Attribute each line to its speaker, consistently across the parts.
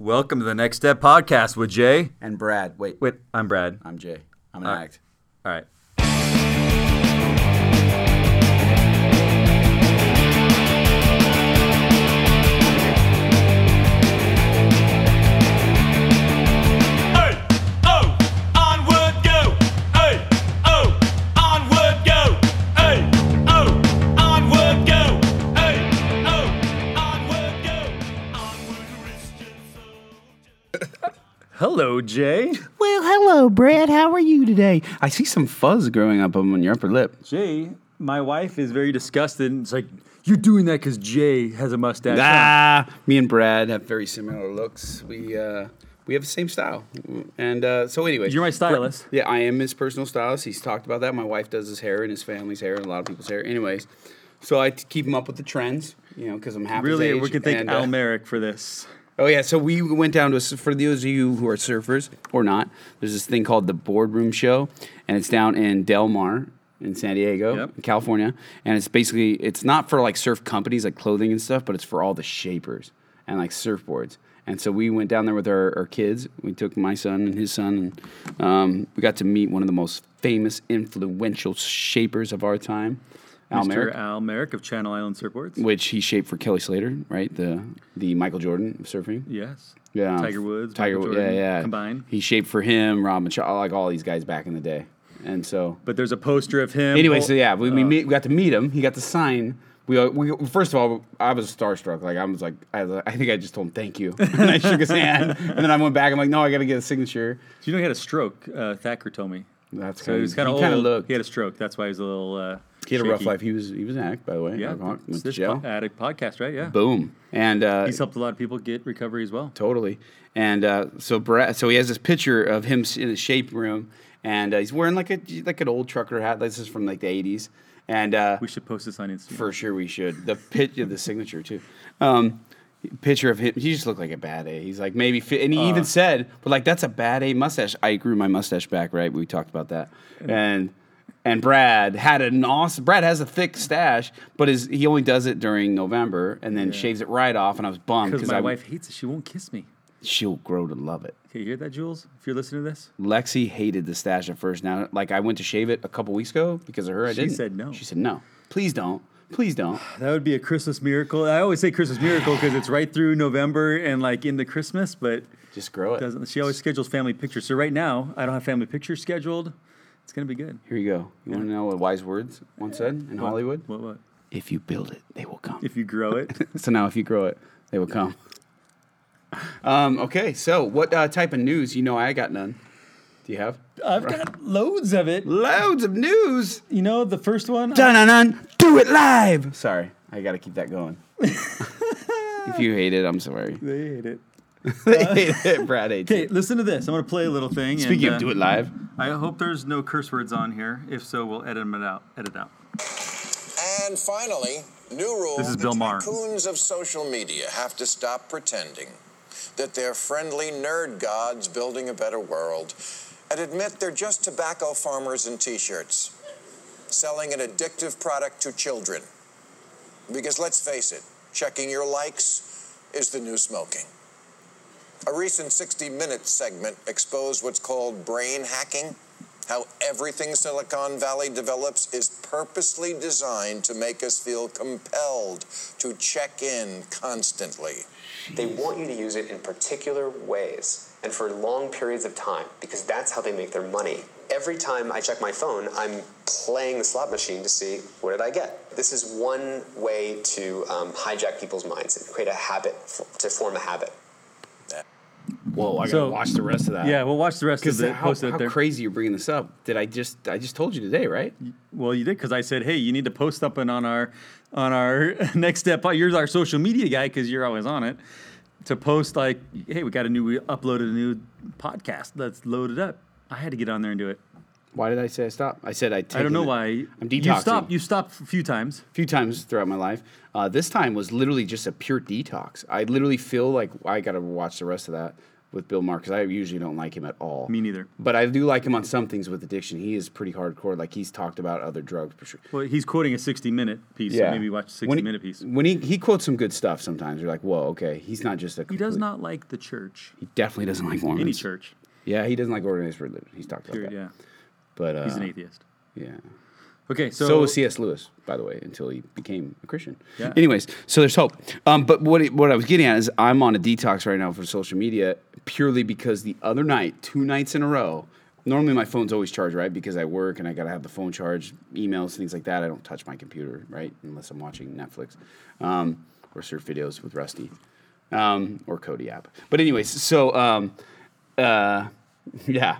Speaker 1: Welcome to the Next Step Podcast with Jay.
Speaker 2: And Brad. Wait,
Speaker 1: Wait, I'm Brad.
Speaker 2: I'm Jay. I'm an
Speaker 1: right.
Speaker 2: act.
Speaker 1: All right. Hello, Jay.
Speaker 2: Well, hello, Brad. How are you today? I see some fuzz growing up on your upper lip.
Speaker 1: Jay, my wife is very disgusted. It's like, you're doing that because Jay has a mustache.
Speaker 2: Ah, me and Brad have very similar looks. We uh, we have the same style, and uh, so anyway,
Speaker 1: You're my stylist.
Speaker 2: Yeah, I am his personal stylist. He's talked about that. My wife does his hair and his family's hair and a lot of people's hair. Anyways, so I t- keep him up with the trends, you know, because I'm half his
Speaker 1: Really,
Speaker 2: age,
Speaker 1: we can thank
Speaker 2: and,
Speaker 1: Al
Speaker 2: uh,
Speaker 1: Merrick for this.
Speaker 2: Oh yeah, so we went down to a, for those of you who are surfers or not. There's this thing called the Boardroom Show, and it's down in Del Mar in San Diego,
Speaker 1: Yep.
Speaker 2: California, and it's basically it's not for like surf companies like clothing and stuff, but it's for all the shapers and like surfboards. And so we went down there with our, our kids. We took my son and his son, and um, we got to meet one of the most famous, influential shapers of our time, Al
Speaker 1: Mr.
Speaker 2: Merrick
Speaker 1: Al Merrick of Channel Island Surfboards.
Speaker 2: which he shaped for Kelly Slater, right? The the Michael Jordan of surfing.
Speaker 1: Yes.
Speaker 2: Yeah,
Speaker 1: Tiger Woods,
Speaker 2: Tiger,
Speaker 1: Michael
Speaker 2: Wo-
Speaker 1: Jordan
Speaker 2: yeah, yeah.
Speaker 1: combined.
Speaker 2: He shaped for him, Rob Machado, like all these guys back in the day. And so,
Speaker 1: But there's a poster of him.
Speaker 2: anyway, so yeah, we, we,
Speaker 1: uh,
Speaker 2: meet, we got to meet him. He got to sign. We, uh, we first of all, I was starstruck. Like I was like, I, was- I think I just told him thank you, and I shook his hand, and then I went back. I'm like, no, I got to get a signature.
Speaker 1: Do you know he had a stroke? Uh, Thacker told me.
Speaker 2: That's
Speaker 1: So he was kind of
Speaker 2: he kind of
Speaker 1: old.
Speaker 2: looked.
Speaker 1: He had a stroke. That's why he was a little. Uh,
Speaker 2: He had a rough life. He was he was an addict, by the way.
Speaker 1: Yeah,
Speaker 2: Alcoholic, went to
Speaker 1: this
Speaker 2: jail.
Speaker 1: po- addict podcast, right? Yeah.
Speaker 2: Boom, and uh,
Speaker 1: He's helped a lot of people get recovery as well.
Speaker 2: Totally. And uh, so Brad, so he has this picture of him in a shape room, and uh, he's wearing like a like an old trucker hat. This is from like the '80s, and uh,
Speaker 1: We should post this on Instagram.
Speaker 2: for sure we should. The picture, the signature too. Um, picture of him. He just looked like a bad A. He's like maybe, fi- and he
Speaker 1: Uh.
Speaker 2: even said, "But like that's a bad A mustache." I grew my mustache back, right? We talked about that, and. And Brad had an awesome. Brad has a thick stash, but his he only does it during November, and then shaves it right off. And I was bummed
Speaker 1: Because my
Speaker 2: I,
Speaker 1: wife hates it. She won't kiss me.
Speaker 2: she'll grow to love it.
Speaker 1: Okay, you hear that, Jules? If you're listening to this,
Speaker 2: Lexi hated the stash at first. Now, like I went to shave it a couple weeks ago because of her. I
Speaker 1: She
Speaker 2: didn't.
Speaker 1: said no.
Speaker 2: She said no. Please don't. Please don't.
Speaker 1: that would be a Christmas miracle. I always say Christmas miracle because it's right through November and like into Christmas, but
Speaker 2: Just grow it.
Speaker 1: doesn't. She always schedules family pictures. So right now, I don't have family pictures scheduled. It's gonna be good.
Speaker 2: Here you go. You want to know what wise words once said in Hollywood?
Speaker 1: What? What?
Speaker 2: If you build it, they will come.
Speaker 1: If you grow it,
Speaker 2: so now, if you grow it, they will come. Um, okay, so what uh, type of news? You know, I got none. Do you have?
Speaker 1: I've got loads of it.
Speaker 2: Loads of news.
Speaker 1: You know, the first one.
Speaker 2: Dun dun dun. Do it live. Sorry, I got to keep that going. if you hate it, I'm sorry.
Speaker 1: They hate it.
Speaker 2: They hate it. Brad hates
Speaker 1: Okay,
Speaker 2: it.
Speaker 1: listen to this. I'm gonna play a little thing.
Speaker 2: Speaking
Speaker 1: and,
Speaker 2: of
Speaker 1: uh,
Speaker 2: do it live.
Speaker 1: I hope there's no curse words on here. If so, we'll edit them out. Edit out.
Speaker 3: And finally, new rule.
Speaker 1: This is Bill
Speaker 3: the
Speaker 1: Maher.
Speaker 3: tycoons of social media have to stop pretending that they're friendly nerd gods building a better world and admit they're just tobacco farmers in t-shirts selling an addictive product to children. Because let's face it, checking your likes is the new smoking. A recent 60 Minutes segment exposed what's called brain hacking. How everything Silicon Valley develops is purposely designed to make us feel compelled to check in constantly.
Speaker 4: They want you to use it in particular ways and for long periods of time because that's how they make their money. Every time I check my phone, I'm playing the slot machine to see what did I get. This is one way to um, hijack people's minds and create a habit, to form a habit.
Speaker 2: Whoa, I gotta
Speaker 1: So-
Speaker 2: watch the rest of that.
Speaker 1: Yeah, we'll watch the rest of the
Speaker 2: how,
Speaker 1: post it
Speaker 2: how
Speaker 1: there.
Speaker 2: crazy you're bringing this up. Did I just I just told you today, right?
Speaker 1: Well, you did because I said, "Hey, you need to post up and on our on our next step. Uh, you're our social media guy because you're always on it. To post like, hey, we got a new, we uploaded a new podcast. Let's load it up. I had to get on there and do it.
Speaker 2: Why did I say I stopped? I said I.
Speaker 1: I don't know why.
Speaker 2: I'm detoxing.
Speaker 1: You stopped. You stopped a few times.
Speaker 2: a few times throughout my life. Uh, this time was literally just a pure detox. I literally feel like I got to watch the rest of that. with Bill Maher because I usually don't like him at all.
Speaker 1: Me neither.
Speaker 2: But I do like him on some things with addiction. He is pretty hardcore. Like he's talked about other drugs for sure.
Speaker 1: Well, he's quoting a 60 minute piece, so maybe watch a 60
Speaker 2: when he,
Speaker 1: minute piece.
Speaker 2: When he he quotes some good stuff, sometimes you're like, whoa, okay, he's not just a.
Speaker 1: He does not like the church,
Speaker 2: He definitely doesn't like Mormons.
Speaker 1: any church.
Speaker 2: Yeah, he doesn't like organized religion. He's talked about
Speaker 1: Period.
Speaker 2: that.
Speaker 1: Yeah,
Speaker 2: But uh,
Speaker 1: he's an atheist.
Speaker 2: Yeah.
Speaker 1: Okay, so,
Speaker 2: So, was C.S. Lewis, by the way, until he became a Christian.
Speaker 1: Yeah.
Speaker 2: Anyways, so there's hope. Um, but what it- what I was getting at is I'm on a detox right now for social media purely because the other night, two nights in a row, normally my phone's always charged, right? Because I work and I gotta have the phone charged, emails, things like that. I don't touch my computer, right? Unless I'm watching Netflix um, or surf videos with Rusty um, or Cody app. But anyways, so um, uh, yeah.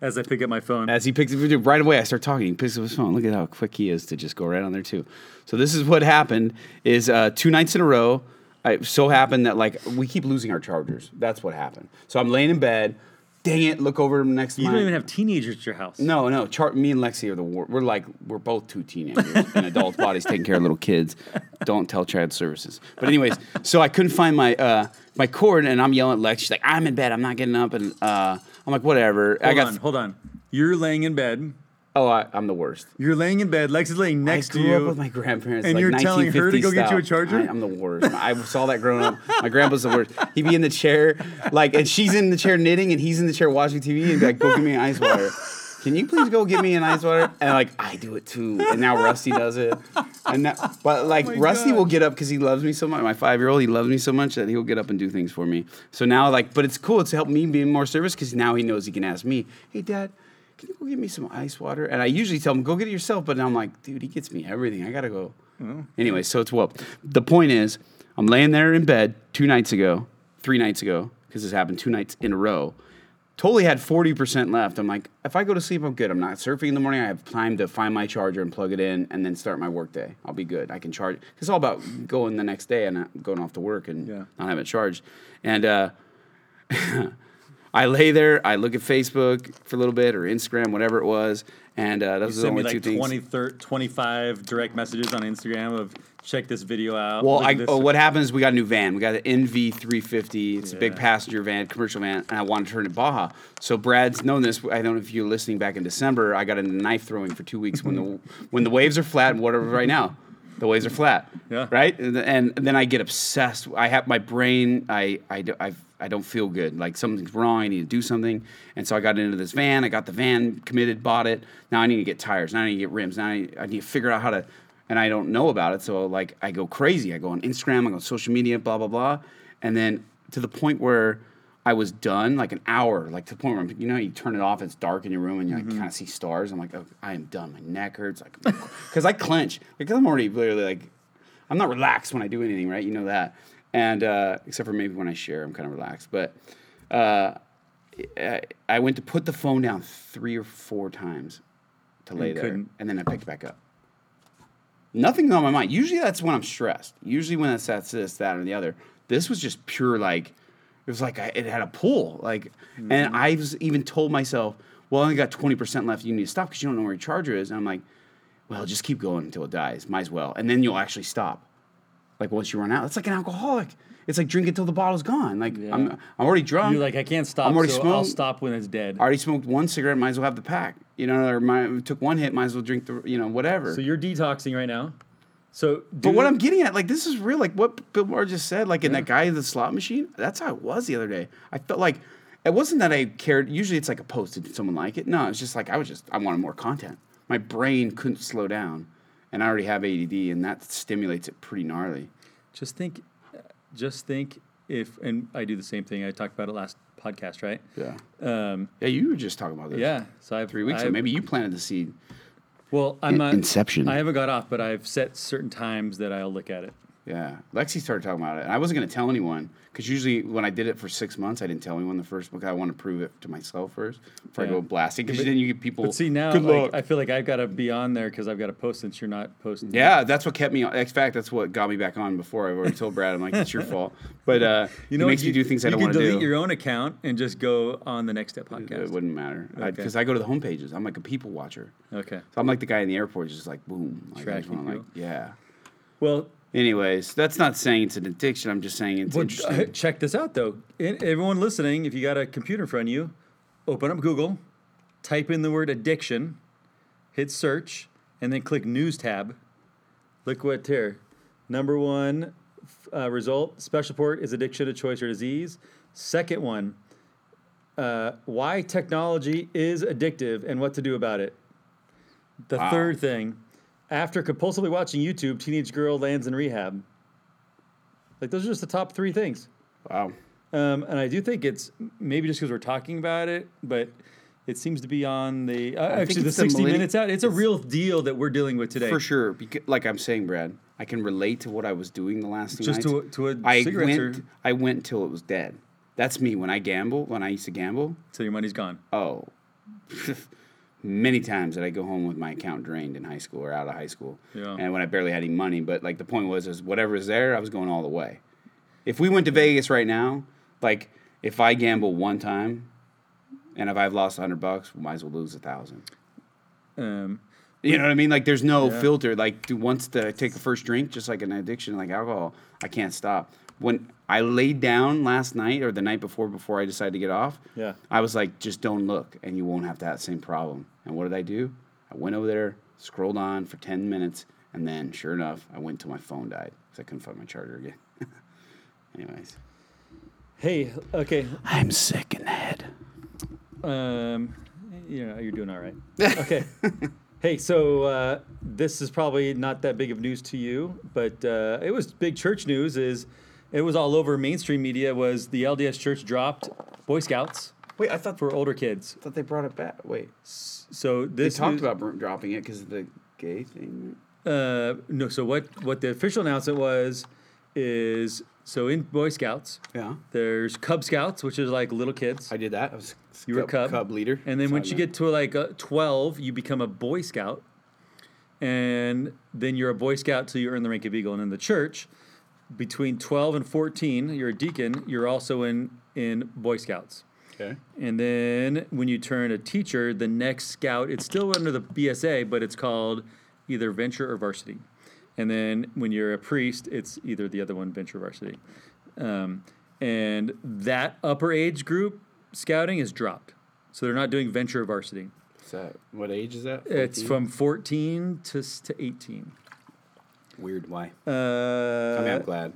Speaker 1: As I pick up my phone,
Speaker 2: As he picks it right away, I start talking. He picks up his phone. Look at how quick he is to just go right on there too. So this is what happened: is uh, two nights in a row. I so happened that like we keep losing our chargers. That's what happened. So I'm laying in bed. Dang it! Look over next
Speaker 1: you don't even have teenagers at your house.
Speaker 2: no, no. Char- me and Lexi are the wor- we're like we're both two teenagers in adult bodies taking care of little kids. Don't tell child services. But anyways, so I couldn't find my uh, my cord, and I'm yelling at Lex. She's like, "I'm in bed. I'm not getting up." And uh, I'm like, "Whatever." I
Speaker 1: Hold
Speaker 2: got
Speaker 1: on, hold on. You're laying in bed.
Speaker 2: oh, I, I'm the worst.
Speaker 1: You're laying in bed. Lex is laying next
Speaker 2: I
Speaker 1: to
Speaker 2: grew
Speaker 1: you.
Speaker 2: up with my grandparents,
Speaker 1: and
Speaker 2: like
Speaker 1: you're telling her to
Speaker 2: 1950s
Speaker 1: go get you a
Speaker 2: style.
Speaker 1: charger?
Speaker 2: I, am the worst. I saw that growing up. My grandpa's the worst. He'd be in the chair, like, and she's in the chair knitting, and he's in the chair watching TV, and be like, "Go get me an ice water." Can you please go get me an ice water? And like I do it too. And now Rusty does it. And now, but oh like
Speaker 1: Oh
Speaker 2: Rusty
Speaker 1: God.
Speaker 2: will get up because he loves me so much. My five year old, he loves me so much that he'll get up and do things for me. So now like, but it's cool. It's helped me be more service because now he knows he can ask me, "Hey, Dad, can you go get me some ice water?" And I usually tell him, "Go get it yourself." But now I'm like, dude, he gets me everything. I gotta go. Oh. Anyway, so it's well. The point is, I'm laying there in bed two nights ago, three nights ago, because this happened two nights in a row. Totally had 40% left. I'm like, if I go to sleep, I'm good. I'm not surfing in the morning. I have time to find my charger and plug it in and then start my work day. I'll be good. I can charge. It's all about going the next day and not going off to work and
Speaker 1: Yeah.
Speaker 2: not having it charged. And uh, I lay there, I look at Facebook for a little bit or Instagram, whatever it was. And uh, those are the
Speaker 1: me
Speaker 2: only
Speaker 1: like
Speaker 2: two things.
Speaker 1: 20, thir- 25 direct messages on Instagram of check this video out.
Speaker 2: Well, I, oh, what happened is we got a new van. We got an NV350. It's a big passenger van, commercial van, and I wanted to turn it Baja. So Brad's known this. I don't know if you're listening back in December. I got into knife throwing for two weeks when the when the waves are flat and whatever. Right now, the waves are flat.
Speaker 1: Yeah.
Speaker 2: Right. And, and then I get obsessed. I have my brain. I I I I don't feel good. Like something's wrong. I need to do something. And so I got into this van. I got the van committed, bought it. Now I need to get tires. Now I need to get rims. Now I need, I need to figure out how to and I don't know about it. So like I go crazy. I go on Instagram, I go on social media, blah blah blah, and then to the point where I was done, like an hour, like to the point where you know you turn it off, it's dark in your room, and you like, kind of see stars. I'm like, oh, I am done. My neck hurts, like because I clench, because I'm already literally like, I'm not relaxed when I do anything, right? You know that, and uh, except for maybe when I share, I'm kind of relaxed, but. Uh, I- I went to put the phone down three or four times to lay there,
Speaker 1: couldn't.
Speaker 2: and then I picked it back up. Nothing on my mind. Usually that's when I'm stressed. Usually when that's that's this, that, or the other. This was just pure like it was like I, it had a pull. Like, and mm-hmm. I was even told myself, "Well, I only got twenty percent left. You need to stop because you don't know where your charger is." And I'm like, "Well, just keep going until it dies. Might as well, and then you'll actually stop." Like once you run out, it's like an alcoholic. It's like drink until the bottle's gone. Like I'm, I'm already drunk.
Speaker 1: You're like, I can't stop,
Speaker 2: I'm already
Speaker 1: so I'll stop when it's dead.
Speaker 2: I already smoked one cigarette. Might as well have the pack. You know, or might, took one hit. Might as well drink the. You know, whatever.
Speaker 1: So you're detoxing right now. So,
Speaker 2: But what I'm getting at, like, this is real. Like what Bill Maher just said, like in that guy in the slot machine. That's how it was the other day. I felt like it wasn't that I cared. Usually, it's like a post. Did someone like it? No, it's just like I was just I wanted more content. My brain couldn't slow down, and I already have ADD, and that stimulates it pretty gnarly.
Speaker 1: just think, just think if, and I do the same thing. I talked about it last podcast, right?
Speaker 2: Yeah.
Speaker 1: Um,
Speaker 2: Yeah, you were just talking about this.
Speaker 1: yeah. So I have
Speaker 2: Three weeks ago.
Speaker 1: I've-
Speaker 2: Maybe you planted the seed.
Speaker 1: Well, I'm not.
Speaker 2: Inception.
Speaker 1: I haven't got off, but I've set certain times that I'll look at it.
Speaker 2: Yeah, Lexi started talking about it, and I wasn't going to tell anyone because usually when I did it for six months, I didn't tell anyone the first book. I want to prove it to myself first before
Speaker 1: Yeah.
Speaker 2: I go blasting. Because then you get people.
Speaker 1: But see now, like. I feel like I've got to be on there because I've got to post since you're not posting.
Speaker 2: yeah, that's what kept me. on. In fact, that's what got me back on before. I've already told Brad. I'm like, it's your fault. But uh,
Speaker 1: You know,
Speaker 2: it makes
Speaker 1: you,
Speaker 2: me do things I don't want to do
Speaker 1: delete
Speaker 2: do.
Speaker 1: your own account and just go on the next step podcast.
Speaker 2: It wouldn't matter
Speaker 1: Okay.
Speaker 2: because I, go to the home pages. I'm like a people watcher.
Speaker 1: Okay.
Speaker 2: So I'm like the guy in the airport, just like boom. Like,
Speaker 1: Tracking
Speaker 2: like, yeah.
Speaker 1: Well,
Speaker 2: Anyways, that's not saying it's an addiction. I'm just saying it's
Speaker 1: Well,
Speaker 2: interesting.
Speaker 1: check this out though. Everyone listening, if you got a computer in front of you, open up Google, type in the word addiction, hit search, and then click news tab. Look what here. Number one uh, result: special report is addiction to choice or disease. Second one: uh, why technology is addictive and what to do about it. The
Speaker 2: Wow.
Speaker 1: third thing: after compulsively watching YouTube, teenage girl lands in rehab. Like those are just the top three things.
Speaker 2: Wow.
Speaker 1: Um, and I do think it's maybe just because we're talking about it, but it seems to be on the uh, actually the
Speaker 2: the
Speaker 1: 60
Speaker 2: millenni-
Speaker 1: minutes out. It's a real deal that we're dealing with today.
Speaker 2: For sure. Because, like I'm saying, Brad, I can relate to what I was doing the last two
Speaker 1: Just
Speaker 2: nights.
Speaker 1: to a- to a
Speaker 2: I
Speaker 1: cigarettes
Speaker 2: went.
Speaker 1: or-
Speaker 2: I went till it was dead. That's me when I gamble. When I used to gamble,
Speaker 1: So your money's gone.
Speaker 2: oh, many times that I go home with my account drained in high school or out of high school,
Speaker 1: Yeah.
Speaker 2: and when I barely had any money. But like the point was, is whatever's there, I was going all the way. If we went to Vegas right now, like if I gamble one time, and if I've lost a hundred bucks, we might as well lose a thousand.
Speaker 1: Um,
Speaker 2: You know what I mean? Like there's no
Speaker 1: Yeah.
Speaker 2: filter. Like do once to take the first drink, just like an addiction, like alcohol, I can't stop. When I laid down last night or the night before, before I decided to get off,
Speaker 1: Yeah.
Speaker 2: I was like, just don't look, and you won't have that same problem. And what did I do? I went over there, scrolled on for ten minutes, and then sure enough, I went till my phone died because I couldn't find my charger again. Anyways,
Speaker 1: hey, okay.
Speaker 2: I'm sick in the head.
Speaker 1: Um, you know, you're doing all right. Okay. hey, so uh, this is probably not that big of news to you, but uh, it was big church news. Is it was all over mainstream media. Was the LDS Church dropped Boy Scouts
Speaker 2: Wait, I thought
Speaker 1: for older kids?
Speaker 2: I thought they brought it back. Wait,
Speaker 1: So
Speaker 2: they
Speaker 1: this
Speaker 2: talked
Speaker 1: news-
Speaker 2: about dropping it because of the gay thing.
Speaker 1: Uh, no. So what? What the official announcement was is so in Boy Scouts,
Speaker 2: Yeah,
Speaker 1: there's Cub Scouts, which is like little kids.
Speaker 2: I did that. I was
Speaker 1: You were a cub.
Speaker 2: cub leader.
Speaker 1: And then once you get to like uh, 12, you become a Boy Scout. And then you're a Boy Scout till you earn the rank of Eagle. And in the church, between 12 and 14, you're a deacon. You're also in, in Boy Scouts.
Speaker 2: okay.
Speaker 1: And then when you turn a teacher, the next scout, it's still under the BSA, but it's called either venture or varsity. And then when you're a priest, it's either the other one, venture or varsity. Um, and that upper age group scouting is dropped. So they're not doing venture or varsity.
Speaker 2: What's that? What age is that?
Speaker 1: It's from 14 to, to 18.
Speaker 2: Weird. Why?
Speaker 1: Uh,
Speaker 2: I mean, I'm glad.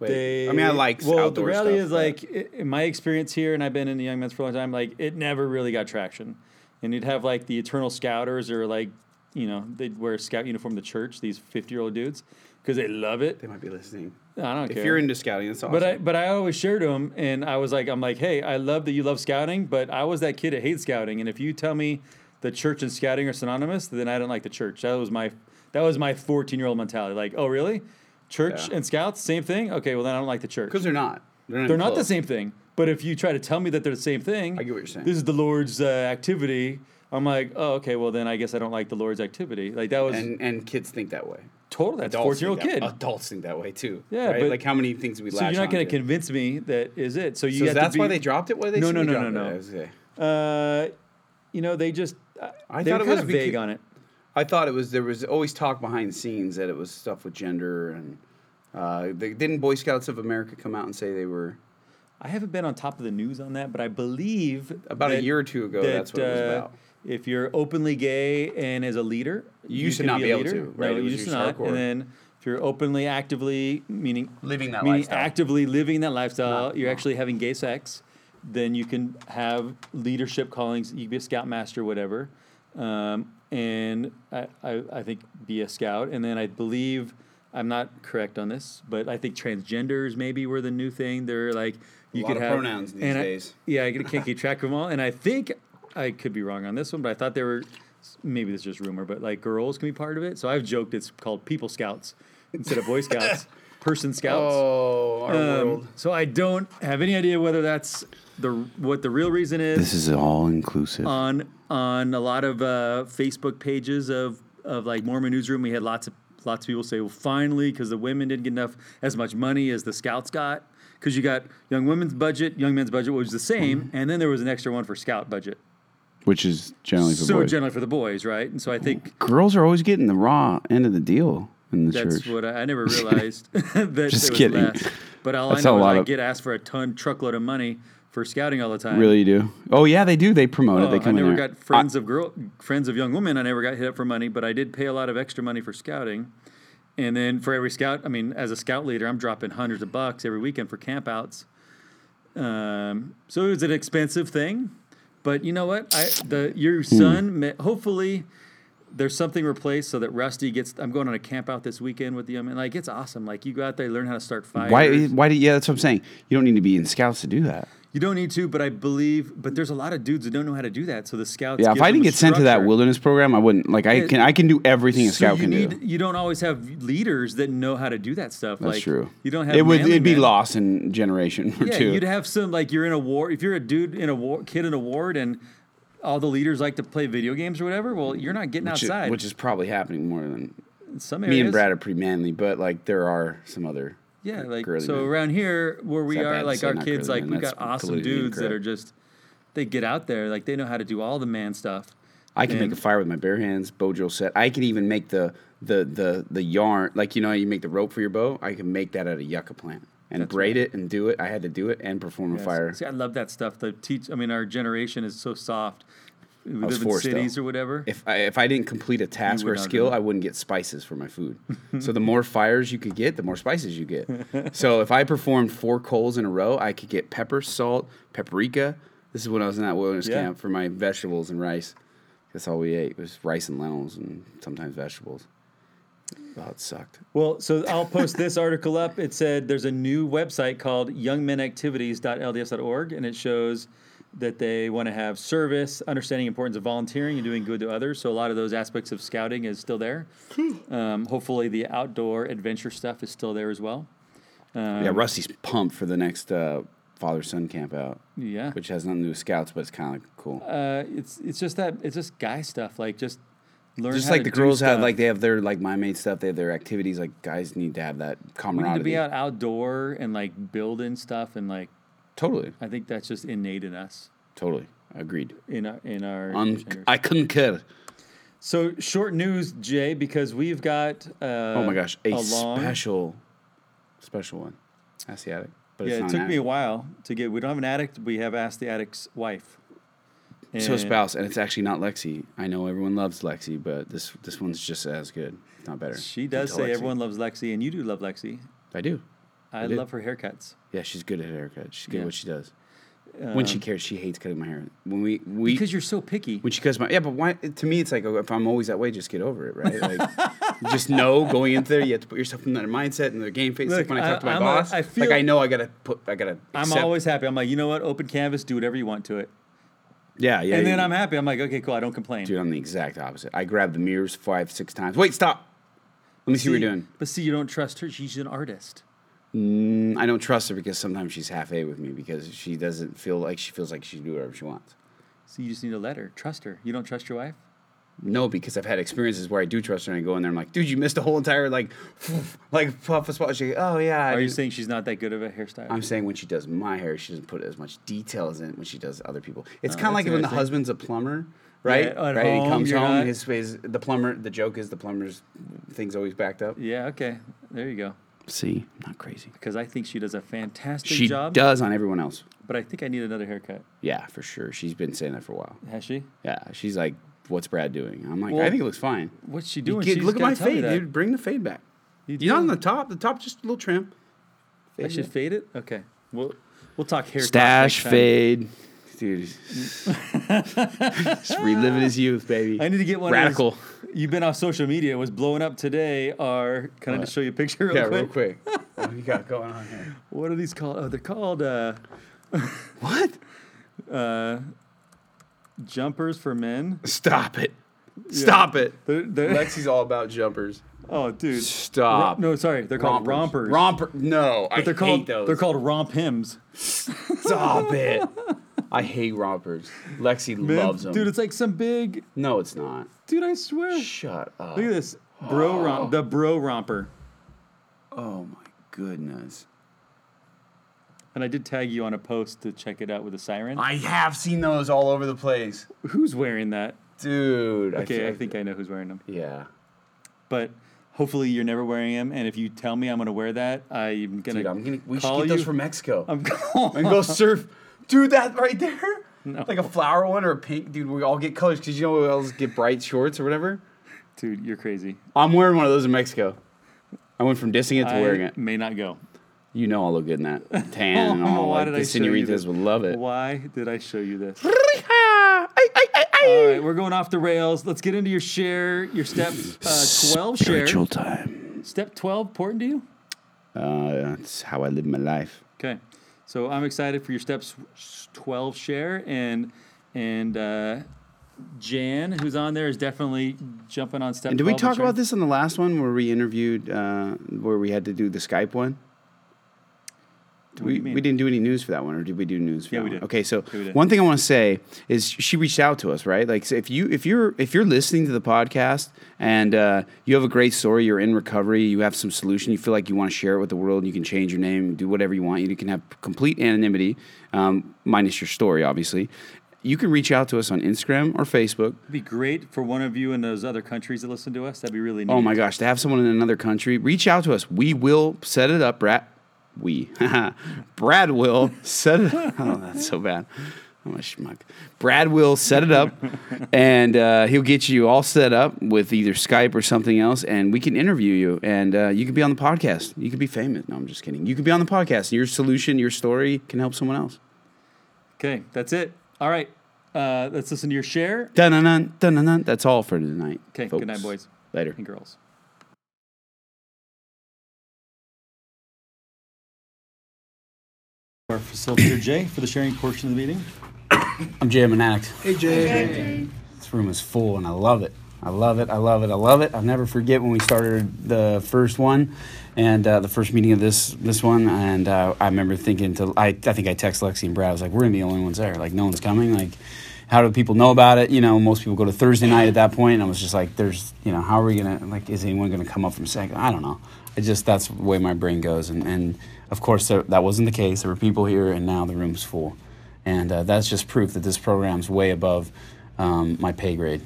Speaker 2: Wait,
Speaker 1: they,
Speaker 2: I mean, I like
Speaker 1: well the reality
Speaker 2: stuff,
Speaker 1: is
Speaker 2: but-
Speaker 1: like in my experience here and i've been in the young men's for a long time like it never really got traction and you'd have like the eternal scouters or like you know they'd wear a scout uniform to church these 50 year old dudes because they love it
Speaker 2: they might be listening.
Speaker 1: i don't
Speaker 2: If
Speaker 1: care
Speaker 2: you're into scouting, that's awesome.
Speaker 1: but I but I always shared to them, and I was like, I'm like, hey, I love that you love scouting, but I was that kid that hates scouting, and if you tell me the church and scouting are synonymous, then I don't like the church. That was my that was my 14 year old mentality. Like, oh really? Church
Speaker 2: Yeah.
Speaker 1: and scouts, same thing? Okay, well then I don't like the church.
Speaker 2: because they're not. They're not,
Speaker 1: They're not the same thing. But if you try to tell me that they're the same thing,
Speaker 2: I get what you're saying.
Speaker 1: This is the Lord's uh, activity. I'm like, oh, okay. Well, then I guess I don't like the Lord's activity. Like that was
Speaker 2: And and kids think that way.
Speaker 1: total. That's
Speaker 2: Adults
Speaker 1: 14 year old kid.
Speaker 2: Adults think that way too.
Speaker 1: Yeah,
Speaker 2: right?
Speaker 1: but-
Speaker 2: like how many things we
Speaker 1: so you're not going to convince me that is it. So you
Speaker 2: So
Speaker 1: have
Speaker 2: that's
Speaker 1: be,
Speaker 2: why they dropped it. Why they
Speaker 1: No, no, no, no, no.
Speaker 2: it? I was okay.
Speaker 1: Uh, you know, they just uh,
Speaker 2: I
Speaker 1: they
Speaker 2: thought it
Speaker 1: kind
Speaker 2: was
Speaker 1: of vague
Speaker 2: becau-
Speaker 1: on it.
Speaker 2: I thought it was there was always talk behind the scenes that it was stuff with gender and uh, they, didn't Boy Scouts of America come out and say they were
Speaker 1: I haven't been on top of the news on that, but I believe
Speaker 2: about a year or two ago.
Speaker 1: that,
Speaker 2: that's what it was
Speaker 1: uh,
Speaker 2: about.
Speaker 1: If you're openly gay and as a leader,
Speaker 2: You used to not
Speaker 1: be
Speaker 2: be
Speaker 1: a
Speaker 2: able
Speaker 1: leader.
Speaker 2: to, right?
Speaker 1: No, you
Speaker 2: was
Speaker 1: used to
Speaker 2: just
Speaker 1: not.
Speaker 2: hardcore.
Speaker 1: And then if you're openly, actively, meaning
Speaker 2: Living that
Speaker 1: meaning
Speaker 2: lifestyle.
Speaker 1: actively living that lifestyle,
Speaker 2: Not-
Speaker 1: you're
Speaker 2: no.
Speaker 1: actually having gay sex, then you can have leadership callings. You can be a scoutmaster, whatever, um, and I, I, I think be a scout. And then I believe I'm not correct on this, but I think transgenders maybe were the new thing. They're like you
Speaker 2: lot
Speaker 1: could
Speaker 2: of
Speaker 1: have
Speaker 2: pronouns these
Speaker 1: and I-
Speaker 2: days.
Speaker 1: yeah, I can't keep track of them all. And I think I could be wrong on this one, but I thought there were maybe this is just rumor, but like girls can be part of it. So I've joked it's called people scouts instead of boy scouts, person scouts.
Speaker 2: Oh, our
Speaker 1: Um,
Speaker 2: world.
Speaker 1: so I don't have any idea whether that's the what the real reason is This
Speaker 2: is all inclusive.
Speaker 1: on on a lot of uh, Facebook pages of of like Mormon newsroom. We had lots of lots of people say, "Well, finally, because the women didn't get enough as much money as the scouts got." Because you got young women's budget, young men's budget was the same, and then there was an extra one for scout budget.
Speaker 2: Which is generally for
Speaker 1: so
Speaker 2: boys.
Speaker 1: generally for the boys, right? And so I think
Speaker 2: Girls are always getting the raw end of the deal. in the
Speaker 1: That's
Speaker 2: church.
Speaker 1: what I, I never realized that
Speaker 2: Just
Speaker 1: was
Speaker 2: kidding.
Speaker 1: less. But all
Speaker 2: That's
Speaker 1: I know is I get asked for a ton truckload of money for scouting all the time.
Speaker 2: Really, you do? Oh yeah, they do. They promote it.
Speaker 1: Oh,
Speaker 2: They
Speaker 1: I
Speaker 2: come in
Speaker 1: never
Speaker 2: there.
Speaker 1: got friends of girl, friends of young women. I never got hit up for money, but I did pay a lot of extra money for scouting. And then for every scout, I mean, as a scout leader, I'm dropping hundreds of bucks every weekend for campouts. Um, so it was an expensive thing, but you know what? I the
Speaker 2: Hmm.
Speaker 1: your son, ma- hopefully, there's something replaced so that Rusty gets. I'm going on a camp out this weekend with you. I mean, like it's awesome. Like you go out there, learn how to start fires.
Speaker 2: Why? Why? Do, yeah, that's what I'm saying. You don't need to be in scouts to do that.
Speaker 1: You don't need to, but I believe. But there's a lot of dudes that don't know how to do that. So the scouts.
Speaker 2: Yeah, if I didn't get sent to that wilderness program, I wouldn't. Like I can, I can do everything a scout
Speaker 1: you
Speaker 2: can
Speaker 1: need,
Speaker 2: do.
Speaker 1: You don't always have leaders that know how to do that stuff.
Speaker 2: That's
Speaker 1: like,
Speaker 2: true.
Speaker 1: You don't have.
Speaker 2: It would. It'd be
Speaker 1: men.
Speaker 2: lost in generation or
Speaker 1: Yeah,
Speaker 2: two.
Speaker 1: you'd have some like you're in a war. If you're a dude in a war, kid in a ward, and all the leaders like to play video games or whatever. Well, you're not getting
Speaker 2: which, is,
Speaker 1: outside.
Speaker 2: which is probably happening more than
Speaker 1: in some areas.
Speaker 2: me and Brad are pretty manly, but like there are some other.
Speaker 1: Yeah, like
Speaker 2: girly
Speaker 1: so
Speaker 2: men.
Speaker 1: around here where we are, like our kids, like
Speaker 2: men?
Speaker 1: we got awesome dudes that are just they get out there, like they know how to do all the man stuff.
Speaker 2: I can
Speaker 1: And-
Speaker 2: make a fire with my bare hands. Bow drill set. I can even make the the the the yarn. Like you know, how you make the rope for your bow. I can make that out of yucca plant and
Speaker 1: That's
Speaker 2: braid
Speaker 1: right.
Speaker 2: it and do it. I had to do it and perform a fire.
Speaker 1: See, I love that stuff. The teach. I mean, our generation is so soft. We
Speaker 2: was
Speaker 1: live in
Speaker 2: forced, though.
Speaker 1: cities or whatever.
Speaker 2: If I, if I didn't complete a task or a skill. I wouldn't get spices for my food. so the more fires you could get, the more spices you get. so if I performed four coals in a row, I could get pepper, salt, paprika. This is when I was in that wilderness
Speaker 1: Yeah.
Speaker 2: camp for my vegetables and rice. That's all we ate was rice and lentils and sometimes vegetables. Oh, it sucked.
Speaker 1: Well, so I'll post this article up. It said there's a new website called youngmenactivities.lds.org, and it shows that they want to have service, understanding the importance of volunteering and doing good to others. So a lot of those aspects of scouting is still there. Um, hopefully, the outdoor adventure stuff is still there as well. Um,
Speaker 2: yeah, Rusty's pumped for the next uh, father son camp out,
Speaker 1: Yeah,
Speaker 2: which has nothing to do with scouts, but it's kind of cool.
Speaker 1: uh, it's it's just that it's just guy stuff. Like just learn.
Speaker 2: Just like the girls have, like they have their like my mate stuff. They have their activities. Like guys need to have that
Speaker 1: we
Speaker 2: camaraderie.
Speaker 1: need to be out outdoor and like building stuff, and like
Speaker 2: Totally,
Speaker 1: I think that's just innate in us.
Speaker 2: totally agreed.
Speaker 1: In our in our.
Speaker 2: Un-
Speaker 1: generation.
Speaker 2: I concur.
Speaker 1: So short news, Jay, because we've got. Uh,
Speaker 2: Oh my gosh, a,
Speaker 1: long-
Speaker 2: special, special one. Ask the addict. But
Speaker 1: Yeah,
Speaker 2: it's
Speaker 1: it
Speaker 2: not
Speaker 1: took
Speaker 2: an
Speaker 1: me a
Speaker 2: addict.
Speaker 1: while to get. We don't have an addict. We have asked the addict's wife.
Speaker 2: So
Speaker 1: And-
Speaker 2: spouse, and it's actually not Lexi. I know everyone loves Lexi, but this this one's just as good, if not better.
Speaker 1: She does say
Speaker 2: Lexi.
Speaker 1: everyone loves Lexi, and you do love Lexi.
Speaker 2: I do.
Speaker 1: I,
Speaker 2: do.
Speaker 1: love her haircuts.
Speaker 2: Yeah, she's good at haircuts. She's good
Speaker 1: Yeah.
Speaker 2: at what she does. when she
Speaker 1: Um,
Speaker 2: cares, she hates cutting my hair. When we we
Speaker 1: because you're so picky.
Speaker 2: when she cuts my yeah, but why? To me, it's like oh, if I'm always that way, just get over it, right? Like, just know going into there, you have to put yourself in that mindset and the game face.
Speaker 1: Look,
Speaker 2: like when I talk to my
Speaker 1: I- I'm
Speaker 2: boss,
Speaker 1: I feel-
Speaker 2: like I know I gotta put, I gotta.
Speaker 1: I'm always happy. I'm like, you know what? Open canvas, do whatever you want to it.
Speaker 2: Yeah, yeah.
Speaker 1: and then
Speaker 2: yeah.
Speaker 1: I'm happy. I'm like, okay, cool. I don't complain.
Speaker 2: Dude, I'm the exact opposite. I grab the mirrors five, six times. Wait, stop. Let me see, what you're doing.
Speaker 1: But see, you don't trust her. She's an artist.
Speaker 2: Mm, I don't trust her because sometimes she's half a with me because she doesn't feel like she feels like she can do whatever she wants.
Speaker 1: So you just need to let her trust her. You don't trust your wife.
Speaker 2: No, because I've had experiences where I do trust her and I go in there and I'm like, dude, you missed the whole entire like, like puff a spot. She, oh yeah. I
Speaker 1: Are you
Speaker 2: didn't-"
Speaker 1: saying she's not that good of a hairstyle?
Speaker 2: I'm saying when she does my hair, she doesn't put as much details in when she does other people. It's
Speaker 1: Oh,
Speaker 2: kind of like when the husband's a plumber, right?
Speaker 1: Yeah,
Speaker 2: right. he comes home,
Speaker 1: not-
Speaker 2: his his the plumber. The joke is the plumber's thing's always backed up.
Speaker 1: yeah. Okay. There you go.
Speaker 2: See, not crazy.
Speaker 1: Because I think she does a fantastic
Speaker 2: She
Speaker 1: job.
Speaker 2: She does on everyone else.
Speaker 1: But I think I need another haircut.
Speaker 2: Yeah, for sure. She's been saying that for a while.
Speaker 1: Has she?
Speaker 2: Yeah, she's like, "What's Brad doing?" I'm like,
Speaker 1: Well,
Speaker 2: "I think it looks fine."
Speaker 1: What's she doing? She's
Speaker 2: look at
Speaker 1: gotta
Speaker 2: my
Speaker 1: tell me
Speaker 2: fade,
Speaker 1: that.
Speaker 2: dude. Bring the fade back.
Speaker 1: You
Speaker 2: You know,
Speaker 1: do?
Speaker 2: on the top, the top just a little trim.
Speaker 1: I
Speaker 2: Fade
Speaker 1: should
Speaker 2: it.
Speaker 1: fade it. Okay. We'll we'll talk hair.
Speaker 2: Stash fade, dude. just reliving his youth, baby.
Speaker 1: I need to get one.
Speaker 2: Radical.
Speaker 1: Of those, you've been off social media. It was blowing up today. Are can I
Speaker 2: What?
Speaker 1: just show you a picture real
Speaker 2: yeah,
Speaker 1: quick?
Speaker 2: real quick. what you got going on here?
Speaker 1: What are these called? Oh, they're called uh,
Speaker 2: What?
Speaker 1: uh, jumpers for men.
Speaker 2: Stop it. Stop it.
Speaker 1: They're, they're,
Speaker 2: Lexi's all about jumpers.
Speaker 1: oh, dude.
Speaker 2: Stop.
Speaker 1: no, sorry. They're called rompers.
Speaker 2: Romper. No, I
Speaker 1: they're
Speaker 2: hate
Speaker 1: called
Speaker 2: those.
Speaker 1: they're called RompHims.
Speaker 2: Stop it. I hate rompers. Lexi
Speaker 1: Man,
Speaker 2: loves them.
Speaker 1: dude, it's like some big
Speaker 2: no, it's not.
Speaker 1: dude. I swear.
Speaker 2: Shut up.
Speaker 1: Look at this, bro romp, the bro romper.
Speaker 2: Oh my goodness.
Speaker 1: And I did tag you on a post to check it out with a siren.
Speaker 2: I have seen those all over the place.
Speaker 1: Who's wearing that?
Speaker 2: Dude.
Speaker 1: Okay, I
Speaker 2: feel-
Speaker 1: think I know who's wearing them.
Speaker 2: Yeah.
Speaker 1: But Hopefully, you're never wearing them. And if you tell me I'm going to wear that, I'm going
Speaker 2: Dude, I'm gonna, we should get those
Speaker 1: you.
Speaker 2: from Mexico.
Speaker 1: I'm going
Speaker 2: and go surf. Dude, that right there.
Speaker 1: No.
Speaker 2: Like a flower one or a pink. Dude, we all get colors because you know we always get bright shorts or whatever.
Speaker 1: Dude, you're crazy.
Speaker 2: I'm wearing one of those in Mexico. I went from dissing it to
Speaker 1: I
Speaker 2: wearing it.
Speaker 1: may not go.
Speaker 2: You know I'll look good in that tan and all.
Speaker 1: Why
Speaker 2: like
Speaker 1: did
Speaker 2: the
Speaker 1: I show you
Speaker 2: senoritas
Speaker 1: this?
Speaker 2: would love it.
Speaker 1: Why did I show you this? All right, we're going off the rails. Let's get into your share, your step uh, 12 share.
Speaker 2: Spiritual time.
Speaker 1: Step 12 important to you?
Speaker 2: Uh, that's how I live my life.
Speaker 1: Okay. So I'm excited for your steps 12 share and and uh, Jan, who's on there, is definitely jumping on step.
Speaker 2: And did we
Speaker 1: 12
Speaker 2: talk
Speaker 1: train.
Speaker 2: about this in the last one where we interviewed, uh, where we had to do the Skype one? We, we didn't do any news for that one, or did we do news for
Speaker 1: Yeah,
Speaker 2: that
Speaker 1: we
Speaker 2: one?
Speaker 1: did.
Speaker 2: Okay, so
Speaker 1: Yeah,
Speaker 2: one thing I want to say is she reached out to us, right? Like, so if you if you're if you're listening to the podcast and uh, you have a great story, you're in recovery, you have some solution, you feel like you want to share it with the world, you can change your name, do whatever you want. You can have complete anonymity, um, minus your story, obviously. You can reach out to us on Instagram or Facebook.
Speaker 1: It'd be great for one of you in those other countries that listen to us. That'd be really neat.
Speaker 2: Oh my gosh, to have someone in another country, reach out to us. We will set it up, Brad. We. Brad will set it Oh, that's so bad. I'm a schmuck. Brad will set it up and uh, he'll get you all set up with either Skype or something else, and we can interview you and uh, you can be on the podcast. You could be famous. No, I'm just kidding. You could be on the podcast. Your solution, your story can help someone else.
Speaker 1: Okay, that's it. All right, uh, let's listen to your share.
Speaker 2: Dun dun dun dun dun. That's all for tonight.
Speaker 1: Okay,
Speaker 2: folks.
Speaker 1: good night, boys
Speaker 2: Later.
Speaker 1: and girls. Our facilitator Jay for the sharing portion of the meeting.
Speaker 2: I'm Jay, I'm an addict. Hey, Jay. This room is full, and I love it. I love it. I love it. I love it. I'll never forget when we started the first one, and uh, the first meeting of this this one. And uh, I remember thinking to I I think I texted Lexi and Brad. I was like, we're gonna be the only ones there. Like no one's coming. Like how do people know about it? You know, most people go to Thursday night at that point, and I was just like, there's you know, how are we gonna like? Is anyone gonna come up from second? I don't know. I just that's the way my brain goes, and and of course there, that wasn't the case. There were people here, and now the room's full, and uh, that's just proof that this program's way above um, my pay grade.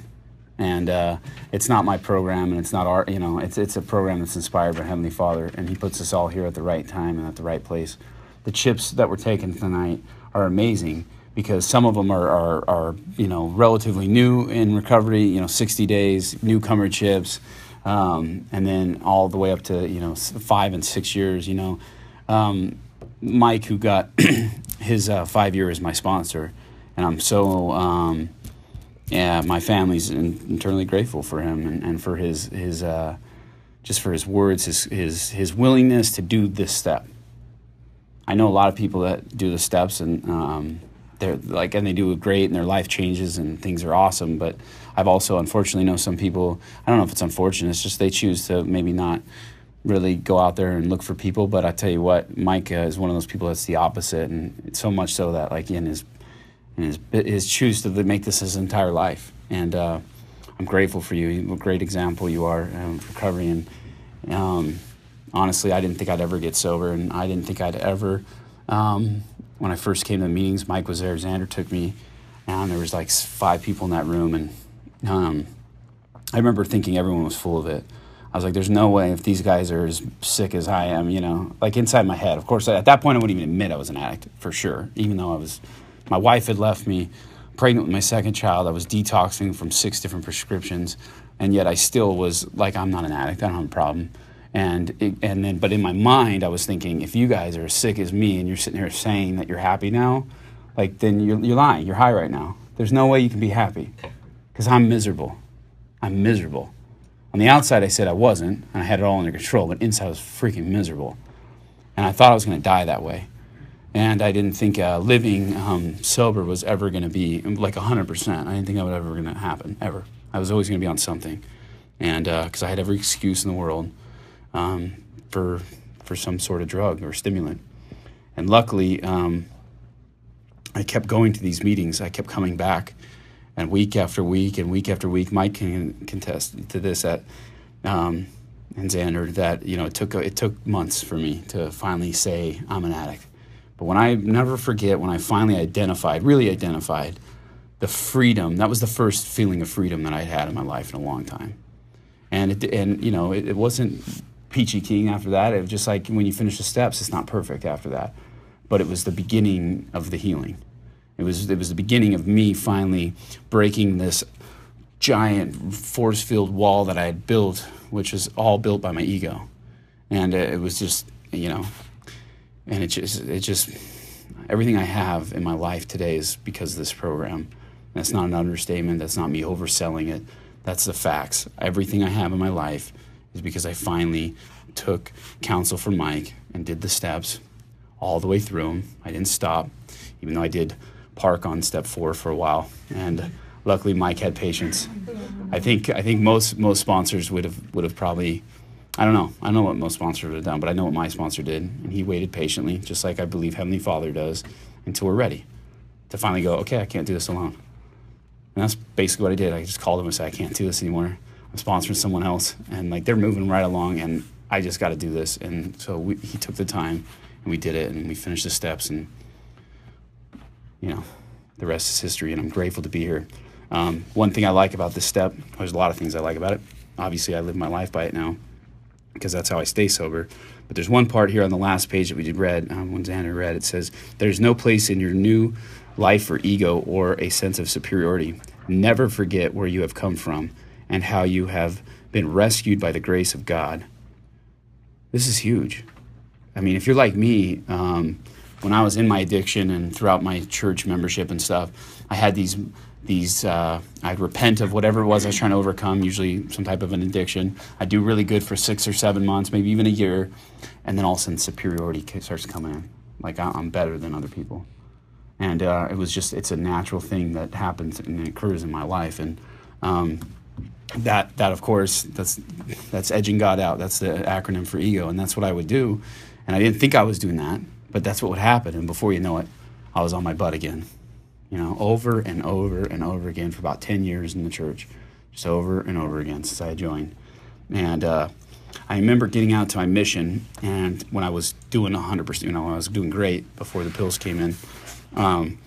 Speaker 2: And uh, it's not my program and it's not our you know it's it's a program that's inspired by heavenly father and he puts us all here at the right time and at the right place. The chips that were taken tonight are amazing because some of them are, are, are you know relatively new in recovery you know 60 days newcomer chips um, and then all the way up to you know five and six years you know um, mike who got his uh, five year as my sponsor and i'm so um, yeah, my family's in, internally grateful for him and, and for his his uh, just for his words, his his his willingness to do this step. I know a lot of people that do the steps and um, they're like and they do great and their life changes and things are awesome. But I've also unfortunately know some people. I don't know if it's unfortunate. It's just they choose to maybe not really go out there and look for people. But I tell you what, Mike is one of those people that's the opposite, and so much so that like in his in his, his choose to make this his entire life. And uh, I'm grateful for you. What a great example you are um, for recovery. And um, honestly, I didn't think I'd ever get sober, and I didn't think I'd ever. Um, when I first came to the meetings, Mike was there. Xander took me, and there was like five people in that room, and um, I remember thinking everyone was full of it. I was like, "There's no way if these guys are as sick as I am, you know." Like inside my head, of course. At that point, I wouldn't even admit I was an addict for sure, even though I was. My wife had left me, pregnant with my second child. I was detoxing from six different prescriptions, and yet I still was like, "I'm not an addict. I don't have a problem." And it, and then, but in my mind, I was thinking, if you guys are as sick as me, and you're sitting here saying that you're happy now, like then you're you're lying. You're high right now. There's no way you can be happy, because I'm miserable. I'm miserable. On the outside, I said I wasn't, and I had it all under control, but inside I was freaking miserable. And I thought I was going to die that way. And I didn't think uh, living um, sober was ever going to be like 100%. I didn't think that was ever going to happen, ever. I was always going to be on something. And because I had every excuse in the world um, for, for some sort of drug or stimulant. And luckily, um, I kept going to these meetings. I kept coming back, and week after week and week after week, Mike can contest to this at um, and Xander that you know it took it took months for me to finally say I'm an addict. But when I never forget when I finally identified, really identified, the freedom that was the first feeling of freedom that I'd had in my life in a long time. and it and you know it, it wasn't peachy keen after that. It was just like when you finish the steps, it's not perfect after that, but it was the beginning of the healing. It was it was the beginning of me finally breaking this giant force field wall that I had built, which was all built by my ego, and uh, it was just you know, and it just it just everything I have in my life today is because of this program. That's not an understatement. That's not me overselling it. That's the facts. Everything I have in my life is because I finally took counsel from Mike and did the steps all the way through them. I didn't stop, even though I did park on step four for a while. And luckily, Mike had patience. I think I think most most sponsors would have would have probably. I don't know. I don't know what most sponsors would have done, but I know what my sponsor did, and he waited patiently, just like I believe Heavenly Father does, until we're ready to finally go. Okay, I can't do this alone. And that's basically what I did. I just called him and said, I can't do this anymore. I'm sponsoring someone else. And like they're moving right along and I just got to do this. And so we, he took the time and we did it and we finished the steps and, you know, the rest is history. And I'm grateful to be here. Um, one thing I like about this step, there's a lot of things I like about it. Obviously, I live my life by it now because that's how I stay sober. But there's one part here on the last page that we did read, um, when Xander read, it says, There's no place in your new life for ego or a sense of superiority. Never forget where you have come from and how you have been rescued by the grace of God. This is huge. I mean, if you're like me, um, when I was in my addiction and throughout my church membership and stuff, I had these these uh, I'd repent of whatever it was I was trying to overcome, usually some type of an addiction. I do really good for six or seven months, maybe even a year, and then all of a sudden superiority starts coming in. Like I'm better than other people, and uh, it was just it's a natural thing that happens and occurs in my life, and um, that that of course that's that's edging God out. That's the acronym for ego, and that's what I would do. And I didn't think I was doing that, but that's what would happen. And before you know it, I was on my butt again. You know, over and over and over again for about ten years in the church, just over and over again since I joined. And uh, I remember getting out to my mission, and when I was doing 100%, you know, I was doing great before the pills came in. Um,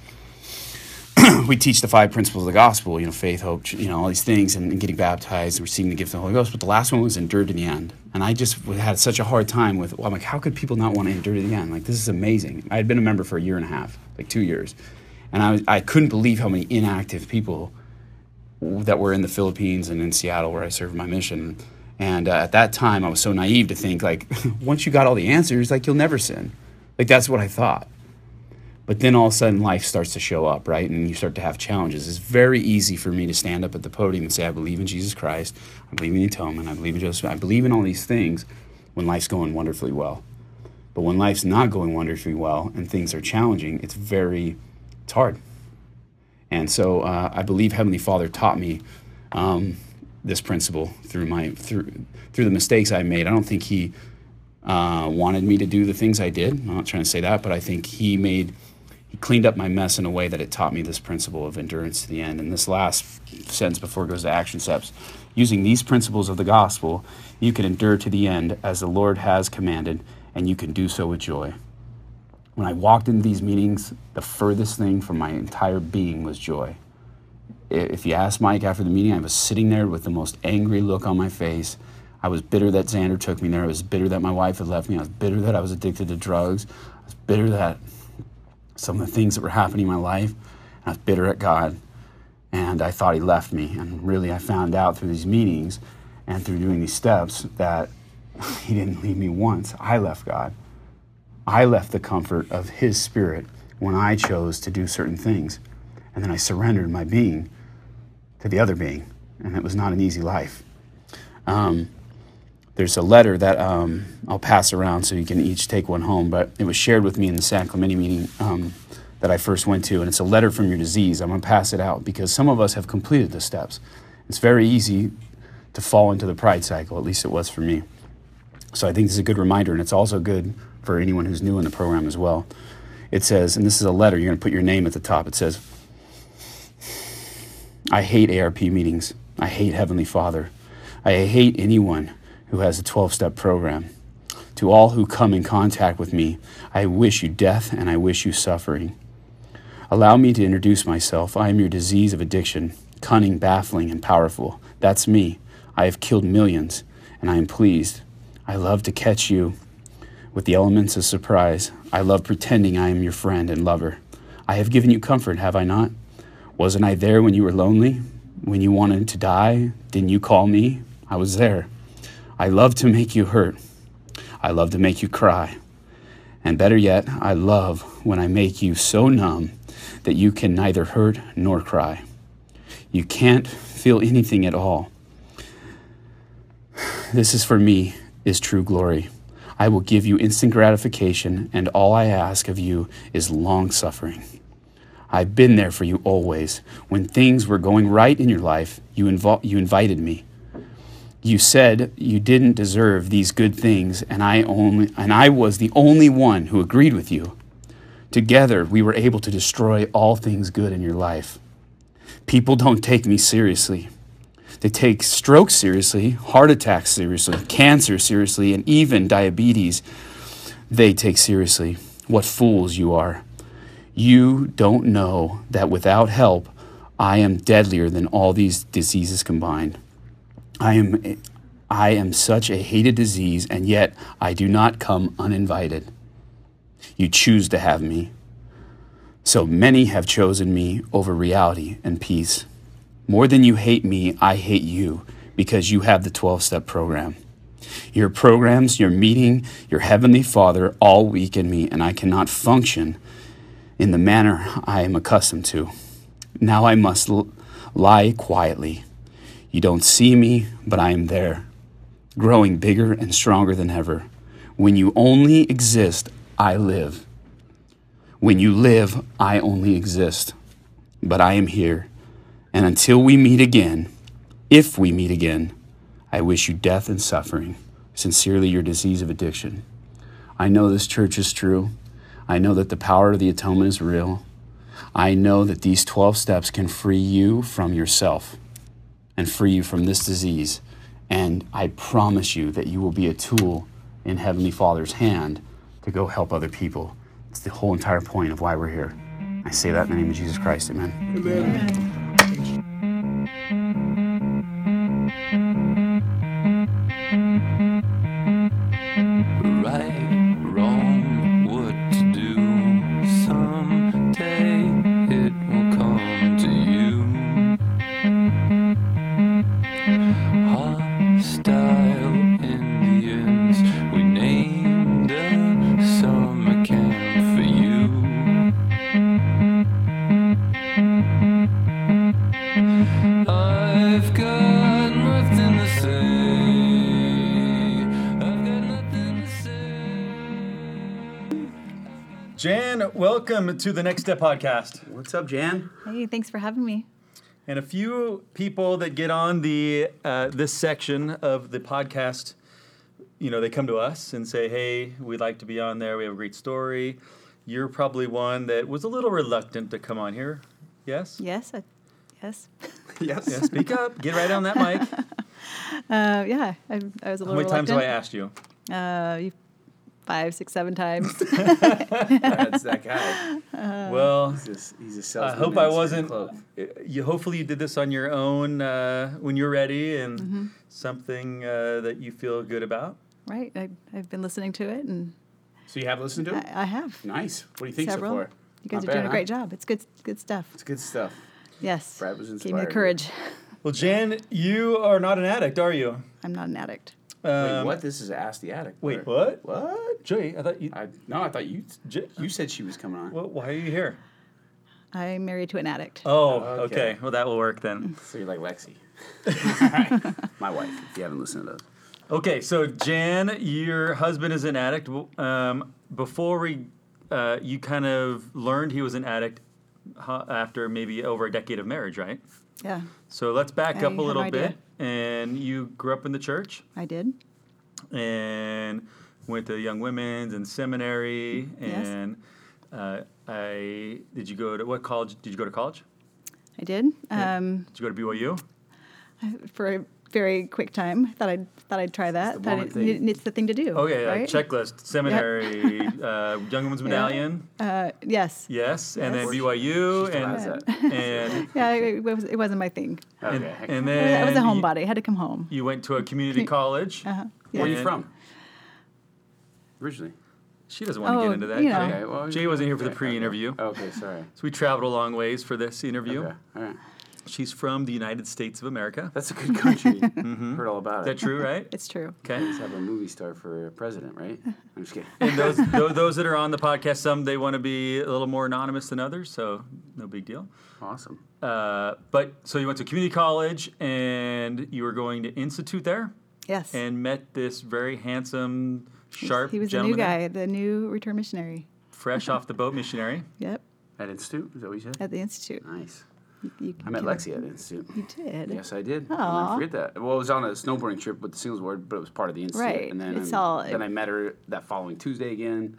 Speaker 2: we teach the five principles of the gospel, you know, faith, hope, you know, all these things, and, getting baptized, and receiving the gift of the Holy Ghost. But the last one was endured to the end. And I just had such a hard time with, well, I'm like, how could people not want to endure to the end? Like, this is amazing. I had been a member for a year and a half, like two years. And I, was, I couldn't believe how many inactive people that were in the Philippines and in Seattle where I served my mission. And uh, at that time, I was so naive to think, like, once you got all the answers, like, you'll never sin. Like, that's what I thought. But then all of a sudden life starts to show up, right? And you start to have challenges. It's very easy for me to stand up at the podium and say, I believe in Jesus Christ, I believe in the atonement, I believe in Joseph, I believe in all these things when life's going wonderfully well. But when life's not going wonderfully well and things are challenging, it's very, it's hard. And so uh, I believe Heavenly Father taught me um, this principle through my through through the mistakes I made. I don't think He uh, wanted me to do the things I did. I'm not trying to say that, but I think He made he cleaned up my mess in a way that it taught me this principle of endurance to the end. And this last sentence before it goes to action steps, using these principles of the gospel, you can endure to the end as the Lord has commanded, and you can do so with joy. When I walked into these meetings, the furthest thing from my entire being was joy. If you ask Mike after the meeting, I was sitting there with the most angry look on my face. I was bitter that Xander took me there. I was bitter that my wife had left me. I was bitter that I was addicted to drugs. I was bitter that some of the things that were happening in my life. I was bitter at God, and I thought He left me. And really, I found out through these meetings and through doing these steps that He didn't leave me once. I left God. I left the comfort of His Spirit when I chose to do certain things. And then I surrendered my being to the other being. And it was not an easy life. Um, there's a letter that um, I'll pass around so you can each take one home, but it was shared with me in the San Clemente meeting um, that I first went to, and it's a letter from your disease. I'm going to pass it out because some of us have completed the steps. It's very easy to fall into the pride cycle, at least it was for me. So I think this is a good reminder, and it's also good for anyone who's new in the program as well. It says, and this is a letter, you're going to put your name at the top. It says, I hate ARP meetings. I hate Heavenly Father. I hate anyone who has a 12 step program. To all who come in contact with me, I wish you death and I wish you suffering. Allow me to introduce myself. I am your disease of addiction, cunning, baffling, and powerful. That's me. I have killed millions, and I am pleased. I love to catch you with the elements of surprise. I love pretending I am your friend and lover. I have given you comfort, have I not? Wasn't I there when you were lonely? When you wanted to die? Didn't you call me? I was there. I love to make you hurt. I love to make you cry. And better yet, I love when I make you so numb that you can neither hurt nor cry. You can't feel anything at all. This is for me is true glory. I will give you instant gratification, and all I ask of you is long suffering. I've been there for you always. When things were going right in your life, you, invo- you invited me. You said you didn't deserve these good things, and I only and I was the only one who agreed with you. Together, we were able to destroy all things good in your life. People don't take me seriously. They take stroke seriously, heart attacks seriously, cancer seriously, and even diabetes they take seriously. What fools you are. You don't know that without help, I am deadlier than all these diseases combined. I am I am such a hated disease, and yet I do not come uninvited. You choose to have me. So many have chosen me over reality and peace. More than you hate me, I hate you because you have the 12 step program. Your programs, your meeting, your Heavenly Father all weaken me, and I cannot function in the manner I am accustomed to. Now I must l- lie quietly. You don't see me, but I am there, growing bigger and stronger than ever. When you only exist, I live. When you live, I only exist. But I am here. And until we meet again, if we meet again, I wish you death and suffering. Sincerely, your disease of addiction. I know this church is true. I know that the power of the atonement is real. I know that these 12 steps can free you from yourself and free you from this disease. And I promise you that you will be a tool in Heavenly Father's hand to go help other people. It's the whole entire point of why we're here. I say that in the name of Jesus Christ. Amen.
Speaker 5: right, to
Speaker 1: the Next Step podcast.
Speaker 2: What's up, Jan?
Speaker 6: Hey, thanks for having me.
Speaker 1: And a few people that get on the uh, this section of the podcast, you know, they come to us and say, "Hey, we'd like to be on there. We have a great story." You're probably one that was a little reluctant to come on here. Yes.
Speaker 6: Yes, I, yes,
Speaker 2: Yes.
Speaker 1: Yeah. Speak up. Get right on that mic.
Speaker 6: uh, yeah. I, I was a little.
Speaker 1: How
Speaker 6: little
Speaker 1: many times have I asked you?
Speaker 6: Uh, you, five, six, seven times.
Speaker 2: That's that guy.
Speaker 1: well,
Speaker 2: He's a, he's a
Speaker 1: I hope I wasn't. You hopefully you did this on your own uh, when you're ready and
Speaker 6: Mm-hmm.
Speaker 1: something uh, that you feel good about.
Speaker 6: right. I, I've been listening to it, and
Speaker 2: So you have listened to it?
Speaker 6: I, I have
Speaker 2: Nice. What do you think
Speaker 6: several.
Speaker 2: so far?
Speaker 6: You guys
Speaker 2: Not
Speaker 6: are doing
Speaker 2: bad,
Speaker 6: a great
Speaker 2: huh?
Speaker 6: job. It's good, good stuff.
Speaker 2: It's good stuff.
Speaker 6: Yes.
Speaker 2: Brad was inspired.
Speaker 6: Gave me
Speaker 2: inspired.
Speaker 6: courage.
Speaker 1: Well, Jan, you are not an addict, are you?
Speaker 6: I'm not an addict.
Speaker 2: Wait,
Speaker 1: Um,
Speaker 2: what? This is Ask the Addict.
Speaker 1: Wait,
Speaker 2: Where-
Speaker 1: what?
Speaker 2: What?
Speaker 1: Joey, I thought you.
Speaker 2: I, no, I thought you
Speaker 1: J-
Speaker 2: you said she was coming on.
Speaker 1: Well, why are you here?
Speaker 6: I'm married to an addict.
Speaker 1: Oh,
Speaker 2: Okay.
Speaker 1: okay. Well, that will work then.
Speaker 2: So you're like Lexi. My wife, if you haven't listened to those.
Speaker 1: Okay, so Jan, your husband is an addict. Um, before we, uh, you kind of learned he was an addict after maybe over a decade of marriage, right?
Speaker 6: Yeah,
Speaker 1: So let's back
Speaker 6: I
Speaker 1: up a little
Speaker 6: no idea.
Speaker 1: bit. And you grew up in the church
Speaker 6: I did.
Speaker 1: and went to young women's and seminary.
Speaker 6: Yes.
Speaker 1: And uh, I did you go to what college? Did you go to college?
Speaker 6: I did. Um,
Speaker 1: Did you go to BYU?
Speaker 6: for very quick time. Thought I'd thought I'd try that.
Speaker 2: the
Speaker 6: it-
Speaker 2: thing.
Speaker 6: it's the thing to do.
Speaker 1: Okay,
Speaker 6: right?
Speaker 1: like checklist, seminary, uh, Young Women's Medallion,
Speaker 6: Uh, yes.
Speaker 1: yes, and then BYU,
Speaker 2: still
Speaker 1: and and
Speaker 6: Yeah, it, was, it wasn't my thing.
Speaker 1: and,
Speaker 2: Okay.
Speaker 1: and
Speaker 6: I was,
Speaker 1: then
Speaker 6: I was a homebody. I had to come home.
Speaker 1: You went to a community college.
Speaker 6: Uh-huh.
Speaker 2: Where are you from? Originally.
Speaker 1: She doesn't want to
Speaker 6: Oh,
Speaker 1: get into that.
Speaker 6: you know.
Speaker 1: Jay.
Speaker 2: Okay, well,
Speaker 1: Jay wasn't here for the pre-interview,
Speaker 2: Okay, okay sorry.
Speaker 1: so we traveled a long ways for this interview.
Speaker 2: Okay, all right.
Speaker 1: She's from the United States of America.
Speaker 2: That's a good country. Heard all about
Speaker 1: Is
Speaker 2: it.
Speaker 1: that true, right?
Speaker 6: It's true.
Speaker 1: Okay.
Speaker 2: Let's have a movie star for president, right? I'm just kidding.
Speaker 1: And those tho- those that are on the podcast, some they want to be a little more anonymous than others, so no big deal.
Speaker 2: Awesome.
Speaker 1: Uh, but so you went to community college and you were going to institute there
Speaker 6: Yes.
Speaker 1: and met this very handsome, sharp
Speaker 6: he was the
Speaker 1: gentleman
Speaker 6: new
Speaker 1: there,
Speaker 6: guy, the new return missionary.
Speaker 1: fresh off the boat missionary.
Speaker 6: Yep.
Speaker 2: At Institute? Is that what you said?
Speaker 6: At the institute.
Speaker 2: Nice.
Speaker 6: You,
Speaker 2: I met Lexi at the Institute.
Speaker 6: You did.
Speaker 2: Yes, I did. I'll never forget that. Well, it was on a snowboarding trip with the singles ward, but it was part of the institute.
Speaker 6: Right.
Speaker 2: And then,
Speaker 6: It's
Speaker 2: um,
Speaker 6: all-
Speaker 2: then I met her that following Tuesday again.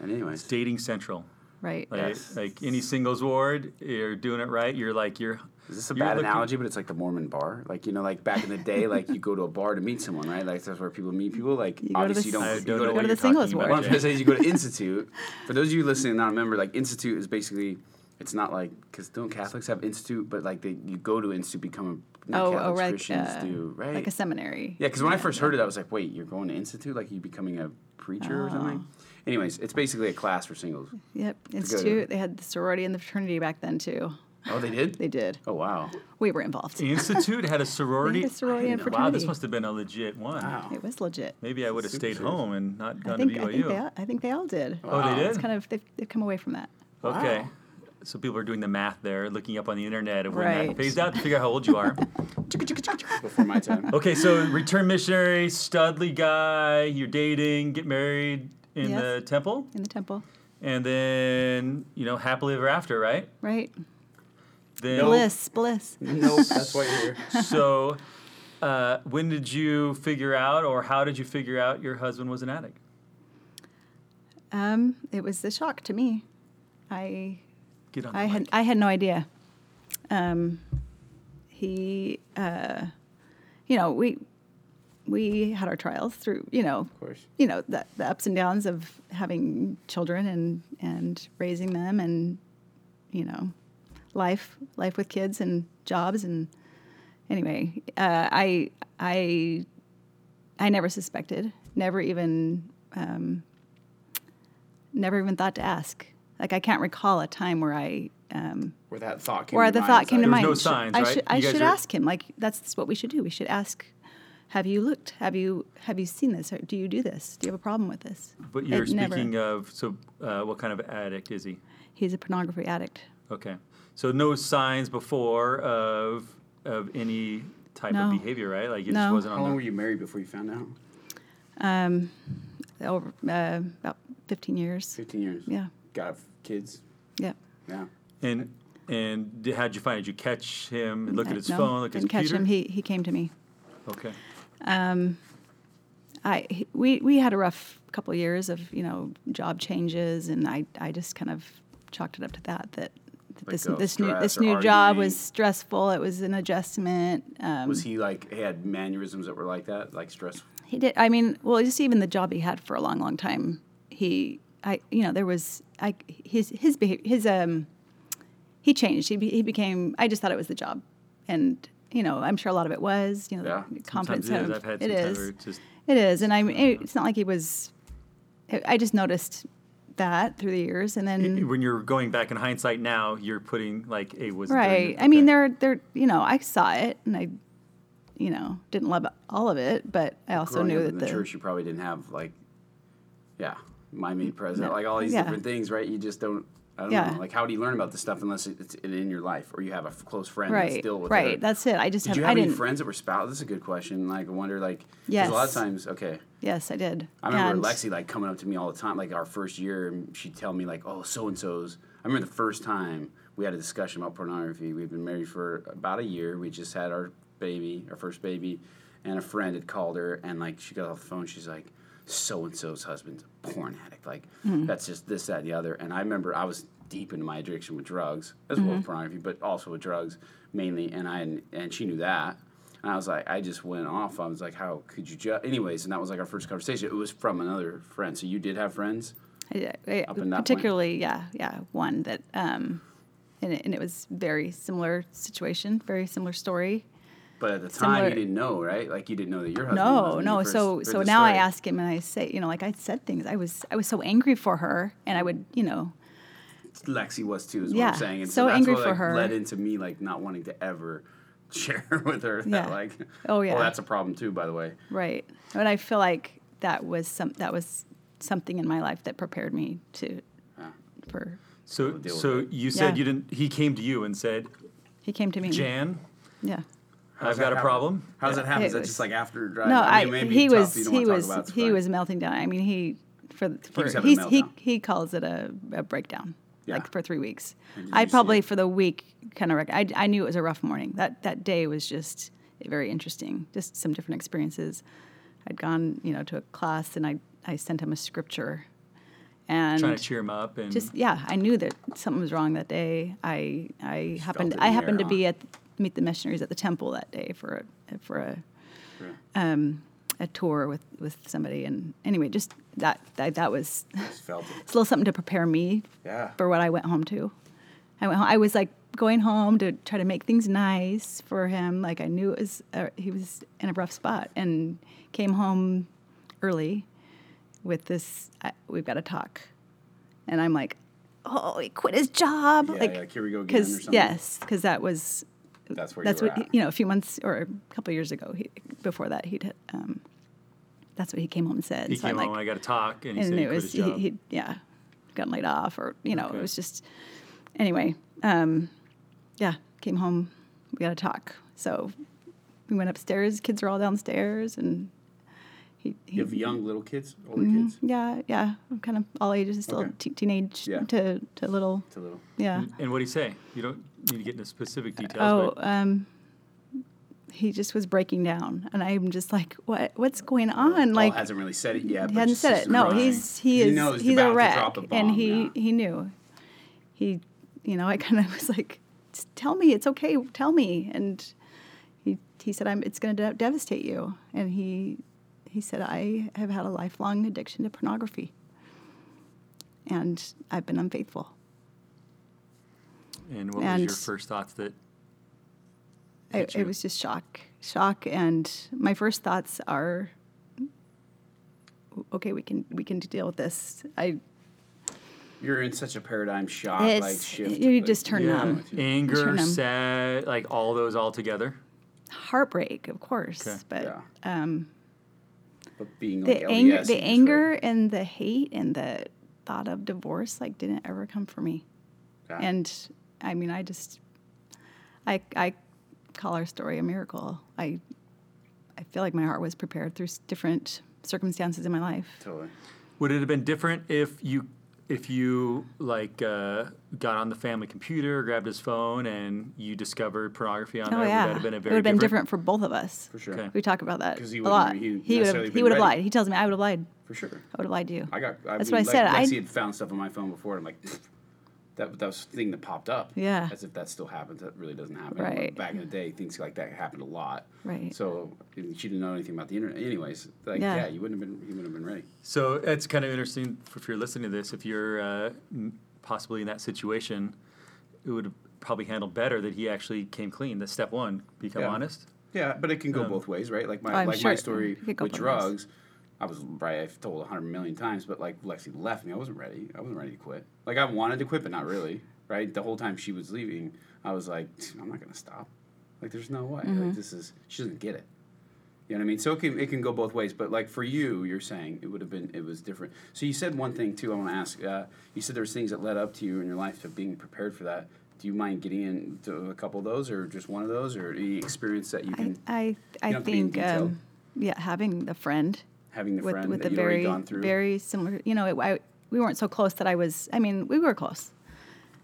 Speaker 2: And anyways,
Speaker 1: Dating Central.
Speaker 6: Right.
Speaker 1: Like,
Speaker 2: Yes.
Speaker 1: like any singles ward, you're doing it right. You're like you're.
Speaker 2: is this a
Speaker 1: you're
Speaker 2: bad
Speaker 1: looking-
Speaker 2: analogy? But it's like the Mormon bar. Like you know, like back in the day, like you go to a bar to meet someone, right? Like that's where people meet people. Like
Speaker 6: You go the
Speaker 2: obviously you don't. You
Speaker 1: don't
Speaker 2: go
Speaker 1: know
Speaker 2: to
Speaker 6: Go
Speaker 1: what
Speaker 6: to
Speaker 1: you're
Speaker 6: the singles ward.
Speaker 2: What I'm
Speaker 1: about.
Speaker 2: trying to say is you go to institute. For those of you listening and not remember, like institute is basically, it's not like because don't Catholics have institute, but like they you go to institute become a not
Speaker 6: Oh,
Speaker 2: Catholics,
Speaker 6: oh, right.
Speaker 2: Christians
Speaker 6: uh,
Speaker 2: do right.
Speaker 6: Like a seminary.
Speaker 2: yeah, because when I first heard it, I was like, wait, you're going to institute? Like you becoming a preacher or something? Anyways, it's basically a class for singles.
Speaker 6: Yep. Institute. They had the sorority and the fraternity back then too.
Speaker 2: Oh, they did.
Speaker 6: They did.
Speaker 2: Oh wow.
Speaker 6: We were involved.
Speaker 1: The institute had a sorority.
Speaker 6: Had a sorority and fraternity.
Speaker 1: Wow, this must have been a legit one.
Speaker 2: Wow.
Speaker 6: It was legit.
Speaker 1: Maybe I would have stayed
Speaker 2: serious.
Speaker 1: home and not
Speaker 6: I
Speaker 1: gone
Speaker 6: think,
Speaker 1: to
Speaker 6: I think they all, I think they all did.
Speaker 1: oh, they did.
Speaker 6: It's kind of they've, they've come away from that.
Speaker 1: Okay.
Speaker 2: Wow.
Speaker 1: So people are doing the math there, looking up on the internet of when that
Speaker 6: Right.
Speaker 1: phased out to figure out how old you are.
Speaker 2: Before my time.
Speaker 1: okay, so return missionary, studly guy, you're dating, get married in
Speaker 6: Yes.
Speaker 1: the temple,
Speaker 6: in the temple,
Speaker 1: and then you know happily ever after, right?
Speaker 6: right?
Speaker 1: Then
Speaker 6: Bliss, bliss.
Speaker 2: Nope. That's why you're here.
Speaker 1: so. Uh, when did you figure out, or how did you figure out your husband was an addict?
Speaker 6: Um, it was a shock to me. I
Speaker 1: Get on
Speaker 6: I had. I had no idea. Um, he, uh, you know, we we had our trials through, you know,
Speaker 2: Of course.
Speaker 6: you know, the, the ups and downs of having children and and raising them, and you know, life life with kids and jobs and anyway, uh, I I I never suspected, never even um, never even thought to ask. Like I can't recall a time where I um,
Speaker 2: Where that thought came
Speaker 6: where
Speaker 2: to
Speaker 6: the
Speaker 2: mind,
Speaker 6: thought came to
Speaker 2: like-
Speaker 6: mind.
Speaker 1: no
Speaker 6: Should-
Speaker 1: signs,
Speaker 6: I
Speaker 1: right?
Speaker 6: should I should
Speaker 1: are-
Speaker 6: ask him. Like that's what we should do. We should ask. Have you looked? Have you have you seen this? Or do you do this? Do you have a problem with this?
Speaker 1: But you're
Speaker 6: I'd never-
Speaker 1: speaking of so uh, what kind of addict is he?
Speaker 6: He's a pornography addict.
Speaker 1: Okay, so no signs before of of any type
Speaker 6: No.
Speaker 1: of behavior, right? Like it just wasn't
Speaker 2: How
Speaker 1: on
Speaker 2: long
Speaker 1: the
Speaker 2: were you married before you found out?
Speaker 6: Um, over uh, about 15 years.
Speaker 2: 15 years.
Speaker 6: Yeah.
Speaker 2: Got kids.
Speaker 6: Yeah.
Speaker 2: Yeah.
Speaker 1: And and did, how'd you find? Did you catch him? Look
Speaker 6: Uh,
Speaker 1: at his
Speaker 6: no,
Speaker 1: phone. Look at his
Speaker 6: didn't catch
Speaker 1: computer.
Speaker 6: him. He he came to me.
Speaker 1: okay.
Speaker 6: Um, I he- we we had a rough couple of years of you know job changes, and I I just kind of chalked it up to that that. that
Speaker 2: Like,
Speaker 6: This,
Speaker 2: uh,
Speaker 6: this new this new job was stressful. It was an adjustment. Um,
Speaker 2: Was he like he had mannerisms that were like that, like stress?
Speaker 6: He did. I mean, well, just even the job he had for a long, long time. He, I, you know, there was, I, his, his behavior, his, um, he changed. He, be, he became. I just thought it was the job, and you know, I'm sure a lot of it was, you know,
Speaker 2: Yeah.
Speaker 6: the confidence.
Speaker 1: It is. I've had
Speaker 6: it is.
Speaker 1: just
Speaker 6: It is, and I mean, it- it's not like he was. I just noticed that through the years, and then
Speaker 1: when you're going back in hindsight now, you're putting like a was
Speaker 6: right.
Speaker 1: it.
Speaker 6: I mean, there, there, you know, I saw it, and I, you know, didn't love all of it, but I also
Speaker 2: Growing
Speaker 6: knew that
Speaker 2: the,
Speaker 6: the
Speaker 2: church, you probably didn't have like, yeah, my maid president,
Speaker 6: No.
Speaker 2: like all these
Speaker 6: Yeah.
Speaker 2: different things, right? You just don't. I don't
Speaker 6: Yeah.
Speaker 2: know. Like, how do you learn about this stuff unless it's in your life or you have a close friend that's
Speaker 6: right,
Speaker 2: still with
Speaker 6: right.
Speaker 2: it?
Speaker 6: That's it. I just
Speaker 2: Did
Speaker 6: have.
Speaker 2: you
Speaker 6: I
Speaker 2: have any
Speaker 6: didn't.
Speaker 2: friends that were spouses? This is a good question. Like, I wonder, like, 'cause a lot of times, okay,
Speaker 6: Yes, I did.
Speaker 2: I remember
Speaker 6: And-
Speaker 2: Lexi like coming up to me all the time, like our first year, and she'd tell me like, "Oh, so and so's." I remember the first time we had a discussion about pornography. We'd been married for about a year. We just had our baby, our first baby, and a friend had called her, and like she got off the phone. She's like, "So and so's husband's a porn addict. Like that's just this, that, and the other." And I remember I was deep into my addiction with drugs as well as pornography, but also with drugs mainly. And I and she knew that. And I was like, I just went off. I was like, how could you just? Anyways, and that was like our first conversation. It was from another friend. So you did have friends.
Speaker 6: I, I,
Speaker 2: Up in that
Speaker 6: particularly, yeah, yeah, one that, um, and it, and it was very similar situation, very similar story.
Speaker 2: But at the time,
Speaker 6: Similar-
Speaker 2: you didn't know, right? Like you didn't know that your husband.
Speaker 6: No,
Speaker 2: was
Speaker 6: no.
Speaker 2: first
Speaker 6: So so
Speaker 2: the
Speaker 6: now I ask him and I say, you know, like I said things. I was I was so angry for her, and I would, you know,
Speaker 2: Lexi was too, is what
Speaker 6: Yeah,
Speaker 2: I'm saying. And
Speaker 6: so
Speaker 2: so, that's
Speaker 6: angry
Speaker 2: what,
Speaker 6: for
Speaker 2: like,
Speaker 6: her.
Speaker 2: led into me like not wanting to ever share with her that
Speaker 6: Yeah.
Speaker 2: like.
Speaker 6: Oh, yeah.
Speaker 2: Well, that's a problem too, by the way.
Speaker 6: right. And I feel like that was some that was something in my life that prepared me to ah. for.
Speaker 1: So, so you said
Speaker 6: Yeah.
Speaker 1: you didn't. He came to you and said,
Speaker 6: He came to me.
Speaker 1: "Jan,
Speaker 6: Yeah.
Speaker 1: I've got a problem."
Speaker 2: How does that happen?
Speaker 6: It
Speaker 2: Is that
Speaker 6: was-
Speaker 2: just like after driving?
Speaker 6: No,
Speaker 2: I
Speaker 6: I,
Speaker 2: mean, it may be
Speaker 6: he
Speaker 2: tough,
Speaker 6: was he was
Speaker 2: about
Speaker 6: he was melting down. I mean, he for, for
Speaker 2: was having a
Speaker 6: he's, he he calls it a, a breakdown.
Speaker 2: Yeah.
Speaker 6: Like for three weeks, I probably for the week kind of. Rec- I I knew it was a rough morning. That that day was just very interesting. Just some different experiences. I'd gone, you know, to a class and I I sent him a scripture, and
Speaker 1: Trying to cheer him up and
Speaker 6: just yeah, I knew that something was wrong that day. I I happened I happened to be
Speaker 2: huh?
Speaker 6: at meet the missionaries at the temple that day for a for a um, a tour with with somebody. And anyway, just that that that was
Speaker 2: Just felt it.
Speaker 6: it's a little something to prepare me
Speaker 2: Yeah.
Speaker 6: for what I went home to. I went home, I was like going home to try to make things nice for him. Like I knew it was uh, he was in a rough spot and came home early with this. I, we've got to talk, and I'm like, oh, he quit his job.
Speaker 2: Yeah,
Speaker 6: like,
Speaker 2: like, here we go again something.
Speaker 6: yes, because that was
Speaker 2: That's where
Speaker 6: that's
Speaker 2: you were
Speaker 6: what
Speaker 2: at.
Speaker 6: you know. A few months or a couple years ago, he, before that, he'd um, that's what he came home and said.
Speaker 1: he
Speaker 6: So I'm
Speaker 1: came
Speaker 6: like,
Speaker 1: home. I got to talk, and he
Speaker 6: and
Speaker 1: said he
Speaker 6: it
Speaker 1: quit
Speaker 6: was
Speaker 1: his
Speaker 6: he,
Speaker 1: job.
Speaker 6: he yeah gotten laid off or you know
Speaker 1: Okay.
Speaker 6: it was just anyway um, yeah came home we got to talk so we went upstairs kids are all downstairs and he, he
Speaker 2: You have young little kids, older
Speaker 6: Mm-hmm.
Speaker 2: kids.
Speaker 6: yeah yeah I'm kind of all ages still
Speaker 2: Okay.
Speaker 6: te- teenage
Speaker 2: Yeah.
Speaker 6: to, to little
Speaker 2: It's a little.
Speaker 6: yeah
Speaker 1: and what did he say? You don't need to get into specific details.
Speaker 6: oh
Speaker 1: but
Speaker 6: um he just was breaking down and i'm just like what what's going on like
Speaker 2: Paul hasn't really said it yet.
Speaker 6: He
Speaker 2: but
Speaker 6: hadn't said
Speaker 2: is
Speaker 6: it. No,
Speaker 2: crying.
Speaker 6: he's he
Speaker 2: He
Speaker 6: is
Speaker 2: knows
Speaker 6: he's
Speaker 2: about
Speaker 6: a
Speaker 2: to
Speaker 6: wreck,
Speaker 2: drop a
Speaker 6: and he
Speaker 2: yeah.
Speaker 6: he knew. He, you know, I kind of was like, tell me it's okay. Tell me. And he he said, "I'm. It's going to de- devastate you." And he he said, "I have had a lifelong addiction to pornography, and I've been unfaithful."
Speaker 1: and what was your first thoughts that?
Speaker 6: I,
Speaker 1: you?
Speaker 6: it was just shock, shock, and my first thoughts are, "Okay, we can we can deal with this." I
Speaker 2: You're in such a paradigm shock,
Speaker 6: It's-
Speaker 2: like shift.
Speaker 6: you
Speaker 2: like,
Speaker 6: just turn
Speaker 2: yeah.
Speaker 6: numb.
Speaker 1: Anger,
Speaker 6: Turn 'em.
Speaker 1: sad, like all those all together.
Speaker 6: heartbreak, of course,
Speaker 1: Okay.
Speaker 6: but
Speaker 2: Yeah.
Speaker 6: um,
Speaker 2: But being
Speaker 6: the
Speaker 2: like
Speaker 6: anger,
Speaker 2: LDS,
Speaker 6: the anger,
Speaker 2: heard-
Speaker 6: and the hate, and the thought of divorce, like didn't ever come for me.
Speaker 2: Yeah.
Speaker 6: And I mean, I just, I, I call our story a miracle. I, I feel like my heart was prepared through different circumstances in my life.
Speaker 2: Totally.
Speaker 1: Would it have been different if you if you like uh, got on the family computer, grabbed his phone, and you discovered pornography on
Speaker 6: Oh
Speaker 1: there?
Speaker 6: yeah,
Speaker 1: Would that have been a very it
Speaker 6: would have been
Speaker 1: different?
Speaker 6: different for both of us.
Speaker 2: For sure.
Speaker 1: Okay.
Speaker 6: We talk about that
Speaker 2: 'Cause he
Speaker 6: a lot.
Speaker 2: he
Speaker 6: He would have.
Speaker 2: been
Speaker 6: He would have lied. He tells me I would have lied.
Speaker 2: For sure.
Speaker 6: I would have lied to you.
Speaker 2: I got. I
Speaker 6: That's
Speaker 2: mean,
Speaker 6: what I said. I-
Speaker 2: Lexi had found stuff on my phone before. And I'm like, "Pfft, that that was the thing that popped up.
Speaker 6: Yeah.
Speaker 2: As if that still happens. That really doesn't happen.
Speaker 6: Right.
Speaker 2: Back in the day, things like that happened a lot.
Speaker 6: Right.
Speaker 2: So she didn't know anything about the internet. Anyways, like
Speaker 6: Yeah.
Speaker 2: yeah, you wouldn't have been. You wouldn't have been ready.
Speaker 1: So it's kind of interesting if you're listening to this. If you're uh, possibly in that situation, it would probably handled better that he actually came clean. That's step one. Become
Speaker 2: Yeah.
Speaker 1: honest.
Speaker 2: Yeah, but it can go
Speaker 1: Um,
Speaker 2: both ways, right? Like my
Speaker 6: I'm
Speaker 2: like
Speaker 6: sure
Speaker 2: my story
Speaker 6: it could go
Speaker 2: with
Speaker 6: drugs. ways.
Speaker 2: I was right. I've told a hundred million times, but like Lexi left me. I wasn't ready. I wasn't ready to quit. Like I wanted to quit, but not really. Right. The whole time she was leaving, I was like, I'm not gonna stop. Like there's no way.
Speaker 6: Mm-hmm.
Speaker 2: Like this is she doesn't get it. You know what I mean? So it can it can go both ways. But like for you, you're saying it would have been it was different. So you said one thing too. I want to ask. Uh, you said there was things that led up to you in your life to being prepared for that. Do you mind getting into a couple of those, or just one of those, or any experience that you
Speaker 6: I,
Speaker 2: can
Speaker 6: I, I
Speaker 2: have to be in
Speaker 6: think, um, yeah, having a friend
Speaker 2: having the
Speaker 6: with
Speaker 2: friend
Speaker 6: with
Speaker 2: that
Speaker 6: a
Speaker 2: you'd already
Speaker 6: very
Speaker 2: gone through?
Speaker 6: very similar. You know, it, I, we weren't so close that I was. I mean, we were close,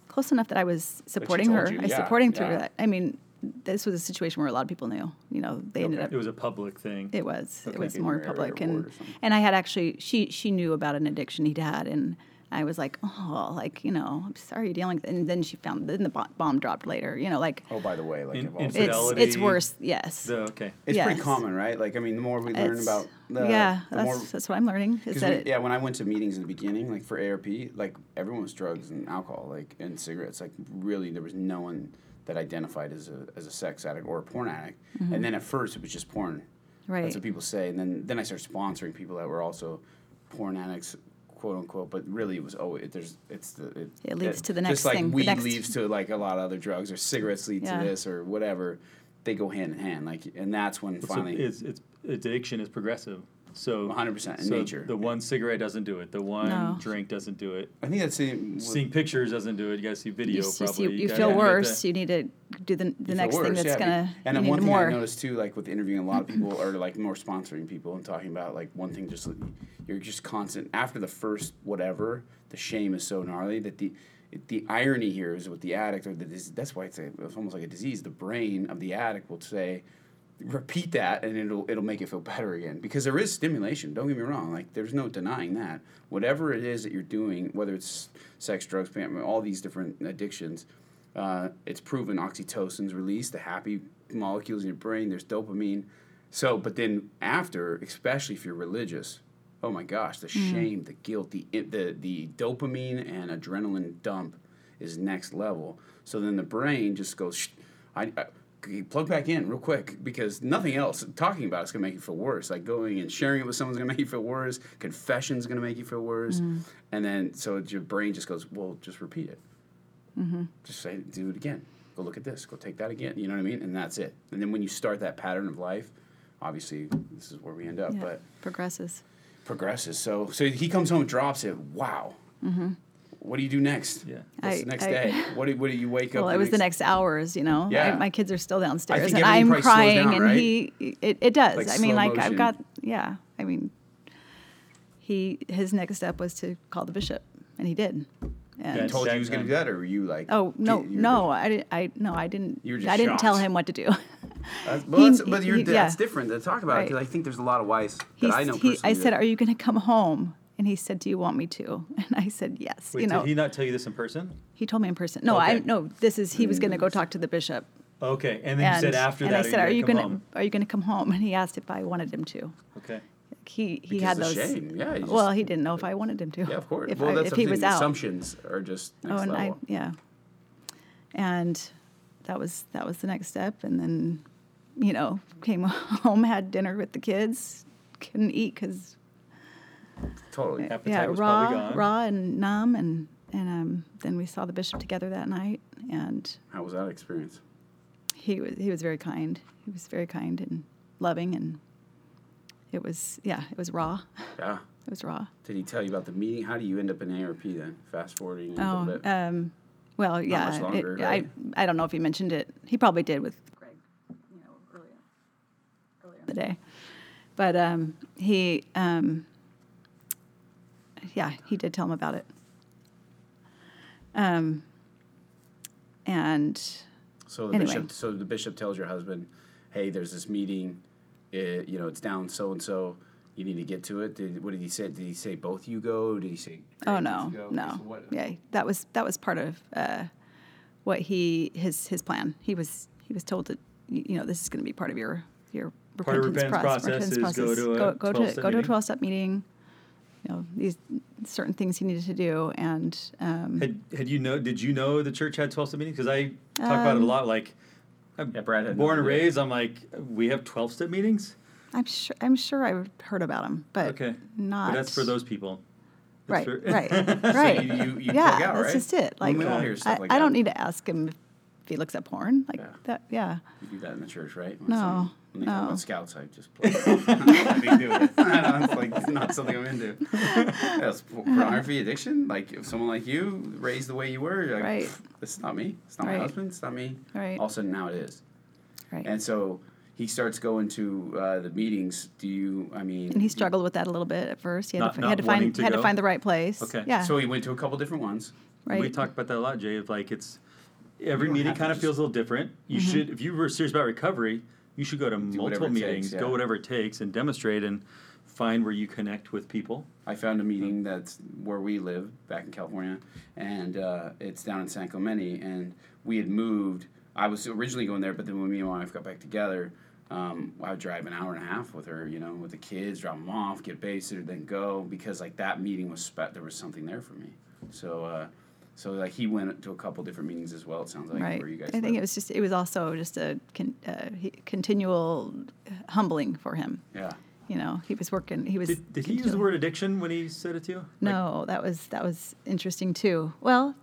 Speaker 6: close enough that I was supporting her.
Speaker 2: you,
Speaker 6: I was
Speaker 2: yeah,
Speaker 6: supporting through
Speaker 2: yeah.
Speaker 6: that. I mean, this was a situation where a lot of people knew. You know, they ended up.
Speaker 1: It was a public thing.
Speaker 6: It was.
Speaker 2: Okay.
Speaker 6: It was more public, and
Speaker 2: ward or something.
Speaker 6: and I had actually she she knew about an addiction he'd had, and I was like, oh, like you know, I'm sorry you're dealing. with And then she found, then the bomb dropped later. You know, like
Speaker 2: Oh, by the way, like
Speaker 1: In-
Speaker 6: it's
Speaker 1: infidelity.
Speaker 6: it's worse. Yes.
Speaker 1: So, okay.
Speaker 2: it's pretty common, right? Like I mean, the more we learn
Speaker 6: It's-
Speaker 2: about the
Speaker 6: yeah,
Speaker 2: the
Speaker 6: that's,
Speaker 2: more
Speaker 6: that's what I'm learning. Is
Speaker 2: 'Cause
Speaker 6: that
Speaker 2: we-
Speaker 6: it,
Speaker 2: yeah, when I went to meetings in the beginning, like for ARP, like everyone was drugs and alcohol, like and cigarettes. Like really, there was no one that identified as a as a sex addict or a porn addict. And then at first, it was just porn.
Speaker 6: Mm-hmm. Right.
Speaker 2: That's what people say. And then then I started sponsoring people that were also porn addicts, quote unquote. But really, it was oh, it, there's it's the it,
Speaker 6: It leads to the
Speaker 2: just
Speaker 6: next
Speaker 2: like
Speaker 6: thing, the
Speaker 2: weed
Speaker 6: next-
Speaker 2: leads to like a lot of other drugs, or cigarettes lead
Speaker 6: Yeah.
Speaker 2: to this, or whatever. They go hand in hand. Like, and that's when
Speaker 1: So
Speaker 2: finally.
Speaker 1: it's, it's addiction is progressive. So
Speaker 2: 100% in
Speaker 1: so
Speaker 2: nature.
Speaker 1: The one cigarette doesn't do it. The one
Speaker 6: No.
Speaker 1: drink doesn't do it.
Speaker 2: I think that's the,
Speaker 1: Seeing pictures doesn't do it. You guys see video
Speaker 6: you, s- you,
Speaker 1: probably.
Speaker 6: see- you
Speaker 1: gotta
Speaker 6: feel
Speaker 1: get
Speaker 6: worse.
Speaker 1: the-
Speaker 6: You need to do the, the
Speaker 2: you feel
Speaker 6: next thing that's
Speaker 2: yeah.
Speaker 6: gonna.
Speaker 2: And
Speaker 6: you
Speaker 2: then one
Speaker 6: need
Speaker 2: thing
Speaker 6: more.
Speaker 2: I noticed too, like with interviewing a lot of people, or like more sponsoring people and talking about like one thing, just you're just constant. After the first whatever, the shame is so gnarly that the the irony here is with the addict or the dis- that's why it's, a, it's almost like a disease. The brain of the addict will say, repeat that, and it'll it'll make it feel better again because there is stimulation. Don't get me wrong. Like there's no denying that. Whatever it is that you're doing, whether it's sex, drugs, all these different addictions, uh, it's proven oxytocin's released, the happy molecules in your brain. There's dopamine. So, but then after, especially if you're religious, oh my gosh, the shame, the guilt, the the the dopamine and adrenaline dump is next level. So then the brain just goes, I, I plug back in real quick because nothing else talking about it's gonna make you feel worse. Like going and sharing it with someone's gonna make you feel worse. Confession's gonna make you feel worse, mm-hmm. and then so your brain just goes, well, just repeat it. Mm-hmm. Just say, do it again. Go look at this. Go take that again. You know what I mean? And that's it. And then when you start that pattern of life, obviously this is where we end up.
Speaker 6: Yeah,
Speaker 2: But
Speaker 6: progresses.
Speaker 2: progresses. So so he comes home, drops it. Wow. Mm-hmm. What do you do next?
Speaker 1: Yeah.
Speaker 2: What's
Speaker 6: I-
Speaker 2: the next
Speaker 6: I-
Speaker 2: day? What do, what do you wake up?
Speaker 6: Well, it was the next hours, you know. I- my kids are still downstairs,
Speaker 2: think
Speaker 6: and I'm
Speaker 2: probably slows
Speaker 6: crying,
Speaker 2: down,
Speaker 6: and
Speaker 2: right?
Speaker 6: he. It, it does.
Speaker 2: Like
Speaker 6: I mean,
Speaker 2: slow
Speaker 6: like
Speaker 2: motion.
Speaker 6: I've got. Yeah. I mean, he his next step was to call the bishop, and he did. And
Speaker 1: Yeah,
Speaker 2: told you he was going to do uh, that, or were you like?
Speaker 6: oh no,
Speaker 2: you
Speaker 6: no, I didn't. I no, I didn't.
Speaker 2: You were just
Speaker 6: I didn't tell him what to do.
Speaker 2: That's, well,
Speaker 6: He-
Speaker 2: that's, but you're,
Speaker 6: he-
Speaker 2: that's
Speaker 6: yeah.
Speaker 2: different to talk about
Speaker 6: Right.
Speaker 2: because I think there's a lot of wives that
Speaker 6: He's-
Speaker 2: I know
Speaker 6: he. I said, "Are you going to come home?" And he said, "Do you want me to?" And I said, "Yes."
Speaker 1: Wait,
Speaker 6: you know,
Speaker 1: did he not tell you this in person?
Speaker 6: he told me in person. No, I
Speaker 1: Okay.
Speaker 6: no. This is he was going to go talk to the bishop.
Speaker 1: Okay, and then you said after
Speaker 6: and
Speaker 1: that,
Speaker 6: I said, "Are you
Speaker 1: going
Speaker 6: going to Are you going to come home?" And he asked if I wanted him to.
Speaker 1: Okay.
Speaker 6: He he
Speaker 2: Because
Speaker 6: had those.
Speaker 2: shame. Yeah, he
Speaker 6: well, he didn't know if I wanted him to.
Speaker 2: yeah, of course.
Speaker 6: If,
Speaker 2: well,
Speaker 6: I,
Speaker 2: that's
Speaker 6: if
Speaker 2: the
Speaker 6: he was out.
Speaker 2: Assumptions are just oh, next
Speaker 6: oh, and
Speaker 2: level.
Speaker 6: I yeah. And that was that was the next step, and then, you know, came home, had dinner with the kids, couldn't eat because
Speaker 2: totally.
Speaker 1: Appetite
Speaker 6: yeah,
Speaker 1: was
Speaker 6: raw,
Speaker 1: probably gone.
Speaker 6: raw and numb, and and um, then we saw the bishop together that night, and
Speaker 2: How was that experience?
Speaker 6: he was he was very kind. He was very kind and loving, and it was yeah, it was raw.
Speaker 2: Yeah.
Speaker 6: It was raw.
Speaker 2: Did he tell you about the meeting? How do you end up in ARP then? Fast forwarding a
Speaker 6: Oh,
Speaker 2: little bit.
Speaker 6: um, well, yeah.
Speaker 2: much longer,
Speaker 6: it,
Speaker 2: right?
Speaker 6: I I don't know if he mentioned it. He probably did with Greg, you know, earlier earlier in the day. But um, he, um, yeah, he did tell him about it. Um, and
Speaker 2: So the
Speaker 6: Anyway.
Speaker 2: bishop, so the bishop tells your husband, "Hey, there's this meeting. It, you know, it's down so and so. You need to get to it." Did, what did he say? Did he say both you go? Did he say?
Speaker 6: oh no,
Speaker 2: needs to go?
Speaker 6: no,
Speaker 2: So what-
Speaker 6: yeah, that was that was part of uh, what he his his plan. He was he was told that you know this is going to be part of your your
Speaker 1: Part of
Speaker 6: repentance,
Speaker 1: repentance process is go to a
Speaker 6: go, go to
Speaker 1: 12-step
Speaker 6: go to a twelve step meeting. You know these certain things he needed to do, and um,
Speaker 1: Had, had you know? Did you know the church had twelve step meetings? Because I talk about it a lot. Like, I'm
Speaker 2: Yeah, Brad had
Speaker 1: born and raised. I'm like, we have twelve step meetings.
Speaker 6: I'm sure I'm sure I've heard about them but
Speaker 1: Okay,
Speaker 6: not.
Speaker 1: but that's for those people.
Speaker 6: Right,
Speaker 1: for-
Speaker 6: right, right.
Speaker 2: you- you- you
Speaker 6: yeah,
Speaker 2: plug out,
Speaker 6: that's
Speaker 2: right?
Speaker 6: just it. Like
Speaker 2: we all hear stuff
Speaker 6: I,
Speaker 2: like
Speaker 6: I don't need to ask him if he looks at porn. Like
Speaker 2: Yeah.
Speaker 6: that. Yeah.
Speaker 2: You do that in the church, right? When
Speaker 6: No,
Speaker 2: someone- When they talk about scouts, I just play. I don't do it. I don't, it's like it's not something I'm into. That's pornography addiction. Like if someone like you raised the way you were, you're like,
Speaker 6: Right.
Speaker 2: "Pff, this is not me. It's not my husband. It's not me.
Speaker 6: Right.
Speaker 2: All of a sudden now it is.
Speaker 6: Right.
Speaker 2: And so he starts going to uh, the meetings. Do you? I mean,
Speaker 6: and he struggled with that a little bit at first. He had,
Speaker 1: Not-
Speaker 6: to,
Speaker 1: not
Speaker 6: had to find
Speaker 1: to
Speaker 6: had
Speaker 1: go?
Speaker 6: to find the right place.
Speaker 1: Okay.
Speaker 6: Yeah.
Speaker 2: So he went to a couple different ones.
Speaker 6: right.
Speaker 1: We talked about that a lot, Jay. Of like, it's every meeting kind of feels a little different. You
Speaker 6: Mm-hmm.
Speaker 1: should, if you were serious about recovery, you should go to multiple meetings,
Speaker 2: takes,
Speaker 1: go whatever it takes, and demonstrate. And find where you connect with people.
Speaker 2: I found a meeting that's where we live back in California, and uh, it's down in San Clemente. And we had moved. I was originally going there, but then when me and my wife got back together, um, I would drive an hour and a half with her, you know, with the kids, drop them off, get babysitter, then go because like that meeting was spe- there was something there for me. So, uh, so like he went to a couple different meetings as well. It sounds like
Speaker 6: right.
Speaker 2: where you guys.
Speaker 6: I think
Speaker 2: live.
Speaker 6: it was just it was also just a con, uh, he, continual humbling for him.
Speaker 2: Yeah.
Speaker 6: You know, he was working. He was.
Speaker 1: Did, did he use the word addiction when he said it to you? Like,
Speaker 6: No, that was that was interesting too. Well,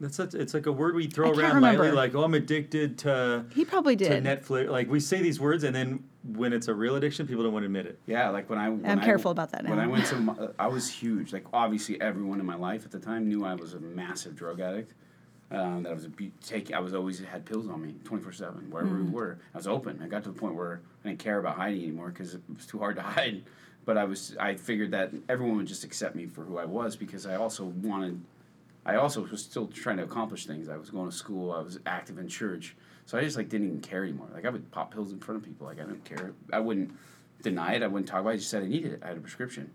Speaker 1: that's such, it's like a word we throw
Speaker 6: I can't
Speaker 1: around lightly, like oh, I'm addicted to
Speaker 6: he probably did
Speaker 1: to
Speaker 6: did.
Speaker 1: Netflix. Like we say these words, and then when it's a real addiction, people don't want to admit it.
Speaker 2: Yeah, like when I. When
Speaker 6: I'm
Speaker 2: I-
Speaker 6: careful about that
Speaker 2: When I went to, my, I was huge. Like obviously, everyone in my life at the time knew I was a massive drug addict. Um, that I was a be- take. I was always had pills on me, twenty four seven, wherever
Speaker 6: Mm.
Speaker 2: we were. I was open. I got to the point where I didn't care about hiding anymore because it was too hard to hide. But I was. I figured that everyone would just accept me for who I was because I also wanted. I also was still trying to accomplish things. I was going to school. I was active in church. So I just like didn't even care anymore. Like I would pop pills in front of people. Like I don't care. I wouldn't deny it. I wouldn't talk about it. I just said I needed it. I had a prescription.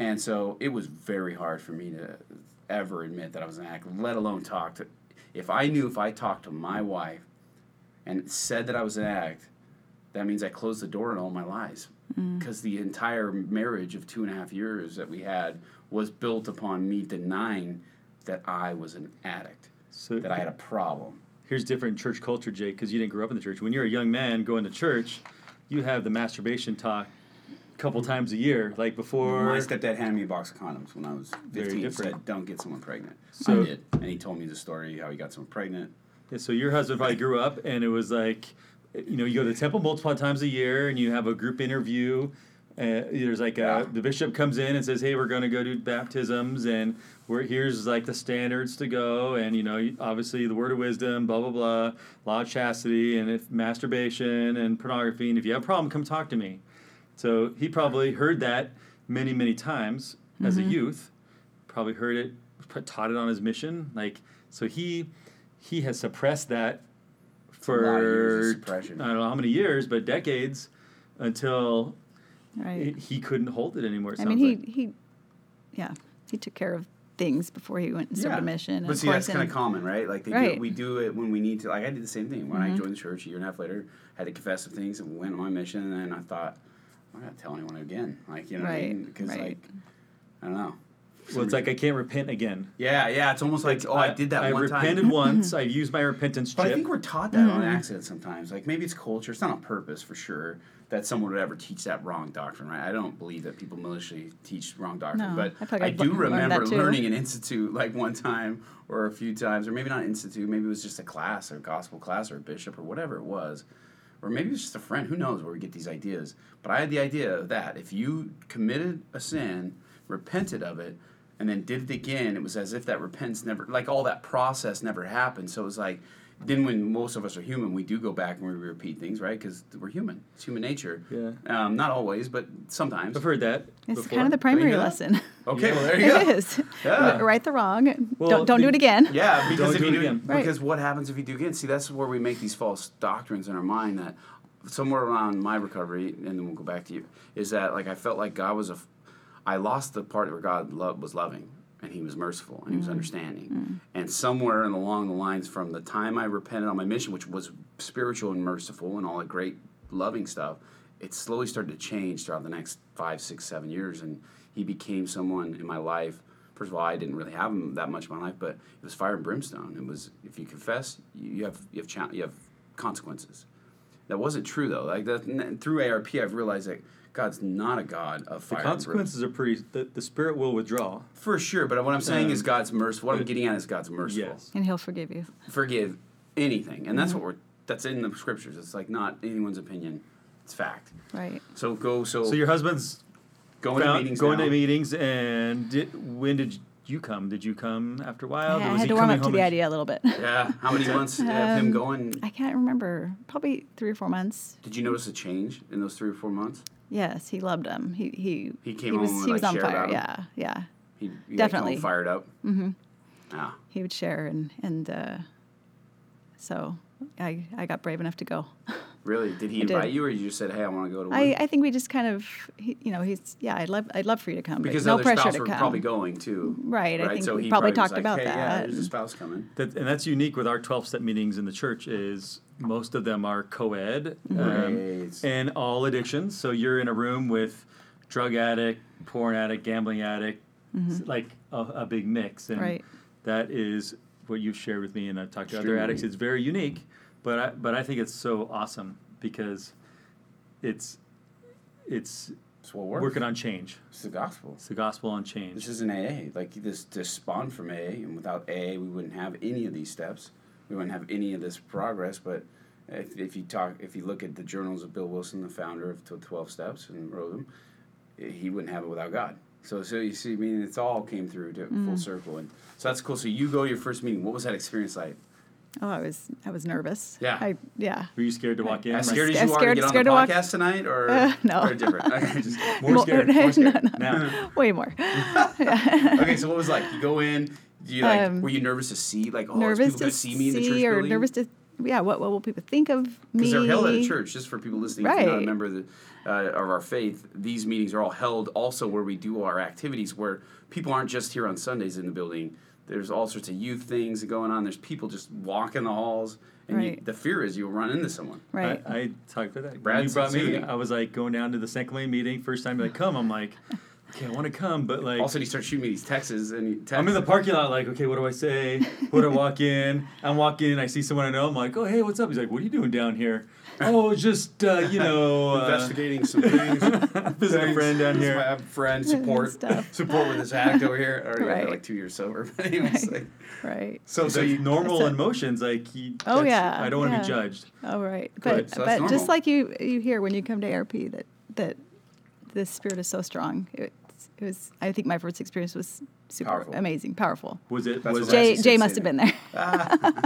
Speaker 2: And so it was very hard for me to ever admit that I was an addict, let alone talk to. If I knew if I talked to my wife and said that I was an addict, that means I closed the door on all my lies. Mm. Because the entire marriage of two and a half years that we had was built upon me denying that I was an addict,
Speaker 1: So
Speaker 2: that I had a problem.
Speaker 1: here's different church culture, Jake, because you didn't grow up in the church. When you're a young man going to church, you have the masturbation talk a couple times a year, like before.
Speaker 2: My stepdad handed me a box of condoms when I was 15.
Speaker 1: different.
Speaker 2: Said, "Don't get someone pregnant."
Speaker 1: So-
Speaker 2: I did, and he told me the story how he got someone pregnant.
Speaker 1: Yeah, so your husband probably grew up, and it was like, you know, you go to the temple multiple times a year, and you have a group interview. Uh, there's like
Speaker 2: Yeah.
Speaker 1: the bishop comes in and says, "Hey, we're going to go do baptisms, and we're here's like the standards to go, and you know, obviously the word of wisdom, blah blah blah, law of chastity, and if masturbation and pornography, and if you have a problem, come talk to me." So he probably heard that many many times as a youth, probably heard it, taught it on his mission, like so he he has suppressed that
Speaker 2: a lot of years
Speaker 1: for. I don't know how many years, but decades until
Speaker 6: right.
Speaker 1: he he couldn't hold it anymore. It
Speaker 6: I mean, he
Speaker 1: like.
Speaker 6: he, yeah, he took care of things before he went and served a mission. and
Speaker 2: But
Speaker 6: of
Speaker 2: see, that's kind of common, right? Like they do,
Speaker 6: Right. Mm-hmm.
Speaker 2: we do it when we need to. Like I did the same thing when I joined the church a year and a half later. Had to confess some things and went on my mission, and then I thought, I'm not gonna tell anyone again. Like you know, what I mean? Because
Speaker 6: right.
Speaker 2: like I don't know.
Speaker 1: Well, it's like I can't repent again.
Speaker 2: Yeah, yeah. It's almost like, oh, I, did that
Speaker 1: I
Speaker 2: one
Speaker 1: repented
Speaker 2: time.
Speaker 1: once. I've used my repentance
Speaker 2: But I think we're taught that on
Speaker 6: Mm-hmm.
Speaker 2: accident sometimes. Like maybe it's culture. It's not on purpose for sure that someone would ever teach that wrong doctrine, right? I don't believe that people maliciously teach wrong doctrine.
Speaker 6: No,
Speaker 2: but
Speaker 6: I like
Speaker 2: I do
Speaker 6: learned
Speaker 2: remember learning an institute like one time or a few times, or maybe not institute, maybe it was just a class or a gospel class or a bishop or whatever it was. Or maybe it was just a friend. Who knows where we get these ideas? But I had the idea that if you committed a sin, repented of it, and then did it again, it was as if that repentance never, like all that process never happened. So it was like, then when most of us are human, we do go back and we repeat things, right? Because we're human. It's human nature.
Speaker 1: Yeah.
Speaker 2: Um, not always, but sometimes.
Speaker 1: I've heard that.
Speaker 6: It's
Speaker 1: before.
Speaker 6: kind of the primary lesson.
Speaker 2: Okay, well there you go.
Speaker 6: is.
Speaker 2: Yeah.
Speaker 6: Right the wrong.
Speaker 1: Well,
Speaker 6: don't don't do it again.
Speaker 2: Yeah, because
Speaker 1: Don't
Speaker 2: if
Speaker 1: do
Speaker 2: you
Speaker 1: it
Speaker 2: do
Speaker 1: again.
Speaker 6: Right.
Speaker 2: because what happens if you do again? See, that's where we make these false doctrines in our mind that somewhere around my recovery, and then we'll go back to you, is that like I felt like God was a, f- I lost the part where God lo- was loving and He was merciful and He was mm. understanding, mm. and somewhere and along the lines from the time I repented on my mission, which was spiritual and merciful and all that great loving stuff, it slowly started to change throughout the next five, six, seven years, and He became someone in my life first of all, I didn't really have him that much in my life, but it was fire and brimstone. It was if you confess, you have you have cha- you have consequences. That wasn't true though. Like that, through ARP, I've realized that God's not a God of
Speaker 1: The
Speaker 2: fire. and
Speaker 1: consequences are pretty. The, the spirit will withdraw.
Speaker 2: for sure. But what I'm saying
Speaker 1: Um,
Speaker 2: is God's merciful. What I'm getting at is God's merciful.
Speaker 1: Yes.
Speaker 6: And he'll forgive you.
Speaker 2: Forgive anything, and that's what we're. That's in the scriptures. It's like not anyone's opinion. It's fact.
Speaker 6: Right.
Speaker 2: So go. So,
Speaker 1: So your husband's
Speaker 2: going to
Speaker 1: found-
Speaker 2: meetings.
Speaker 1: going
Speaker 2: now.
Speaker 1: to meetings, and did, when did you come? Did you come after a while?
Speaker 6: I, I had
Speaker 1: he
Speaker 6: to warm up to the idea a little bit.
Speaker 2: Yeah. How many months of him
Speaker 6: Um,
Speaker 2: going?
Speaker 6: I can't remember. Probably three or four months.
Speaker 2: Did you notice a change in those three or four months?
Speaker 6: Yes, he loved him. He he
Speaker 2: He came
Speaker 6: he was
Speaker 2: home
Speaker 6: he
Speaker 2: like,
Speaker 6: was on fire. Yeah, yeah.
Speaker 2: He, he
Speaker 6: Definitely.
Speaker 2: all fired up. Mm-hmm. Ah.
Speaker 6: He would share and and uh, so I I got brave enough to go.
Speaker 2: Really? Did he
Speaker 6: I did.
Speaker 2: invite you, or you just said, "Hey, I want to go to one"?
Speaker 6: I, I think we just kind of, he, you know, he's yeah. I'd love I'd love for you to come,
Speaker 2: because
Speaker 6: but no
Speaker 2: other
Speaker 6: pressure
Speaker 2: spouse
Speaker 6: to
Speaker 2: were
Speaker 6: come.
Speaker 2: probably going too.
Speaker 6: Right, I think
Speaker 2: so
Speaker 6: we
Speaker 2: he
Speaker 6: probably
Speaker 2: was
Speaker 6: talked
Speaker 2: like,
Speaker 6: about
Speaker 2: hey, Yeah,
Speaker 6: that
Speaker 2: there's a
Speaker 6: and-
Speaker 2: spouse coming.
Speaker 1: That, and that's unique with our 12 step meetings in the church is most of them are co-ed um,
Speaker 2: Right.
Speaker 1: and all addictions. So you're in a room with drug addict, porn addict, gambling addict, s- like a, a big mix. And
Speaker 6: Mm-hmm. Right.
Speaker 1: that is what you've shared with me and I've talked to other addicts. It's very unique, but I, but I think it's so awesome because it's, it's
Speaker 2: It's what works.
Speaker 1: working on change.
Speaker 2: It's the gospel.
Speaker 1: It's the gospel on change.
Speaker 2: This is an AA. Like this, this spawned from AA, and without AA, we wouldn't have any of these steps. We wouldn't have any of this progress. But if, if you talk, if you look at the journals of Bill Wilson, the founder of Twelve Steps, and wrote them, eh, he wouldn't have it without God. So, so you see, I mean, it's all came through to
Speaker 6: Mm.
Speaker 2: full circle, and so that's cool. So you go to your first meeting. What was that experience like?
Speaker 6: Oh, I was I was nervous.
Speaker 2: Yeah.
Speaker 6: I yeah.
Speaker 1: Were you scared to walk in?
Speaker 2: As
Speaker 1: Like,
Speaker 2: scared as
Speaker 6: I'm
Speaker 2: you are to
Speaker 6: scared-
Speaker 2: get on the
Speaker 6: to walk-
Speaker 2: podcast tonight, or,
Speaker 6: Uh, no.
Speaker 2: or different? Okay, just-
Speaker 1: more
Speaker 6: Mo-
Speaker 1: scared. More scared.
Speaker 6: no, no.
Speaker 1: Now.
Speaker 6: Way more.
Speaker 2: okay, so what was it like? You go in. You like?
Speaker 6: Um,
Speaker 2: were you nervous to see like? Oh,
Speaker 6: nervous
Speaker 2: people
Speaker 6: to
Speaker 2: gonna see me in the church
Speaker 6: see or
Speaker 2: building?
Speaker 6: nervous to yeah. What what will people think of me?
Speaker 2: Because they're held at a church, just for people listening, if you're not a member of, the, uh, of our faith, these meetings are all held also where we do our activities, where people aren't just here on Sundays in the building. There's all sorts of youth things going on. There's people just walking the halls, and you, the fear is you'll run into someone.
Speaker 6: Right.
Speaker 1: I, I talked about that.
Speaker 2: Brad
Speaker 1: you brought me. I was like going down to the San Clemente meeting. First time, like, come. I'm like, okay, I want to come, but like,
Speaker 2: All of a sudden, you start shooting me these texts, and you text,
Speaker 1: I'm in the parking lot. Like, okay, what do I say? What do I walk in? I'm walking in. I see someone I know. I'm like, oh, hey, what's up? He's like, what are you doing down here? Oh, just uh, you know, uh,
Speaker 2: investigating some things.
Speaker 1: visiting a friend down here.
Speaker 2: my friend support
Speaker 6: Stuff.
Speaker 2: support with this addict over here. Or yeah, they're
Speaker 6: Right.
Speaker 2: like two years sober. But anyways, like,
Speaker 6: Right.
Speaker 2: so
Speaker 1: So
Speaker 2: so you
Speaker 1: normal
Speaker 6: That's
Speaker 1: emotions, like, you,
Speaker 6: Oh, yeah,
Speaker 1: I don't want to
Speaker 6: yeah.
Speaker 1: be judged.
Speaker 6: Oh right.
Speaker 1: Good,
Speaker 6: But
Speaker 2: so that's
Speaker 6: but just like you you hear when you come to ARP that that the spirit is so strong. It, it was I think my first experience was super
Speaker 2: Powerful.
Speaker 6: amazing, powerful.
Speaker 1: Was it?
Speaker 2: That's
Speaker 1: was it,
Speaker 6: Jay Jay must have been there.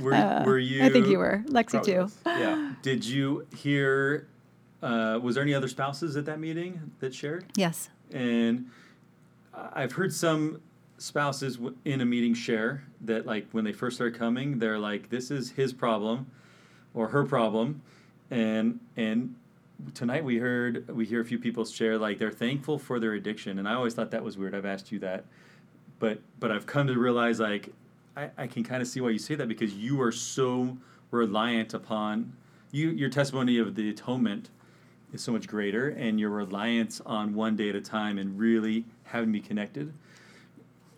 Speaker 1: were, were you?
Speaker 6: Uh, I think you were. Lexi
Speaker 2: Probably
Speaker 6: too.
Speaker 2: was. Yeah.
Speaker 1: Did you hear? Uh, was there any other spouses at that meeting that shared?
Speaker 6: Yes.
Speaker 1: And I- I've heard some spouses in a meeting share that, like, when they first start coming, they're like, "This is his problem, or her problem," and and tonight we heard we hear a few people share like they're thankful for their addiction, and I always thought that was weird. I've asked you that, but but I've come to realize like I, I can kind of see why you say that because you are so reliant upon you your testimony of the atonement is so much greater and your reliance on one day at a time and really having be connected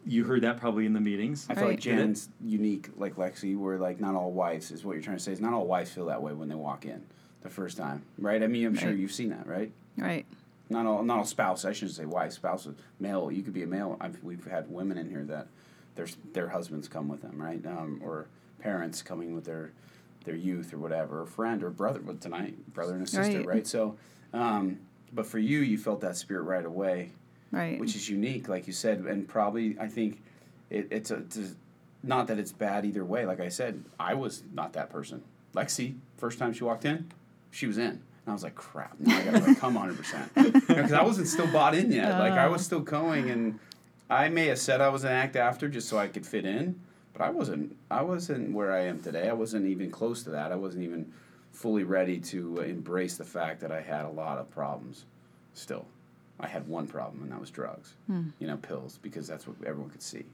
Speaker 1: you heard that probably in the meetings
Speaker 2: I feel like Jen's unique, like Lexi, where like not all wives is what you're trying to say. Is not all wives feel that way when they walk in the first time, right? I mean, I'm sure you've seen that, right?
Speaker 6: Right.
Speaker 2: Not all, not all spouse. I shouldn't say wife, spouse, male. You could be a male. I've, we've had women in here that their their husbands come with them, right? Um, or parents coming with their their youth or whatever, or friend or brother. But tonight, brother and a sister,
Speaker 6: Right.
Speaker 2: right? So, um, but for you, you felt that spirit right away
Speaker 6: Right.
Speaker 2: which is unique, like you said, and probably I think it, it's a it's a- not that it's bad either way. Like I said, I was not that person. Lexi, first time she walked in, she was in, and I was like, crap, now I gotta like, come hundred percent because I wasn't still bought in yet. Like I was uh. still going, and I may have said I was an act after just so I could fit in, but I wasn't. I wasn't where I am today. I wasn't even close to that. I wasn't even fully ready to uh, embrace the fact that I had a lot of problems still. I had one problem, and that was drugs. Hmm. You know, pills, because that's what everyone could see,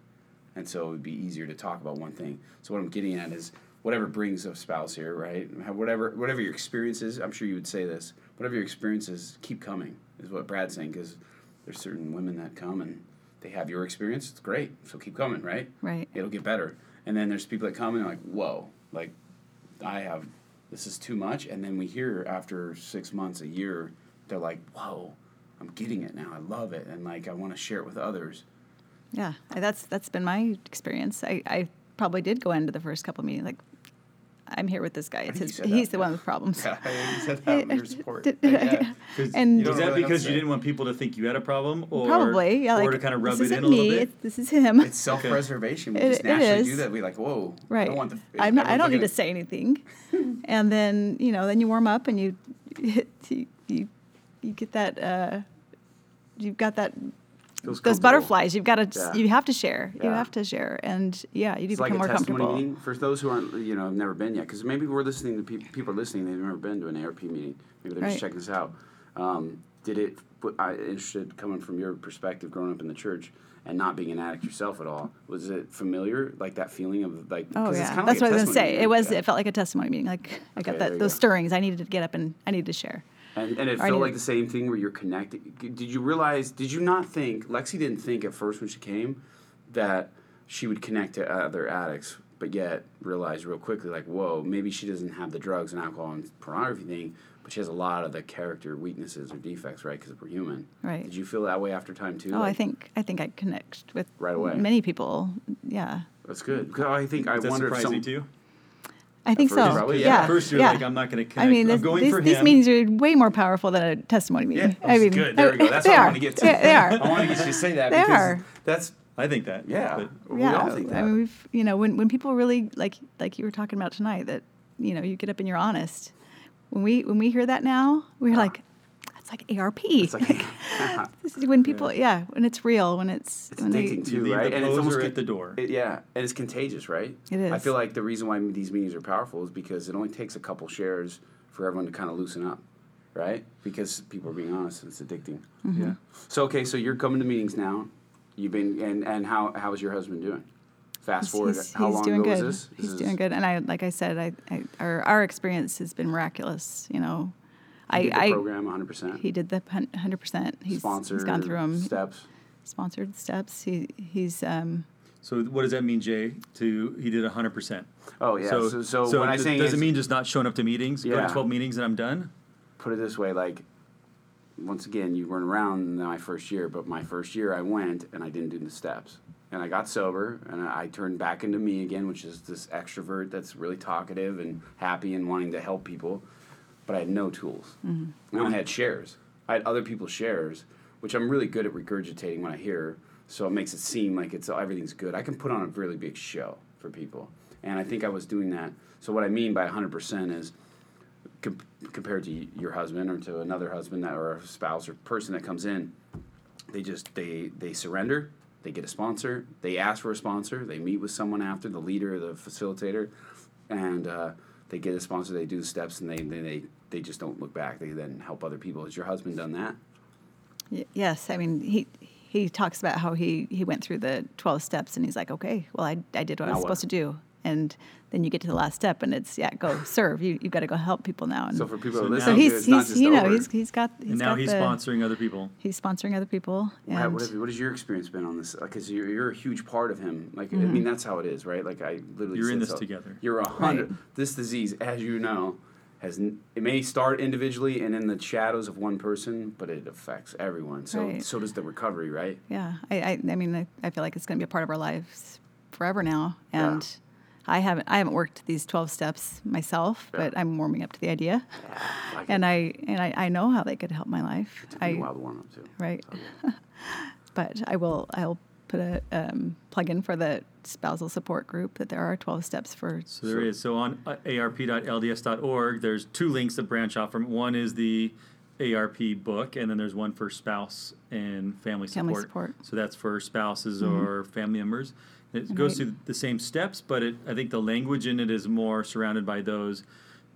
Speaker 2: and so it would be easier to talk about one thing. So what I'm getting at is whatever brings a spouse here, right? Whatever, whatever your experience is, I'm sure you would say this. Whatever your experience is, keep coming. Is what Brad's saying because there's certain women that come and they have your experience. It's great, so keep coming, right?
Speaker 6: Right.
Speaker 2: It'll get better. And then there's people that come and like, whoa, like I have this is too much. And then we hear after six months, a year, they're like, whoa, I'm getting it now. I love it. And like, I want to share it with others.
Speaker 6: Yeah. That's that's been my experience. I, I probably did go into the first couple meetings like I'm here with this guy. It's his, he's
Speaker 2: that,
Speaker 6: the
Speaker 2: yeah.
Speaker 6: one with problems.
Speaker 2: Yeah, you said that with your support.
Speaker 6: Did-
Speaker 2: Yeah.
Speaker 1: 'Cause-
Speaker 6: And-
Speaker 2: You don't
Speaker 1: is that
Speaker 2: really
Speaker 1: because you didn't want people to think you had a problem or
Speaker 6: Probably, yeah.
Speaker 1: or
Speaker 6: Like
Speaker 1: to kind of rub
Speaker 6: this
Speaker 1: it in
Speaker 6: isn't
Speaker 1: a little
Speaker 6: me.
Speaker 1: bit
Speaker 6: It's, this is him.
Speaker 2: It's self preservation. We
Speaker 6: It-
Speaker 2: just
Speaker 6: it
Speaker 2: naturally
Speaker 6: is.
Speaker 2: do that. We like, whoa. I
Speaker 6: right.
Speaker 2: don't want the.
Speaker 6: I'm not, I don't need
Speaker 2: looking
Speaker 6: to say anything. and then you know, then you warm up and you you you, you get that uh, you've got that
Speaker 2: Feels
Speaker 6: those butterflies. You've got to
Speaker 2: Yeah.
Speaker 6: you have to share. You have to share, and yeah, you do
Speaker 2: It's like
Speaker 6: become
Speaker 2: a
Speaker 6: more comfortable.
Speaker 2: meeting for those who aren't, you know, have never been yet. Because maybe we're listening to people, people are listening, they've never been to an ARP meeting. Maybe they're
Speaker 6: Right.
Speaker 2: just checking this out. Um, did it, I interested coming from your perspective, growing up in the church and not being an addict yourself at all, was it familiar, like that feeling of like,
Speaker 6: Oh yeah, that's
Speaker 2: like
Speaker 6: what I was gonna say.
Speaker 2: meeting,
Speaker 6: It was.
Speaker 2: yeah.
Speaker 6: It felt like a testimony meeting. Like I
Speaker 2: Okay,
Speaker 6: got that those
Speaker 2: go.
Speaker 6: stirrings. I needed to get up and I needed to share.
Speaker 2: And, and it felt like the same thing where you're connected. Did you realize? Did you not think Lexi didn't think at first when she came that she would connect to other addicts, but yet realized real quickly like, whoa, maybe she doesn't have the drugs and alcohol and pornography thing, but she has a lot of the character weaknesses or defects, right? Because we're human.
Speaker 6: Right.
Speaker 2: Did you feel that way after time too?
Speaker 6: Oh, I think I think I connect with
Speaker 2: Right away.
Speaker 6: many people. Yeah,
Speaker 2: that's good. 'Cause I think I
Speaker 1: Is that
Speaker 2: wonder if
Speaker 1: surprising
Speaker 2: some.
Speaker 1: to you?
Speaker 6: I think so.
Speaker 2: probably,
Speaker 6: yeah.
Speaker 2: yeah.
Speaker 1: At first, you're
Speaker 6: yeah.
Speaker 1: like, I'm not going to
Speaker 6: I
Speaker 1: connect.
Speaker 6: mean,
Speaker 1: I'm
Speaker 6: this,
Speaker 1: going
Speaker 6: these,
Speaker 1: for
Speaker 6: these
Speaker 1: him.
Speaker 6: meetings are way more powerful than a testimony meeting.
Speaker 2: Yeah,
Speaker 6: I mean,
Speaker 2: good. There we go. That's
Speaker 6: they
Speaker 2: what I
Speaker 6: are.
Speaker 2: want to get to.
Speaker 6: They, they are.
Speaker 2: I want to get you to say that
Speaker 6: They
Speaker 2: because
Speaker 6: are.
Speaker 2: that's
Speaker 1: I think that.
Speaker 2: yeah.
Speaker 1: But
Speaker 2: we
Speaker 6: yeah,
Speaker 2: all think that.
Speaker 6: I mean, we've you know when when people really like like you were talking about tonight that you know you get up and you're honest. When we when we hear that now, we're ah. like, that's like ARP.
Speaker 2: it's like
Speaker 6: this is when people yeah when it's real when it's,
Speaker 2: It's
Speaker 6: when they-
Speaker 2: addicting
Speaker 1: You
Speaker 2: too, right?
Speaker 1: the
Speaker 2: and it's almost
Speaker 1: at the door.
Speaker 2: It, yeah, and it's contagious, right?
Speaker 6: It is.
Speaker 2: I feel like the reason why these meetings are powerful is because it only takes a couple shares for everyone to kind of loosen up, right? Because people are being honest, and it's addicting.
Speaker 6: Mm-hmm.
Speaker 2: Yeah. So okay, so you're coming to meetings now. You've been and and how how is your husband doing? Fast
Speaker 6: He's,
Speaker 2: forward,
Speaker 6: he's,
Speaker 2: how
Speaker 6: he's
Speaker 2: long
Speaker 6: doing
Speaker 2: ago
Speaker 6: good.
Speaker 2: was this? This
Speaker 6: He's
Speaker 2: is-
Speaker 6: doing good, and I like I said, I, I our our experience has been miraculous. You know,
Speaker 2: You
Speaker 6: I
Speaker 2: did the
Speaker 6: I
Speaker 2: program 100. percent
Speaker 6: he did the hundred percent. He's
Speaker 2: Sponsor
Speaker 6: he's gone through them.
Speaker 2: steps.
Speaker 6: Sponsored steps. He he's um
Speaker 1: So what does that mean, Jay? To he did hundred percent.
Speaker 2: Oh yeah. So so, when I
Speaker 1: th-
Speaker 2: say
Speaker 1: does it
Speaker 2: is-
Speaker 1: mean just not showing up to meetings? Go
Speaker 2: Yeah.
Speaker 1: to twelve meetings and I'm done.
Speaker 2: put it this way, like once again, you weren't around in my first year, but my first year I went and I didn't do the steps. And I got sober and I turned back into me again, which is this extrovert that's really talkative and happy and wanting to help people. But I had no tools. I only had shares. I had other people's shares, which I'm really good at regurgitating when I hear. So it makes it seem like it's everything's good. I can put on a really big show for people. And I think I was doing that. So what I mean by 100% is com- compared to your husband or to another husband that or a spouse or person that comes in they just they they surrender they get a sponsor they ask for a sponsor they meet with someone after the leader the facilitator and uh, they get a sponsor they do the steps and they, they they they just don't look back they then help other people has your husband done that
Speaker 6: yes. I mean he he talks about how he he went through the twelve steps and he's like, okay, well I I did what I
Speaker 2: Now
Speaker 6: was
Speaker 2: what?
Speaker 6: supposed to do. And then you get to the last step, and it's yeah, go serve. You you've got to go help people now. And
Speaker 2: so for people
Speaker 1: So
Speaker 2: that
Speaker 1: now-
Speaker 2: listen
Speaker 6: so he's he's you know
Speaker 2: over.
Speaker 6: he's he's got he's
Speaker 1: And now
Speaker 6: got
Speaker 1: he's
Speaker 6: the,
Speaker 1: sponsoring other people.
Speaker 6: He's sponsoring other people.
Speaker 2: Wow,
Speaker 6: And
Speaker 2: what, have, what has your experience been on this? Because you're, you're a huge part of him. Like I
Speaker 6: Mm-hmm.
Speaker 2: mean, that's how it is, right? Like I literally.
Speaker 1: You're in this
Speaker 2: so.
Speaker 1: together.
Speaker 2: You're a hundred.
Speaker 6: Right.
Speaker 2: This disease, as you know, has it may start individually and in the shadows of one person, but it affects everyone. So
Speaker 6: Right.
Speaker 2: so does the recovery, right?
Speaker 6: yeah, I I, I mean I, I feel like it's going to be a part of our lives forever now.
Speaker 2: Yeah.
Speaker 6: And I haven't I haven't worked these twelve steps myself, but I'm warming up to the idea.
Speaker 2: Like
Speaker 6: And I and I, I know how they could help my life.
Speaker 2: it took
Speaker 6: I
Speaker 2: me a while to warm up too.
Speaker 6: right. Oh, but I will I'll put a um, plug in for the spousal support group that there are 12 steps for
Speaker 1: So there is. So on uh, arp.lds.org, there's two links that branch off from. One is the ARP book, and then there's one for spouse and family support.
Speaker 6: Family support.
Speaker 1: So that's for spouses or family members. It goes
Speaker 6: Right.
Speaker 1: through the same steps, but it, I think the language in it is more surrounded by those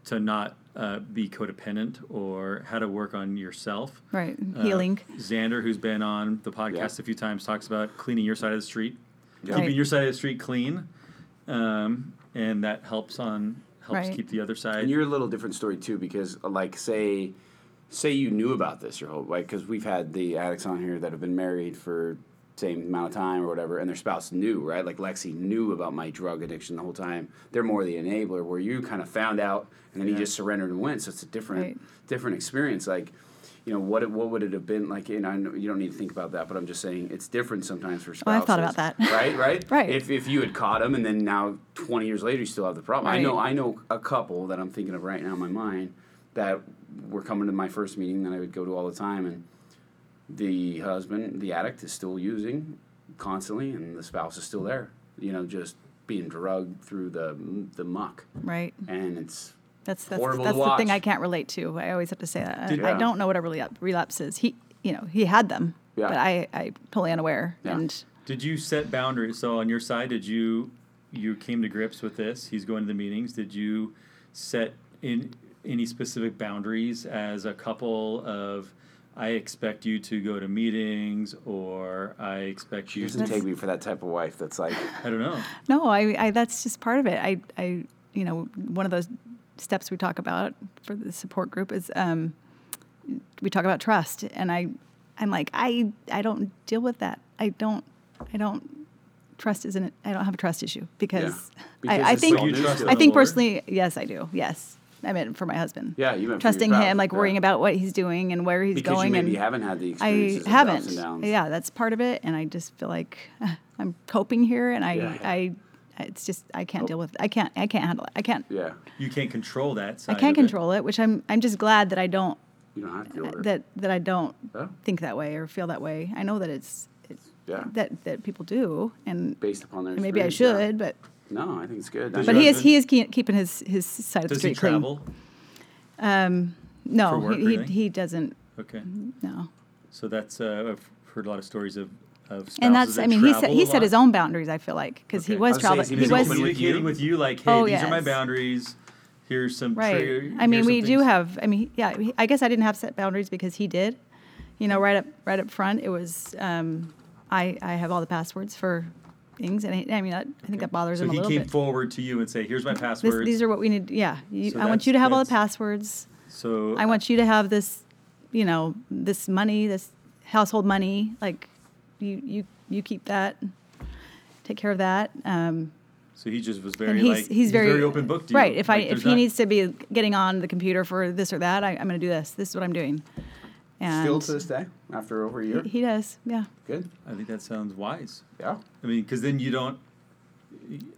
Speaker 1: to not uh, be codependent or how to work on yourself.
Speaker 6: right
Speaker 1: Uh,
Speaker 6: healing.
Speaker 1: Xander, who's been on the podcast
Speaker 2: Yeah.
Speaker 1: a few times, talks about cleaning your side of the street,
Speaker 2: Yeah.
Speaker 1: keeping
Speaker 6: Right.
Speaker 1: your side of the street clean, um, and that helps on helps
Speaker 6: Right.
Speaker 1: keep the other side.
Speaker 2: And you're a little different story too, because uh, like say, say you knew about this your whole like because we've had the addicts on here that have been married for same amount of time or whatever, and their spouse knew, right? Like Lexi knew about my drug addiction the whole time. They're more the enabler, where you kind of found out and then you
Speaker 1: Yeah.
Speaker 2: just surrendered and went. So it's a different,
Speaker 6: Right.
Speaker 2: different experience. Like, you know, what what would it have been like? And I know you don't need to think about that, but I'm just saying it's different sometimes for
Speaker 6: Oh,
Speaker 2: spouses.
Speaker 6: I've thought about that.
Speaker 2: Right, right,
Speaker 6: Right.
Speaker 2: If if you had caught him and then now 20 years later you still have the problem. I know I know a couple that I'm thinking of right now in my mind that were coming to my first meeting that I would go to all the time, and the husband, the addict, is still using constantly, and the spouse is still there. You know, just being drugged through the the muck,
Speaker 6: right.
Speaker 2: and it's
Speaker 6: That's that's,
Speaker 2: horrible to
Speaker 6: that's the thing. I can't relate to. I always have to say that.
Speaker 1: Did-
Speaker 6: I
Speaker 2: Yeah.
Speaker 6: don't know what a relapse, relapse is. He, you know, he had them.
Speaker 2: Yeah.
Speaker 6: but I I totally unaware
Speaker 2: Yeah.
Speaker 6: and
Speaker 1: Did you set boundaries? So on your side, did you you came to grips with this? He's going to the meetings. Did you set in any specific boundaries as a couple of? I expect you to go to meetings, or I expect
Speaker 2: She
Speaker 1: you.
Speaker 2: doesn't
Speaker 1: To,
Speaker 2: take me for that type of wife that's like,
Speaker 1: I don't know.
Speaker 6: no I, I that's just part of it. I I you know one of those steps we talk about for the support group is um we talk about trust and I I'm like I I don't deal with that. I don't I don't trust isn't I don't have a trust issue because,
Speaker 2: Because
Speaker 6: I, I think
Speaker 2: all
Speaker 1: You trust in
Speaker 6: I think personally yes I do. Yes I meant for my husband
Speaker 2: Yeah, you meant for your
Speaker 6: trusting him like
Speaker 2: yeah.
Speaker 6: worrying about what he's doing and where he's
Speaker 2: because you
Speaker 6: going
Speaker 2: maybe
Speaker 6: and
Speaker 2: haven't had the experiences of the ups
Speaker 6: haven't.
Speaker 2: and downs.
Speaker 6: Yeah, that's part of it, and I just feel like uh, I'm coping here, and I,
Speaker 2: Yeah.
Speaker 6: I, it's just I can't deal with. I can't. I can't handle it. I can't.
Speaker 2: Yeah,
Speaker 1: You can't control that.
Speaker 6: I can't
Speaker 1: of it.
Speaker 6: control it, which I'm. I'm just glad that I don't.
Speaker 2: you don't have to deal with.
Speaker 6: That that I don't
Speaker 2: Yeah.
Speaker 6: think that way or feel that way. I know that it's. it's
Speaker 2: Yeah.
Speaker 6: That that people do, and
Speaker 2: based upon their
Speaker 6: maybe I
Speaker 2: experience, yeah.
Speaker 6: should, but
Speaker 2: No, I think it's good.
Speaker 1: Does
Speaker 6: but
Speaker 1: your
Speaker 6: he is
Speaker 1: husband-
Speaker 6: he is ke- keeping his his side of the
Speaker 1: Does he
Speaker 6: street clean.
Speaker 1: travel?
Speaker 6: No,
Speaker 1: for work or
Speaker 6: he, he
Speaker 1: anything?
Speaker 6: he doesn't.
Speaker 1: Okay,
Speaker 6: No.
Speaker 1: so that's uh, I've heard a lot of stories of of spouses
Speaker 6: And that's,
Speaker 1: that
Speaker 6: I mean, he set,
Speaker 1: travel
Speaker 6: he
Speaker 1: a
Speaker 6: set his own boundaries. I feel like because he
Speaker 1: Okay.
Speaker 6: was
Speaker 2: I was saying,
Speaker 6: traveling.
Speaker 2: he
Speaker 6: He
Speaker 1: He's
Speaker 2: was-
Speaker 6: was
Speaker 1: communicating with you like, hey,
Speaker 6: Oh,
Speaker 1: these are my
Speaker 6: yes.
Speaker 1: boundaries. Here's some
Speaker 6: Right.
Speaker 1: tra-
Speaker 6: I mean,
Speaker 1: here's
Speaker 6: we do
Speaker 1: things.
Speaker 6: have. I mean, yeah. he- I guess I didn't have set boundaries because he did. You know, right up, right up front, it was. Um, I I have all the passwords for things, and I, I mean, that, I think that bothers
Speaker 1: So
Speaker 6: him a
Speaker 1: he came forward to you and say, "Here's my
Speaker 6: This, these are what we need. Yeah, you,
Speaker 1: So
Speaker 6: I want you to have all the passwords.
Speaker 1: so
Speaker 6: I want you to have this, you know, this money, this household money. Like, you you you keep that. Take care of that. Um,
Speaker 1: So he just was very
Speaker 6: he's
Speaker 1: like
Speaker 6: he's very,
Speaker 1: open book to you.
Speaker 6: Right. If I if he
Speaker 1: not-
Speaker 6: needs to be getting on the computer for this or that, I, I'm going to do this. This is what I'm doing. And
Speaker 2: Still to this day, after over a year.
Speaker 6: he, he does. Yeah.
Speaker 2: Good.
Speaker 1: I think that sounds wise.
Speaker 2: Yeah.
Speaker 1: I mean, because then you don't.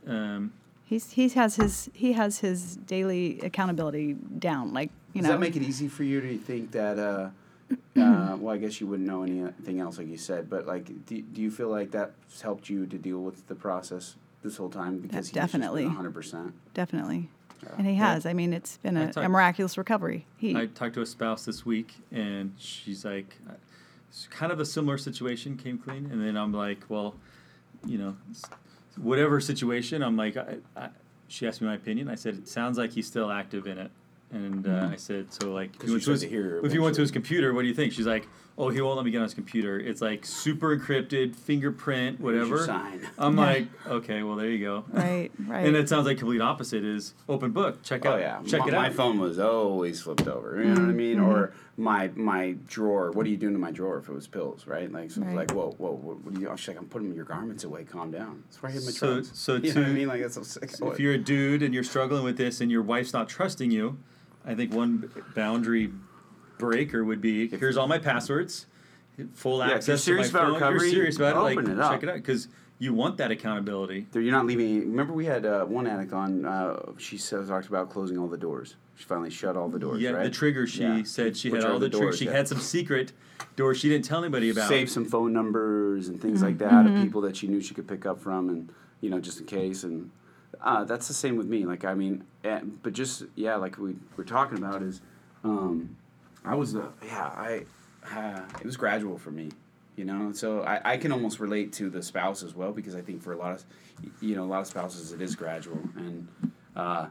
Speaker 1: Um,
Speaker 6: He's he has his he has his daily accountability down. Like you
Speaker 2: Does
Speaker 6: know.
Speaker 2: that make it easy for you to think that? Uh, uh, well, I guess you wouldn't know anything else, like you said. But like, do, do you feel like that's helped you to deal with the process this whole time? Because
Speaker 6: definitely.
Speaker 2: one hundred percent.
Speaker 6: Definitely. And he has. I mean, it's been
Speaker 1: I
Speaker 6: a,
Speaker 1: talk-
Speaker 6: a miraculous recovery. He
Speaker 1: I talked to a spouse this week, and she's like, uh, it's kind of a similar situation came clean, and then I'm like, well, you know, whatever situation, I'm like, I, I, she asked me my opinion. I said, it sounds like he's still active in it, and uh, I said, so like, if
Speaker 2: 'Cause
Speaker 1: you
Speaker 2: you
Speaker 1: went to his,
Speaker 2: to hear
Speaker 1: if you went to his computer, what do you think? She's like, oh, he won't let me get on his computer. It's like super encrypted, fingerprint, whatever.
Speaker 2: sign.
Speaker 1: I'm
Speaker 6: Yeah.
Speaker 1: like, okay, well, there you go.
Speaker 6: right right.
Speaker 1: And it sounds like complete opposite is open book. Check
Speaker 2: Oh
Speaker 1: out,
Speaker 2: yeah,
Speaker 1: check
Speaker 2: my,
Speaker 1: it
Speaker 2: my phone was always flipped over. You know what I mm-hmm. mean? Or mm-hmm. my my drawer. What are you doing to my drawer if it was pills? Right? Like so it's
Speaker 6: Right.
Speaker 2: like whoa whoa what, what are you? Oh, she's like I'm putting your garments away. Calm down. That's where I hid my
Speaker 1: So-
Speaker 2: drugs.
Speaker 1: so
Speaker 2: you know what I mean? Like that's so sick.
Speaker 1: So if you're a dude and you're struggling with this and your wife's not trusting you, I think one boundary breaker would be here's all my passwords, full
Speaker 2: Yeah, if
Speaker 1: access
Speaker 2: you're
Speaker 1: to
Speaker 2: serious
Speaker 1: my
Speaker 2: about
Speaker 1: phone.
Speaker 2: recovery,
Speaker 1: you're serious about it, like
Speaker 2: open it up.
Speaker 1: check it out because you want that accountability.
Speaker 2: You're not leaving. Remember, we had uh, one addict on. Uh, she said, talked about closing all the doors. She finally shut all the doors.
Speaker 1: yeah,
Speaker 2: right?
Speaker 1: the trigger. She
Speaker 2: Yeah.
Speaker 1: said she
Speaker 2: Which
Speaker 1: had all the, triggers.
Speaker 2: doors,
Speaker 1: She
Speaker 2: yeah.
Speaker 1: had some secret doors she didn't tell anybody about.
Speaker 2: Save some phone numbers and things like
Speaker 6: Mm-hmm.
Speaker 2: that of people that she knew she could pick up from, and you know, just in case. And uh, that's the same with me. Like, I mean, eh, but just yeah, like we were talking about is, um, I was uh, yeah, I uh, it was gradual for me. You know, so I, I can almost relate to the spouse as well because I think for a lot of, you know, a lot of spouses it is gradual and. Uh,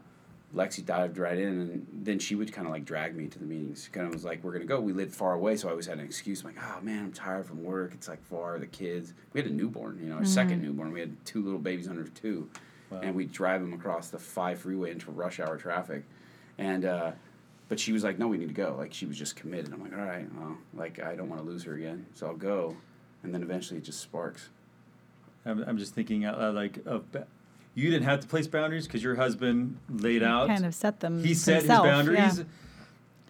Speaker 2: Lexi dived right in, and then she would kind of like drag me to the meetings. Kind of was like, "We're gonna go." We lived far away, so I always had an excuse. I'm like, "Oh man, I'm tired from work. It's like far. The kids. We had a newborn, you know, our second newborn. We had two little babies under two, and we drive them across the five freeway into rush hour traffic, and." uh but she was like, "No, we need to go." Like she was just committed. I'm like, "All right, well, like I don't want to lose her again, so I'll go." And then eventually it just sparks.
Speaker 1: I'm, I'm just thinking out loud, like of. ba- You didn't have to place boundaries because your husband laid out.
Speaker 6: kind of set them.
Speaker 1: he set
Speaker 6: himself,
Speaker 1: his boundaries,
Speaker 6: Yeah.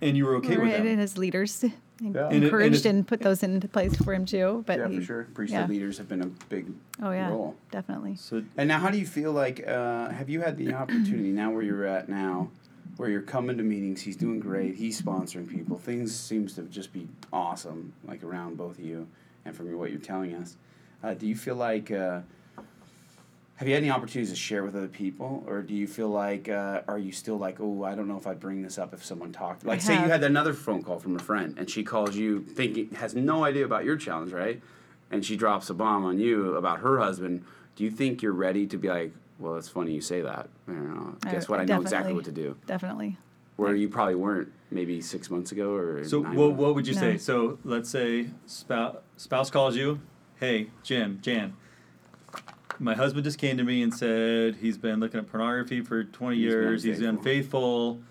Speaker 1: and you were okay with
Speaker 6: Right,
Speaker 1: them.
Speaker 6: and his leaders
Speaker 1: And it- and
Speaker 6: encouraged
Speaker 1: it-
Speaker 6: and put those into place for him too. But
Speaker 2: yeah,
Speaker 6: he,
Speaker 2: for sure. Priesthood
Speaker 6: yeah.
Speaker 2: leaders have been a big
Speaker 6: Oh yeah,
Speaker 2: role.
Speaker 6: definitely.
Speaker 1: So
Speaker 2: And now, how do you feel like? Uh, have you had the opportunity now where you're at now, where you're coming to meetings? He's doing great. He's sponsoring people. Things seems to just be awesome, like around both of you, and from what you're telling us. Uh, do you feel like? Uh, Have you had any opportunities to share with other people, or do you feel like uh, are you still like, oh, I don't know if I'd bring this up if someone talked? Like, say you had another phone call from a friend, and she calls you thinking has no idea about your challenge, right? And she drops a bomb on you about her husband. Do you think you're ready to be like, well, it's funny you say that. I don't know.
Speaker 6: I-
Speaker 2: Guess what? I know exactly what to do.
Speaker 6: Definitely.
Speaker 2: Where you probably weren't maybe six months ago or
Speaker 1: So
Speaker 2: nine
Speaker 1: what,
Speaker 2: months.
Speaker 1: what would you say? So let's say spouse, spouse calls you, hey, Jim, Jan, my husband just came to me and said he's been looking at pornography for 20
Speaker 2: He's been
Speaker 1: years, he's
Speaker 2: unfaithful."
Speaker 1: unfaithful.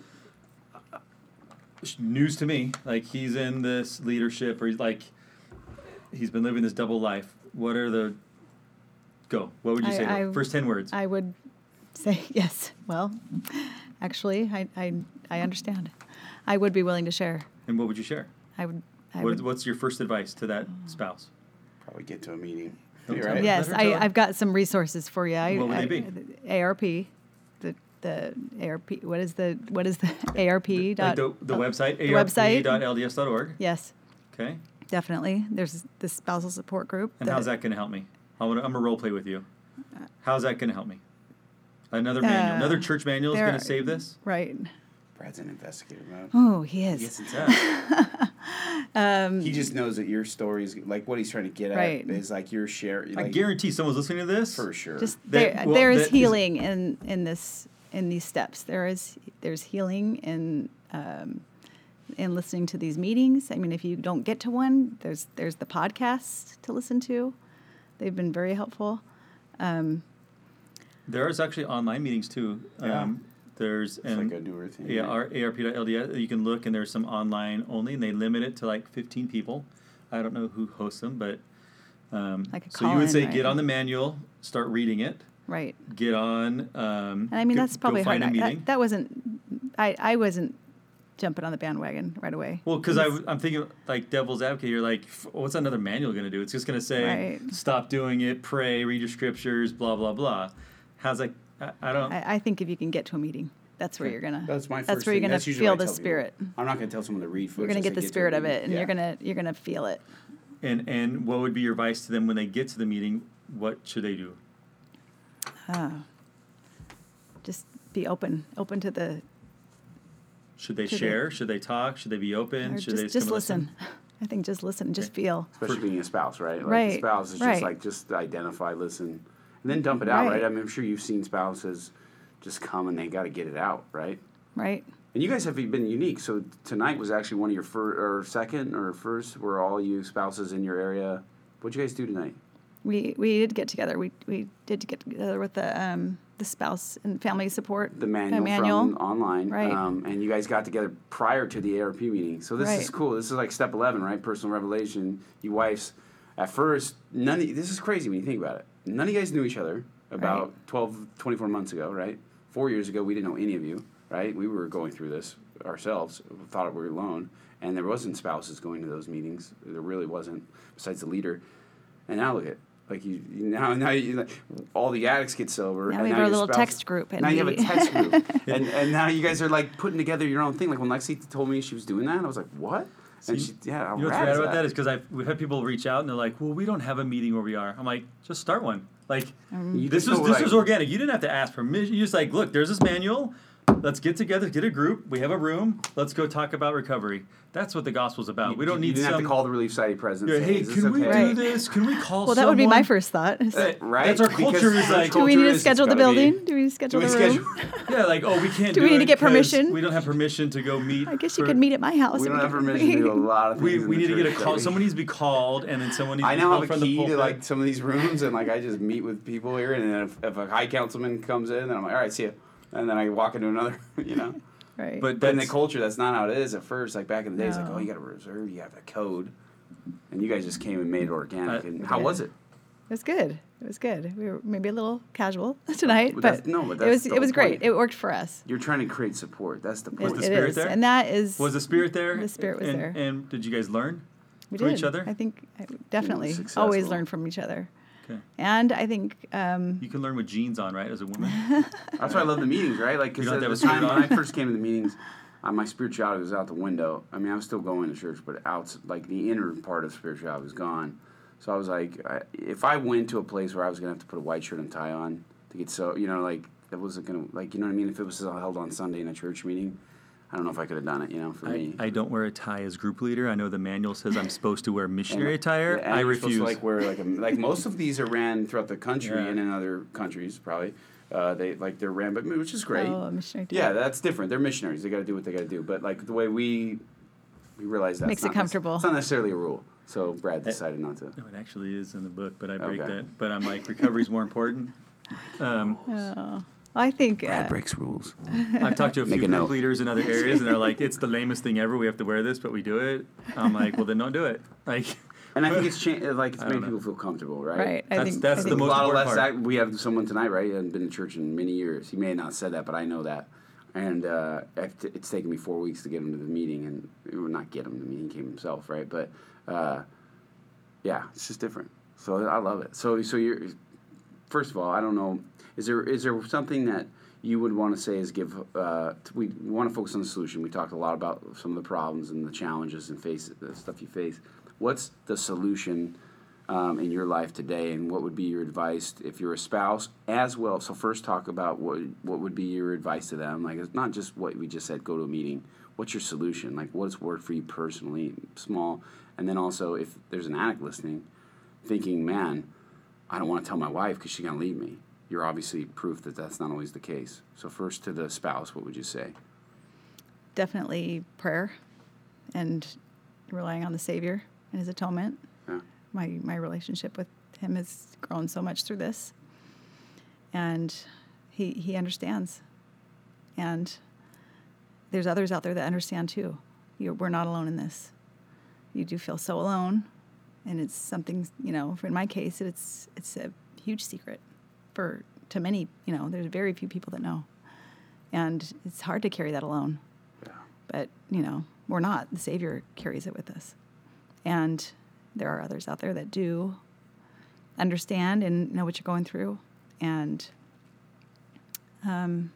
Speaker 1: News to me, like he's in this leadership or he's like, he's been living this double life. What are the, go, what would you
Speaker 6: I-
Speaker 1: say?
Speaker 6: I-
Speaker 1: First 10 words.
Speaker 6: I would say yes. Well, actually, I, I, I understand. I would be willing to share.
Speaker 1: and what would you share?
Speaker 6: I would. I
Speaker 1: What,
Speaker 6: would
Speaker 1: what's your first advice to that spouse?
Speaker 2: Probably get to a meeting.
Speaker 1: Don't
Speaker 2: You're
Speaker 1: tell
Speaker 2: right.
Speaker 6: yes,
Speaker 1: Let her tell
Speaker 6: I,
Speaker 1: it.
Speaker 6: I've got some resources for you. I,
Speaker 1: What would
Speaker 6: I,
Speaker 1: they
Speaker 6: the ARP, the the ARP. What is the what is the ARP?
Speaker 1: Like
Speaker 6: dot,
Speaker 1: the, the
Speaker 6: oh,
Speaker 1: website,
Speaker 6: the website.
Speaker 1: arp.lds.org.
Speaker 6: Yes,
Speaker 1: Okay.
Speaker 6: definitely. There's the spousal support group.
Speaker 1: And how's that going to help me? I wanna, I'm going to role play with you. How's that going to help me? Another manual,
Speaker 6: Uh,
Speaker 1: another church manual is
Speaker 6: there
Speaker 1: gonna save this?
Speaker 6: Right.
Speaker 2: Brad's an investigator, man.
Speaker 6: Oh, he is.
Speaker 2: Yes,
Speaker 1: Yeah.
Speaker 2: he just knows that your stories, like what he's trying to get at, is like your share. Like,
Speaker 1: I guarantee someone's listening to this.
Speaker 2: for sure.
Speaker 6: Just
Speaker 1: That-
Speaker 6: there,
Speaker 1: well,
Speaker 6: there
Speaker 1: that
Speaker 6: is
Speaker 1: is-
Speaker 6: healing in in this in these steps. There is there's healing in um, in listening to these meetings. I mean, if you don't get to one, there's there's the podcast to listen to. They've been very helpful.
Speaker 1: There is actually online meetings too.
Speaker 2: Yeah.
Speaker 1: Um, there's
Speaker 2: it's
Speaker 1: and
Speaker 2: like a newer thing.
Speaker 1: yeah,
Speaker 2: right?
Speaker 1: our ARP.LDS. You can look and there's some online only, and they limit it to like 15 people. I don't know who hosts them, but um,
Speaker 6: Like
Speaker 1: so you would
Speaker 6: call-in,
Speaker 1: say
Speaker 6: right?
Speaker 1: get on the manual, start reading it,
Speaker 6: Right.
Speaker 1: get on. Um,
Speaker 6: And I mean,
Speaker 1: go-
Speaker 6: that's probably
Speaker 1: go find
Speaker 6: hard.
Speaker 1: a
Speaker 6: I-
Speaker 1: meeting.
Speaker 6: That, that wasn't. I I wasn't jumping on the bandwagon right away.
Speaker 1: Well, because I,
Speaker 6: It's-
Speaker 1: w- I'm thinking like devil's advocate. You're like, what's another manual going to do? It's just going to say,
Speaker 6: Right.
Speaker 1: stop doing it, pray, read your scriptures, blah blah blah. How's that? I, I don't.
Speaker 6: I, I think if you can get to a meeting, that's where you're gonna.
Speaker 2: That's my first
Speaker 6: That's where you're gonna feel the
Speaker 2: tell people.
Speaker 6: spirit.
Speaker 2: I'm not going to tell someone to read first.
Speaker 6: You're gonna get the
Speaker 2: to
Speaker 6: spirit of it,
Speaker 2: meeting.
Speaker 6: and you're gonna you're gonna feel it.
Speaker 1: and and what would be your advice to them when they get to the meeting? What should they do? Ah.
Speaker 6: Just be open, open to the.
Speaker 1: Should they
Speaker 6: To the-
Speaker 1: share? Should they talk? Should they be open?
Speaker 6: Or
Speaker 1: should
Speaker 6: just
Speaker 1: they
Speaker 6: just
Speaker 1: come
Speaker 6: listen. I think just listen, and just feel.
Speaker 2: Especially being a spouse, right? Like
Speaker 6: Right,
Speaker 2: The spouse is
Speaker 6: right.
Speaker 2: just like just identify, listen, and then dump it out, right?
Speaker 6: Right.
Speaker 2: I mean, I'm sure you've seen spouses just come and they got to get it out, right?
Speaker 6: Right.
Speaker 2: And you guys have been unique. So tonight was actually one of your first or second or first. Were all you spouses in your area? What'd you guys do tonight?
Speaker 6: We we did get together. We we did get together with the um the spouse and family support.
Speaker 2: The manual,
Speaker 6: manual.
Speaker 2: from online,
Speaker 6: Right.
Speaker 2: Um, and you guys got together prior to the ARP meeting. So this is cool. This is like step eleven, right? Personal revelation. You wives, at first, none. Of, this is crazy when you think about it. None of you guys knew each other about
Speaker 6: Right.
Speaker 2: 12, 24 months ago, right? Four years ago, we didn't know any of you, right? We were going through this ourselves. Thought we were alone, and there wasn't spouses going to those meetings. There really wasn't, besides the leader. And now look at. Like you, you now, now you, like, all the addicts get sober.
Speaker 6: Now
Speaker 2: and
Speaker 6: we have
Speaker 2: your
Speaker 6: our little
Speaker 2: spouse-
Speaker 6: text group, and
Speaker 2: now you have a text group, and, and now you guys are like putting together your own thing. Like when Lexi told me she was doing that, I was like, "What?" And
Speaker 1: See,
Speaker 2: she, yeah, how
Speaker 1: You know what's
Speaker 2: rad
Speaker 1: rad
Speaker 2: is
Speaker 1: about that is because I've we've had people reach out and they're like, "Well, we don't have a meeting where we are." I'm like, "Just start one." Like, mm.
Speaker 2: You
Speaker 1: this
Speaker 2: just
Speaker 1: was this
Speaker 2: like-
Speaker 1: was organic. You didn't have to ask permission. You just like, look, there's this manual. Let's get together, get a group. We have a room. Let's go talk about recovery. That's what the gospel's about. we don't
Speaker 2: you
Speaker 1: need
Speaker 2: didn't
Speaker 1: some.
Speaker 2: have to call the Relief Society president.
Speaker 1: Yeah, hey,
Speaker 2: "Is this
Speaker 1: can we
Speaker 2: okay?"
Speaker 1: do
Speaker 6: Right.
Speaker 1: this? Can we call?
Speaker 6: Well, that would be my first thought.
Speaker 2: Uh, right?
Speaker 1: That's our
Speaker 2: Because
Speaker 1: culture is like-
Speaker 6: do we need to schedule the
Speaker 2: gotta be-
Speaker 6: building? Do we schedule
Speaker 2: Do we
Speaker 6: the
Speaker 2: schedule?
Speaker 6: room?
Speaker 1: Yeah, like oh, we can't
Speaker 6: Do
Speaker 1: do,
Speaker 6: we need
Speaker 1: it
Speaker 6: to get permission?
Speaker 1: We don't have permission to go meet.
Speaker 6: I guess you
Speaker 1: for-
Speaker 6: could meet at my house.
Speaker 2: We don't have permission to do a lot of things.
Speaker 1: We,
Speaker 2: in
Speaker 1: we
Speaker 2: the
Speaker 1: need to get a call.
Speaker 2: Debbie.
Speaker 1: Someone needs to be called, and then someone needs
Speaker 2: I
Speaker 1: to be
Speaker 2: now
Speaker 1: called
Speaker 2: have a key to like some of these rooms, and like I just meet with people here, and then if, if a high councilman comes in, then I'm like, all right, see ya, and then I walk into another, you know.
Speaker 6: Right.
Speaker 1: But
Speaker 2: But in the
Speaker 1: that's-
Speaker 2: culture, that's not how it is at first. Like back in the day, it's like, oh, you got to reserve, you have a code, and you guys just came and made it organic.
Speaker 1: Uh,
Speaker 2: and how
Speaker 6: did.
Speaker 2: was it?
Speaker 6: It was good. It was good. We were maybe a little casual tonight,
Speaker 2: But
Speaker 6: but,
Speaker 2: no, but
Speaker 6: it was it was
Speaker 2: whole
Speaker 6: great.
Speaker 2: point.
Speaker 6: It worked for us.
Speaker 2: You're trying to create support. That's the point.
Speaker 1: Was the
Speaker 6: it
Speaker 1: spirit
Speaker 6: is.
Speaker 1: there?
Speaker 6: and that is
Speaker 1: Was the spirit there?
Speaker 6: The spirit was
Speaker 1: and,
Speaker 6: there.
Speaker 1: And did you guys learn
Speaker 6: we
Speaker 1: from
Speaker 6: did.
Speaker 1: each other?
Speaker 6: I think definitely always learn from each other,
Speaker 1: Okay.
Speaker 6: and I think um,
Speaker 1: You can learn with jeans on, right, as a woman.
Speaker 2: That's why I love the meetings, right? Like, because
Speaker 1: don't
Speaker 2: at the
Speaker 1: to have a
Speaker 2: time when I first came to the meetings, uh, my spirituality was out the window. I mean, I was still going to church, but out like the inner part of spirituality was gone. So I was like, I, if I went to a place where I was gonna have to put a white shirt and tie on, to get so you know like that wasn't gonna like you know what I mean. If it was all held on Sunday in a church meeting, I don't know if I could have done it. You know, for
Speaker 1: I,
Speaker 2: me.
Speaker 1: I don't wear a tie as group leader. I know the manual says I'm supposed to wear missionary attire.
Speaker 2: Yeah, and
Speaker 1: I
Speaker 2: you're supposed
Speaker 1: refuse.
Speaker 2: To, like wear like a, like most of these are ran throughout the country
Speaker 1: Yeah.
Speaker 2: and in other countries probably. Uh, they like they're ran, but which is great.
Speaker 6: Oh, a missionary
Speaker 2: Yeah, that's different. They're missionaries. They got to do what they got to do. But like the way we we realize that
Speaker 6: Makes it comfortable.
Speaker 2: It's not necessarily a rule. So Brad decided not to.
Speaker 1: no, it actually is in the book, but I break
Speaker 2: Okay.
Speaker 1: that. But I'm like, recovery's more important. Um,
Speaker 6: I think
Speaker 2: Brad
Speaker 6: uh,
Speaker 2: breaks rules.
Speaker 1: I've talked to a few
Speaker 2: a
Speaker 1: group
Speaker 2: note.
Speaker 1: leaders in other areas, and they're like, "It's the lamest thing ever. We have to wear this, but we do it." I'm like, "Well, then don't do it." Like,
Speaker 2: And I think it's cha- like it's
Speaker 1: I
Speaker 2: made people feel comfortable, right?
Speaker 6: right. I
Speaker 1: That's-
Speaker 6: think
Speaker 1: that's
Speaker 6: I
Speaker 1: the
Speaker 6: think
Speaker 2: a
Speaker 1: most
Speaker 2: lot
Speaker 1: important
Speaker 2: less.
Speaker 1: part.
Speaker 2: Act, we have someone tonight, right? Hasn't been in church in many years. He may have not said that, but I know that. And uh, I've- it's taken me four weeks to get him to the meeting, and well, not get him to the meeting, he came himself, right? But uh, yeah, it's just different. So I love it. So so you're first of all, I don't know. Is there is there something that you would want to say is give? Uh, we want to focus on the solution. We talked a lot about some of the problems and the challenges and face the stuff you face. What's the solution um, in your life today, and what would be your advice if you're a spouse as well? So first, talk about what what would be your advice to them. Like it's not just what we just said. Go to a meeting. What's your solution? Like what's worked for you personally, small, and then also if there's an addict listening, thinking, man, I don't want to tell my wife because she's gonna leave me. You're obviously proof that that's not always the case. So first to the spouse, what would you say?
Speaker 6: definitely prayer and relying on the Savior and His atonement.
Speaker 2: Yeah.
Speaker 6: My my relationship with Him has grown so much through this, and He He understands, and there's others out there that understand too. You're, we're not alone in this. You do feel so alone, and it's something you know. For in my case, it's it's a huge secret for to many. You know, there's very few people that know, and it's hard to carry that alone. But you know we're not. The savior carries it with us. And there are others out there that do understand and know what you're going through. And um,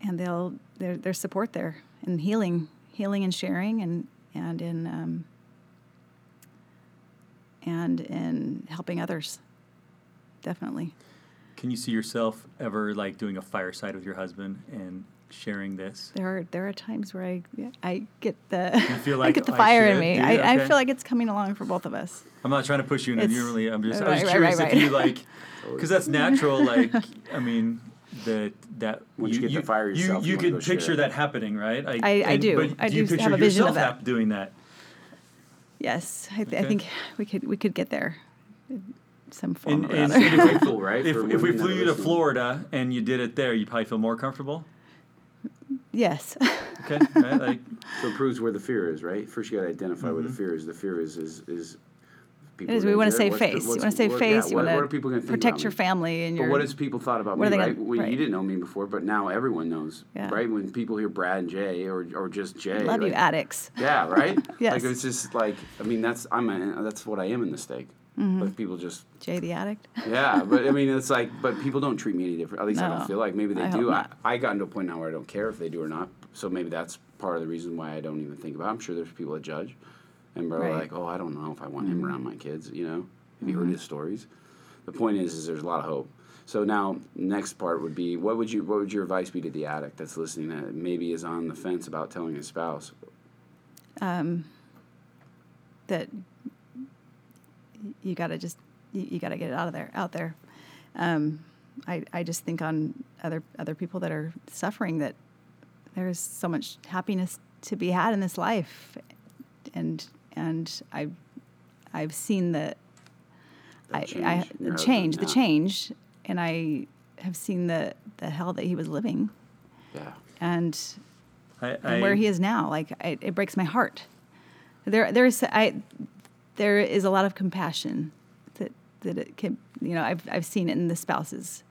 Speaker 6: and they'll there, there's support there in healing healing and sharing and and in um, and in helping others definitely
Speaker 1: can you see yourself ever like doing a fireside with your husband and sharing this?
Speaker 6: there are there are times where I I get the
Speaker 1: feel
Speaker 6: I
Speaker 1: like,
Speaker 6: get the
Speaker 1: "I
Speaker 6: fire in me. I,
Speaker 1: it?"
Speaker 6: I feel like it's coming along for both of us.
Speaker 1: I'm not trying to push you in.
Speaker 6: It's-
Speaker 1: You really, I'm just. I was
Speaker 6: Right, right,
Speaker 1: curious
Speaker 6: right,
Speaker 1: if you like, because that's natural. Like, I mean, that that
Speaker 2: Once you get to fire yourself,
Speaker 1: you,
Speaker 2: you wanna
Speaker 1: could
Speaker 2: go share
Speaker 1: picture that happening, right?
Speaker 6: I- I do.
Speaker 1: But
Speaker 6: I
Speaker 1: do you
Speaker 6: do
Speaker 1: picture
Speaker 6: have a vision of
Speaker 1: yourself
Speaker 6: that.
Speaker 1: hap- doing that?
Speaker 6: Yes, I, th- I think we could we could get there, some form
Speaker 1: And,
Speaker 6: or
Speaker 1: and
Speaker 6: other.
Speaker 1: if, we,
Speaker 2: Grateful, right,
Speaker 1: if, if we flew you to. Florida and you did it there, you'd probably feel more comfortable.
Speaker 6: yes,
Speaker 1: Okay, right? Like,
Speaker 2: So it proves where the fear is, right? First, you got to identify where the
Speaker 1: Mm-hmm.
Speaker 2: fear is. The fear is is is. People
Speaker 6: it is. We want to
Speaker 2: do it.
Speaker 6: save
Speaker 2: What's the-
Speaker 6: face. You want to save
Speaker 2: what-
Speaker 6: face.
Speaker 2: yeah,
Speaker 6: you
Speaker 2: what,
Speaker 6: want
Speaker 2: what are people going
Speaker 6: to
Speaker 2: to think
Speaker 6: protect your
Speaker 2: me?
Speaker 6: family and your.
Speaker 2: But what has people thought about me,
Speaker 6: are they
Speaker 2: right?
Speaker 6: gonna-
Speaker 2: Well,
Speaker 6: right.
Speaker 2: You didn't know me before, but now everyone knows,
Speaker 6: Yeah.
Speaker 2: right? When people hear Brad and Jay or, or just Jay,
Speaker 6: Love you, addicts.
Speaker 2: Yeah, right.
Speaker 6: Yes.
Speaker 2: Like it's just like I mean that's I'm a, that's what I am in the stake.
Speaker 6: Mm-hmm.
Speaker 2: But people just
Speaker 6: Jay the addict.
Speaker 2: yeah, but I mean it's like but people don't treat me any different. At least I don't feel like maybe they
Speaker 6: I
Speaker 2: do. I. I got into a point now where I don't care if they do or not. So maybe that's part of the reason why I don't even think about. It. I'm sure there's people that judge, and are
Speaker 6: Right.
Speaker 2: like, oh, I don't know if I want him around my kids. You know, have you heard
Speaker 6: Mm-hmm.
Speaker 2: his stories? The point is, is there's a lot of hope. So now, next part would be, what would you, what would your advice be to the addict that's listening that maybe is on the fence about telling his spouse?
Speaker 6: that you got to just you, you got to get it out of there out there um, I, I just think on other other people that are suffering that there's so much happiness to be had in this life and and I I've seen the
Speaker 2: The
Speaker 6: I,
Speaker 2: change
Speaker 6: I the change the change and I have seen the the hell that he was living
Speaker 2: Yeah.
Speaker 6: and
Speaker 1: I,
Speaker 6: and where he is now. Like it, it breaks my heart. There, there's I, there is a lot of compassion that that it can. You know, I've I've seen it in the spouses.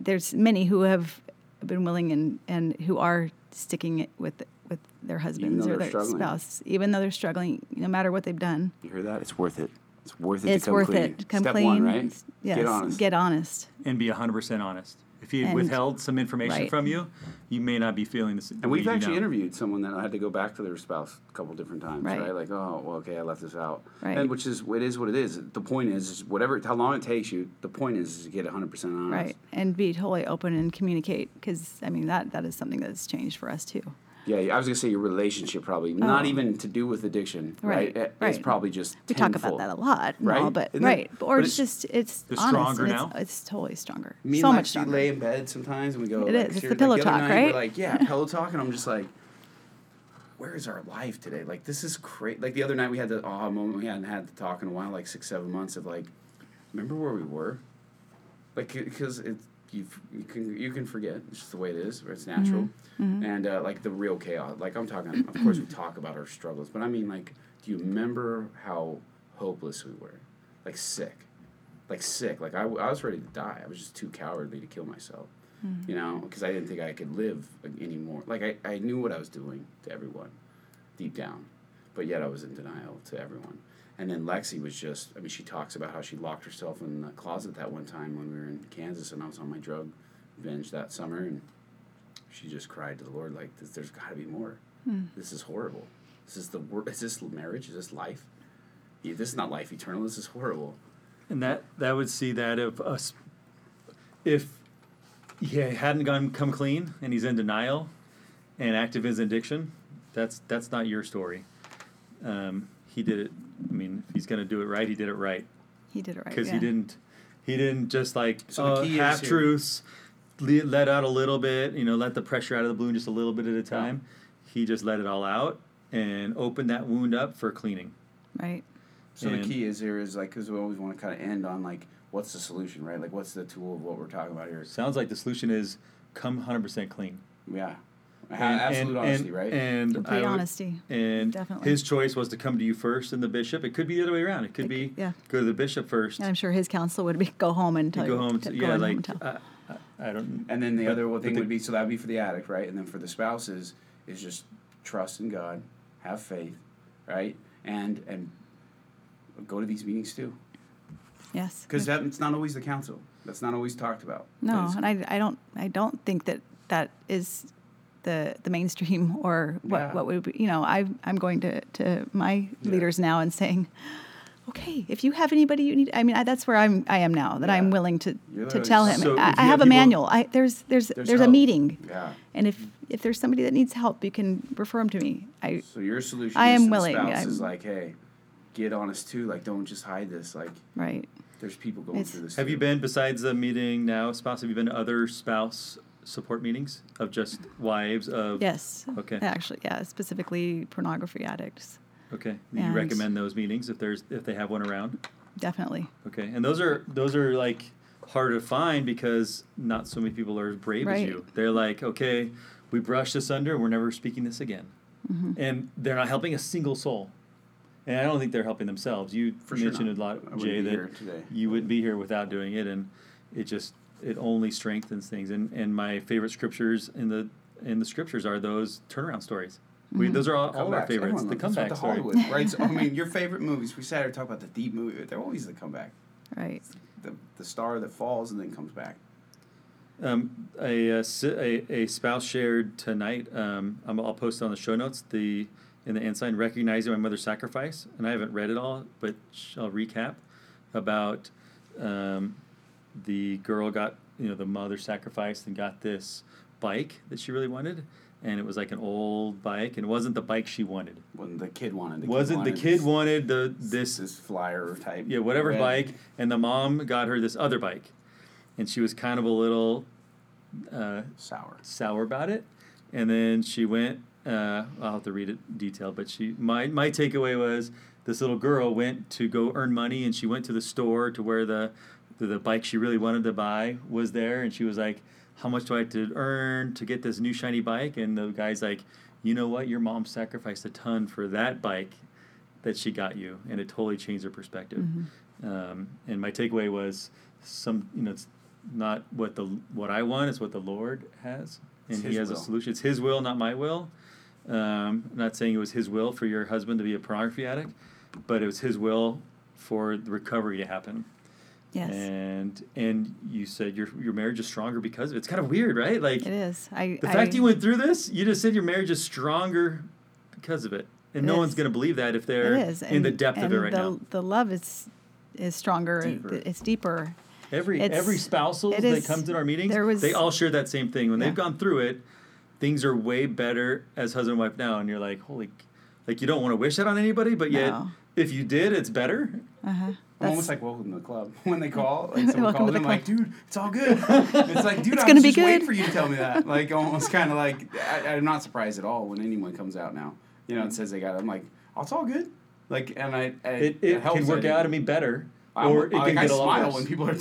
Speaker 6: There's many who have been willing and and who are sticking it with with their husbands or their
Speaker 2: struggling.
Speaker 6: spouse, even though they're struggling. No matter what they've done,
Speaker 2: You hear that? It's worth it. It's worth it
Speaker 6: it's
Speaker 2: to come
Speaker 6: worth
Speaker 2: clean.
Speaker 6: it. Come
Speaker 2: Step
Speaker 6: clean.
Speaker 2: one, right?
Speaker 6: Yes.
Speaker 2: Get honest.
Speaker 6: Get honest.
Speaker 1: and be 100% honest. If If he had
Speaker 6: And-
Speaker 1: withheld some information
Speaker 6: Right.
Speaker 1: from you, you may not be feeling this.
Speaker 2: And we've actually interviewed someone that had to go back to their spouse a couple different times, right?
Speaker 6: Right.
Speaker 2: Like, oh, well, okay, I left this out,
Speaker 6: Right.
Speaker 2: and which is it is what it is. The point is, is whatever how long it takes you. The point is, is to get 100 percent honest.
Speaker 6: Right, and be totally open and communicate because I mean that that is something that's changed for us too.
Speaker 2: Yeah, I was gonna say your relationship probably not
Speaker 6: Oh.
Speaker 2: even to do with addiction, right?
Speaker 6: Right,
Speaker 2: It- It's
Speaker 6: right.
Speaker 2: probably just
Speaker 6: We talk about that a lot, and all,
Speaker 2: Right?
Speaker 6: but
Speaker 2: Isn't it?
Speaker 6: right, or
Speaker 2: But
Speaker 6: it's,
Speaker 2: it's-
Speaker 6: just it's
Speaker 1: They're
Speaker 6: honest.
Speaker 1: stronger
Speaker 6: and
Speaker 1: now?
Speaker 6: It's, it's totally stronger.
Speaker 2: Me
Speaker 6: so
Speaker 2: and
Speaker 6: much
Speaker 2: Lexi
Speaker 6: stronger.
Speaker 2: lay in bed sometimes and we go.
Speaker 6: It
Speaker 2: like,
Speaker 6: is. It's the pillow
Speaker 2: like, the
Speaker 6: talk,
Speaker 2: night,
Speaker 6: right?
Speaker 2: We're like, yeah, pillow talk, and I'm just like, where is our life today? Like, this is crazy. Like the other night, we had the aha moment. We hadn't had the talk in a while, like six, seven months of like, remember where we were? Like, because it's you, you can you can forget. It's just the way it is. Or it's natural. Mm-hmm. Mm-hmm. And uh, like the real chaos. Like I'm talking. Of course, we talk about our struggles, but I mean, like, do you remember how hopeless we were? Like sick like sick. Like I, I was ready to die. I was just too cowardly to kill myself. Mm-hmm. You know, because I didn't think I could live anymore. Like I, I knew what I was doing to everyone, deep down, but yet I was in denial to everyone. And then Lexi was just. I mean, she talks about how she locked herself in the closet that one time when we were in Kansas, and I was on my drug binge that summer, and she just cried to the Lord like, "There's- "There's got to be more. This is horrible. This is the wor- Is this marriage? Is this life? Yeah, This is not life eternal. This is horrible."
Speaker 1: And that that would see that if us, if he hadn't gone come clean and he's in denial, and active in his addiction, that's that's not your story. Um, he did it. I mean, if he's gonna do it right, he did it right
Speaker 6: He did it right.
Speaker 1: because
Speaker 6: yeah.
Speaker 1: he didn't he didn't just like
Speaker 2: So
Speaker 1: uh, half truths, le- let out a little bit, you know, let the pressure out of the balloon just a little bit at a time. He just let it all out and opened that wound up for cleaning.
Speaker 6: Right.
Speaker 2: So
Speaker 1: And-
Speaker 2: the key is here is like because we always want to kind of end on like what's the solution, right? Like what's the tool of what we're talking about here?
Speaker 1: Sounds like the solution is come 100% clean.
Speaker 2: Yeah, Uh,
Speaker 1: and-
Speaker 2: absolute
Speaker 1: and-
Speaker 2: honesty,
Speaker 1: and-
Speaker 2: right?
Speaker 1: And
Speaker 6: Complete
Speaker 1: would-
Speaker 6: honesty.
Speaker 1: And
Speaker 6: Definitely.
Speaker 1: his choice was to come to you first and the bishop. It could be the other way around. It could
Speaker 6: It
Speaker 1: be
Speaker 6: yeah.
Speaker 1: go to the bishop first.
Speaker 6: And I'm sure his counsel would be go home and tell
Speaker 1: you go home.
Speaker 6: to
Speaker 1: To,
Speaker 6: go
Speaker 1: yeah,
Speaker 6: in home
Speaker 1: like
Speaker 6: and tell.
Speaker 1: I, I, I don't.
Speaker 2: and then the
Speaker 1: but-
Speaker 2: other thing
Speaker 1: the-
Speaker 2: would be so that'd be for the addict, right? And then for the spouses is just trust in God, have faith, right? And and go to these meetings too,
Speaker 6: yes.
Speaker 2: because that's not always the counsel. That's not always talked about.
Speaker 6: No, and I, I don't I don't think that that is the the mainstream or what
Speaker 2: Yeah.
Speaker 6: what would be, you know I I'm going to to my leaders now and saying, okay, if you have anybody you need, I mean I, that's where I'm I am now that I'm willing to
Speaker 2: You're
Speaker 6: to tell him
Speaker 1: So
Speaker 6: I, I
Speaker 1: you
Speaker 6: have
Speaker 1: have
Speaker 6: a manual. I there's there's
Speaker 2: There's
Speaker 6: there's, a meeting,
Speaker 2: Yeah.
Speaker 6: and if if there's somebody that needs help, you can refer them to me. I
Speaker 2: So your solution
Speaker 6: I am
Speaker 2: to
Speaker 6: willing,
Speaker 2: the spouse
Speaker 6: I'm-
Speaker 2: is like, hey, get honest too. Like, don't just hide this. Like,
Speaker 6: right.
Speaker 2: there's people going
Speaker 6: It's-
Speaker 2: through this.
Speaker 1: Have
Speaker 2: too.
Speaker 1: you been besides the meeting now, spouse? Have you been to other spouse support meetings of just wives of?
Speaker 6: Yes.
Speaker 1: Okay.
Speaker 6: Actually, yeah, specifically pornography addicts,
Speaker 1: Okay. Do you recommend those meetings if there's if they have one around?
Speaker 6: definitely.
Speaker 1: Okay, and those are those are like hard to find because not so many people are as brave as you. They're like, okay, we brush this under, we're never speaking this again,
Speaker 6: Mm-hmm.
Speaker 1: and they're not helping a single soul. And I don't think they're helping themselves. You
Speaker 2: For
Speaker 1: mentioned
Speaker 2: not.
Speaker 1: a lot, Jay, that
Speaker 2: today.
Speaker 1: you wouldn't be here without doing it, and it just it only strengthens things. And and my favorite scriptures in the in the scriptures are those turnaround stories.
Speaker 6: Mm-hmm.
Speaker 1: We, those are all, all our favorites.
Speaker 2: everyone
Speaker 1: The
Speaker 2: loves- that's what
Speaker 1: comeback
Speaker 2: the
Speaker 1: story.
Speaker 2: Right? So, I mean, your favorite movies. We sat here and talked about the deep movie. They're always the comeback.
Speaker 6: Right.
Speaker 2: The, the star that falls and then comes back.
Speaker 1: Um, a, uh, a a spouse shared tonight. Um, I'm, I'll post it on the show notes. The in the ensign recognizing my mother's sacrifice, and I haven't read it all, but I'll recap about um, the girl got you know the mother sacrificed and got this bike that she really wanted, and it was like an old bike, and it wasn't the bike she wanted.
Speaker 2: When the kid wanted. The
Speaker 1: wasn't
Speaker 2: kid
Speaker 1: the kid
Speaker 2: this-
Speaker 1: wanted the this
Speaker 2: this flyer type.
Speaker 1: yeah, whatever
Speaker 2: red-
Speaker 1: bike, and the mom got her this other bike, and she was kind of a little uh,
Speaker 2: Sour.
Speaker 1: sour about it, and then she went. Uh, I'll have to read it detail but she my my takeaway was this little girl went to go earn money, and she went to the store to where the the, the bike she really wanted to buy was there, and she was like, "How much do I have to earn to get this new shiny bike?" And the guy's like, "You know what? Your mom sacrificed a ton for that bike." that she got you, and it totally changed her perspective. Um, and my takeaway was some, you know, it's not what the what I want; it's what the Lord has, and He
Speaker 2: His
Speaker 1: has a solution. It's His will, not my will. Um, I'm not saying it was His will for your husband to be a pornography addict, but it was His will for the recovery to happen.
Speaker 6: Yes.
Speaker 1: And and you said your your marriage is stronger because of it. It's kind of weird, right? Like
Speaker 6: It is. I.
Speaker 1: the
Speaker 6: I,
Speaker 1: fact you went through this, you just said your marriage is stronger because of it. And
Speaker 6: It
Speaker 1: no
Speaker 6: is.
Speaker 1: one's going to believe that if they're in the depth of it right
Speaker 6: the,
Speaker 1: now.
Speaker 6: The love is is stronger.
Speaker 2: Deeper.
Speaker 6: It's deeper.
Speaker 1: Every
Speaker 6: it's-
Speaker 1: every spousal that
Speaker 6: is-
Speaker 1: comes in our meetings,
Speaker 6: was-
Speaker 1: they all share that same thing. When
Speaker 6: Yeah.
Speaker 1: they've gone through it, things are way better as husband and wife now. And you're like, holy, like you don't want to wish that on anybody, but yet
Speaker 6: No.
Speaker 1: if you did, it's better.
Speaker 2: Uh-huh.
Speaker 6: I'm
Speaker 2: almost like welcome to the club. When they call, like someone
Speaker 6: Welcome to
Speaker 2: calls
Speaker 6: the
Speaker 2: in, like, dude, it's all good. It's like, dude,
Speaker 6: It's
Speaker 2: I
Speaker 6: gonna
Speaker 2: was
Speaker 6: be
Speaker 2: just waiting for you to tell me that. Like, almost kind of like, I, I'm not surprised at all when anyone comes out now, you know, and says they got it. I'm like, oh, it's all good. Like, and I, I
Speaker 1: It, it
Speaker 2: helps
Speaker 1: can work
Speaker 2: that
Speaker 1: out and be better,
Speaker 2: I'm-
Speaker 1: or it
Speaker 2: like,
Speaker 1: can
Speaker 2: I
Speaker 1: get a lot worse.
Speaker 2: when people are.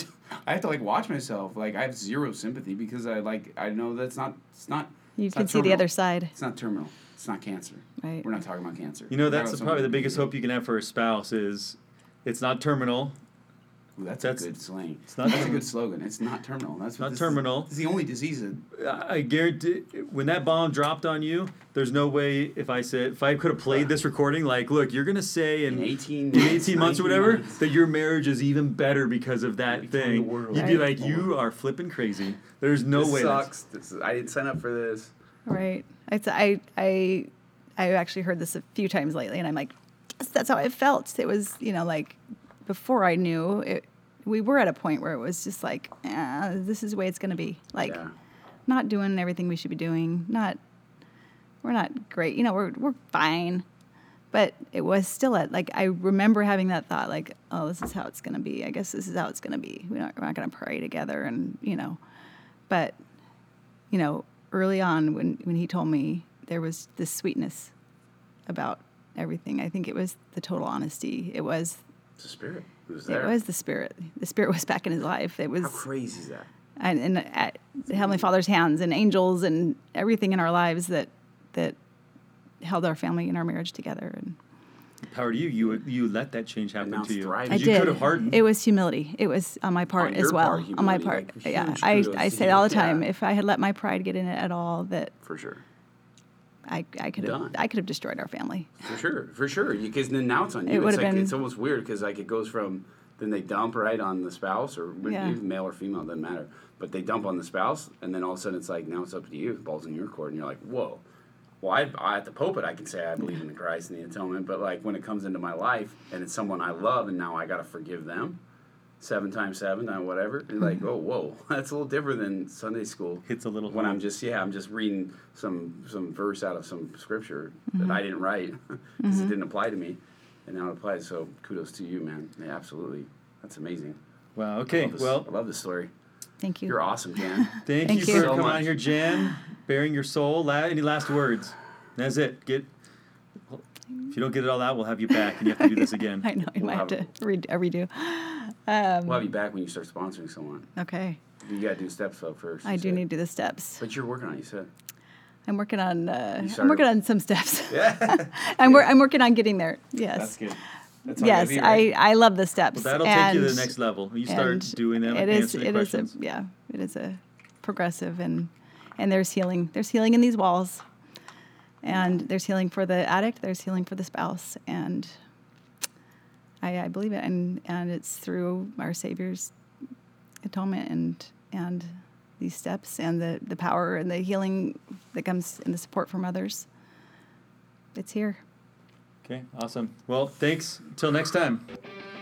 Speaker 2: I have to like watch myself. Like I have zero sympathy because I like I know that's not. It's not.
Speaker 6: You
Speaker 2: it's
Speaker 6: can
Speaker 2: not
Speaker 6: see the other side.
Speaker 2: It's not terminal. It's not cancer.
Speaker 6: Right.
Speaker 2: We're not talking about cancer.
Speaker 1: You know, that's
Speaker 2: talking
Speaker 1: probably the biggest hope you can have for a spouse is it's not terminal.
Speaker 2: Ooh, that's,
Speaker 1: That's-
Speaker 2: a good slang.
Speaker 1: it's not
Speaker 2: that's a
Speaker 1: terminal.
Speaker 2: good slogan. It's not terminal. That's what
Speaker 1: Not
Speaker 2: this
Speaker 1: terminal.
Speaker 2: Is, this the only disease that
Speaker 1: I I guarantee when that bomb dropped on you, there's no way if I said if I could have played this recording, like, look, you're gonna say in,
Speaker 2: In 18
Speaker 1: in
Speaker 2: months,
Speaker 1: 18 months or whatever
Speaker 2: months.
Speaker 1: that your marriage is even better because of that
Speaker 2: Become
Speaker 1: thing.
Speaker 2: world.
Speaker 1: You'd be
Speaker 6: Right.
Speaker 1: like, you are flipping crazy. There's no
Speaker 2: this
Speaker 1: way. that's-
Speaker 2: sucks. This is, I didn't sign up for this.
Speaker 6: Right. I, I, I, I actually heard this a few times lately, and I'm like, yes, that's how I felt. It was, you know, like before I knew it, we were at a point where it was just like, eh, this is the way it's going to be. Like,
Speaker 2: Yeah.
Speaker 6: not doing everything we should be doing. Not, we're not great. You know, we're we're fine. But it was still at like I remember having that thought like, oh, this is how it's going to be. I guess this is how it's going to be. We're not, we're not going to pray together, and you know, but you know, early on when, when he told me there was this sweetness about everything, I think it was the total honesty. It was
Speaker 2: the spirit. It was
Speaker 6: it was the spirit. The spirit was back in his life. It was
Speaker 2: How crazy is that?
Speaker 6: and, and at the Heavenly Father's hands and angels and everything in our lives that that held our family and our marriage together. And
Speaker 1: Power to you. You you let that change happen
Speaker 2: now
Speaker 1: to you.
Speaker 2: thriving.
Speaker 6: I
Speaker 1: you
Speaker 6: did.
Speaker 1: could have hardened.
Speaker 6: It was humility. It was on my part
Speaker 2: On
Speaker 6: as well.
Speaker 2: part,
Speaker 6: on my part,
Speaker 2: like,
Speaker 6: yeah. I, I say it all the time.
Speaker 2: Yeah.
Speaker 6: If I had let my pride get in it at all, that
Speaker 2: For sure.
Speaker 6: I, I could have I could have destroyed our family.
Speaker 2: For sure, for sure. Because then now it's on you.
Speaker 6: would've
Speaker 2: it's like
Speaker 6: been-
Speaker 2: it's almost weird because like it goes from then they dump right on the spouse or
Speaker 6: Yeah.
Speaker 2: even male or female doesn't matter, but they dump on the spouse and then all of a sudden it's like now it's up to you. The ball's in your court and you're like, whoa. Well, I, I at the pulpit I can say I believe in the Christ and the atonement, but like when it comes into my life and it's someone I love and now I got to forgive them, seven times seven, uh, whatever. You're like, oh, whoa, that's a little different than Sunday school.
Speaker 1: Hits a little
Speaker 2: when
Speaker 1: home.
Speaker 2: I'm just yeah, I'm just reading some some verse out of some scripture that I didn't write because it didn't apply to me, and now it applies. So kudos to you, man. Yeah, absolutely. That's amazing.
Speaker 1: Wow. Okay.
Speaker 2: love this-
Speaker 1: Well,
Speaker 2: I love this story.
Speaker 6: Thank you.
Speaker 2: You're awesome, Jan.
Speaker 1: thank,
Speaker 6: Thank
Speaker 1: you,
Speaker 6: you.
Speaker 1: for
Speaker 2: So
Speaker 1: coming
Speaker 2: much.
Speaker 1: on here, Jan. Bearing your soul. La- any last words? That's it. Get. If you don't get it all out, we'll have you back, and you have to do this again.
Speaker 6: I know I
Speaker 2: We'll
Speaker 6: might have
Speaker 2: have
Speaker 6: to re- uh, redo.
Speaker 2: we'll have you back when you start sponsoring someone.
Speaker 6: Okay,
Speaker 2: You gotta do steps up first.
Speaker 6: I do
Speaker 2: said.
Speaker 6: need to do the steps.
Speaker 2: But you're working on it. You said.
Speaker 6: I'm working on. Uh, I'm working on some steps.
Speaker 2: Yeah.
Speaker 6: I'm wor- I'm working on getting there. Yes.
Speaker 2: That's good. That's
Speaker 6: Yes,
Speaker 2: be, right?
Speaker 6: I, I love the steps.
Speaker 1: Well, that'll take you to the next level. You start doing them.
Speaker 6: It
Speaker 1: and
Speaker 6: is.
Speaker 1: answering
Speaker 6: It is a yeah. It is a progressive and and there's healing. There's healing in these walls, and there's healing for the addict. There's healing for the spouse, and I, I believe it. And and it's through our Savior's atonement and and these steps and the the power and the healing that comes and the support from others. It's here.
Speaker 1: Okay. Awesome. Well, thanks. Until next time.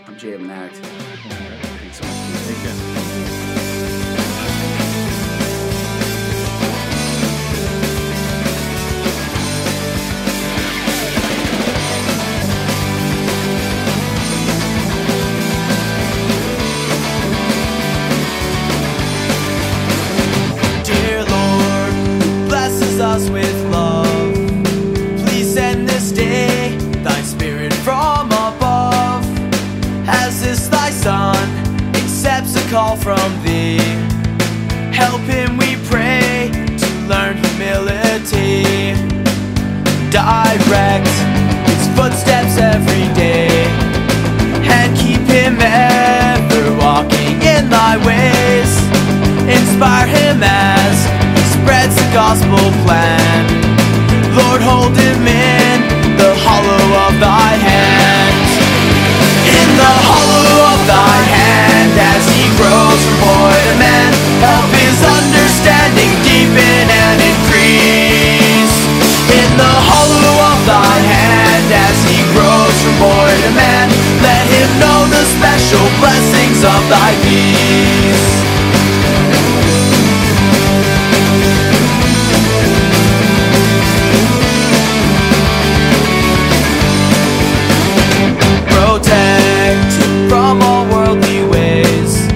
Speaker 2: I'm Jay Manact. Thanks so much.
Speaker 1: Take care.
Speaker 7: Call from thee, help him, we pray, to learn humility. Direct his footsteps every day and keep him ever walking in thy ways. Inspire him as he spreads the gospel plan. Lord, hold him in of thy peace. Protect from all worldly ways,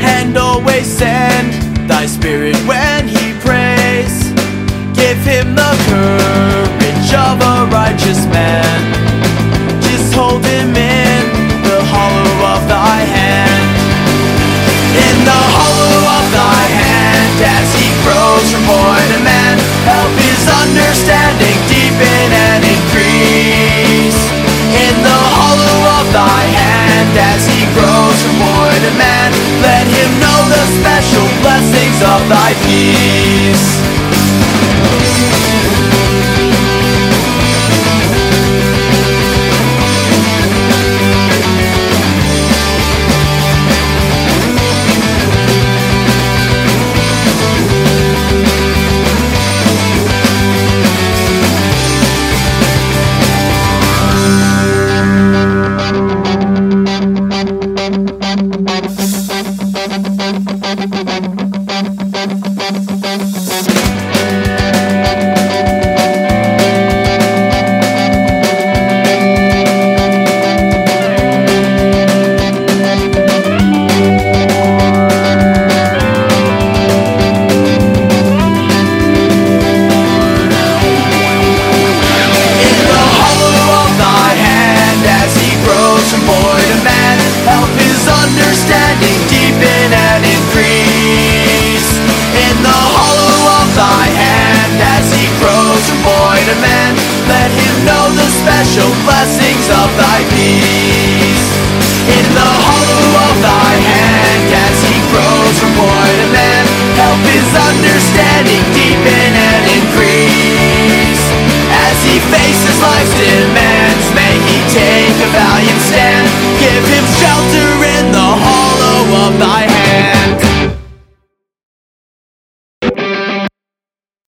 Speaker 7: and always send thy spirit when he prays. Give him the courage of a righteous man. as he grows from boy to man. Let him know the special blessings of thy peace.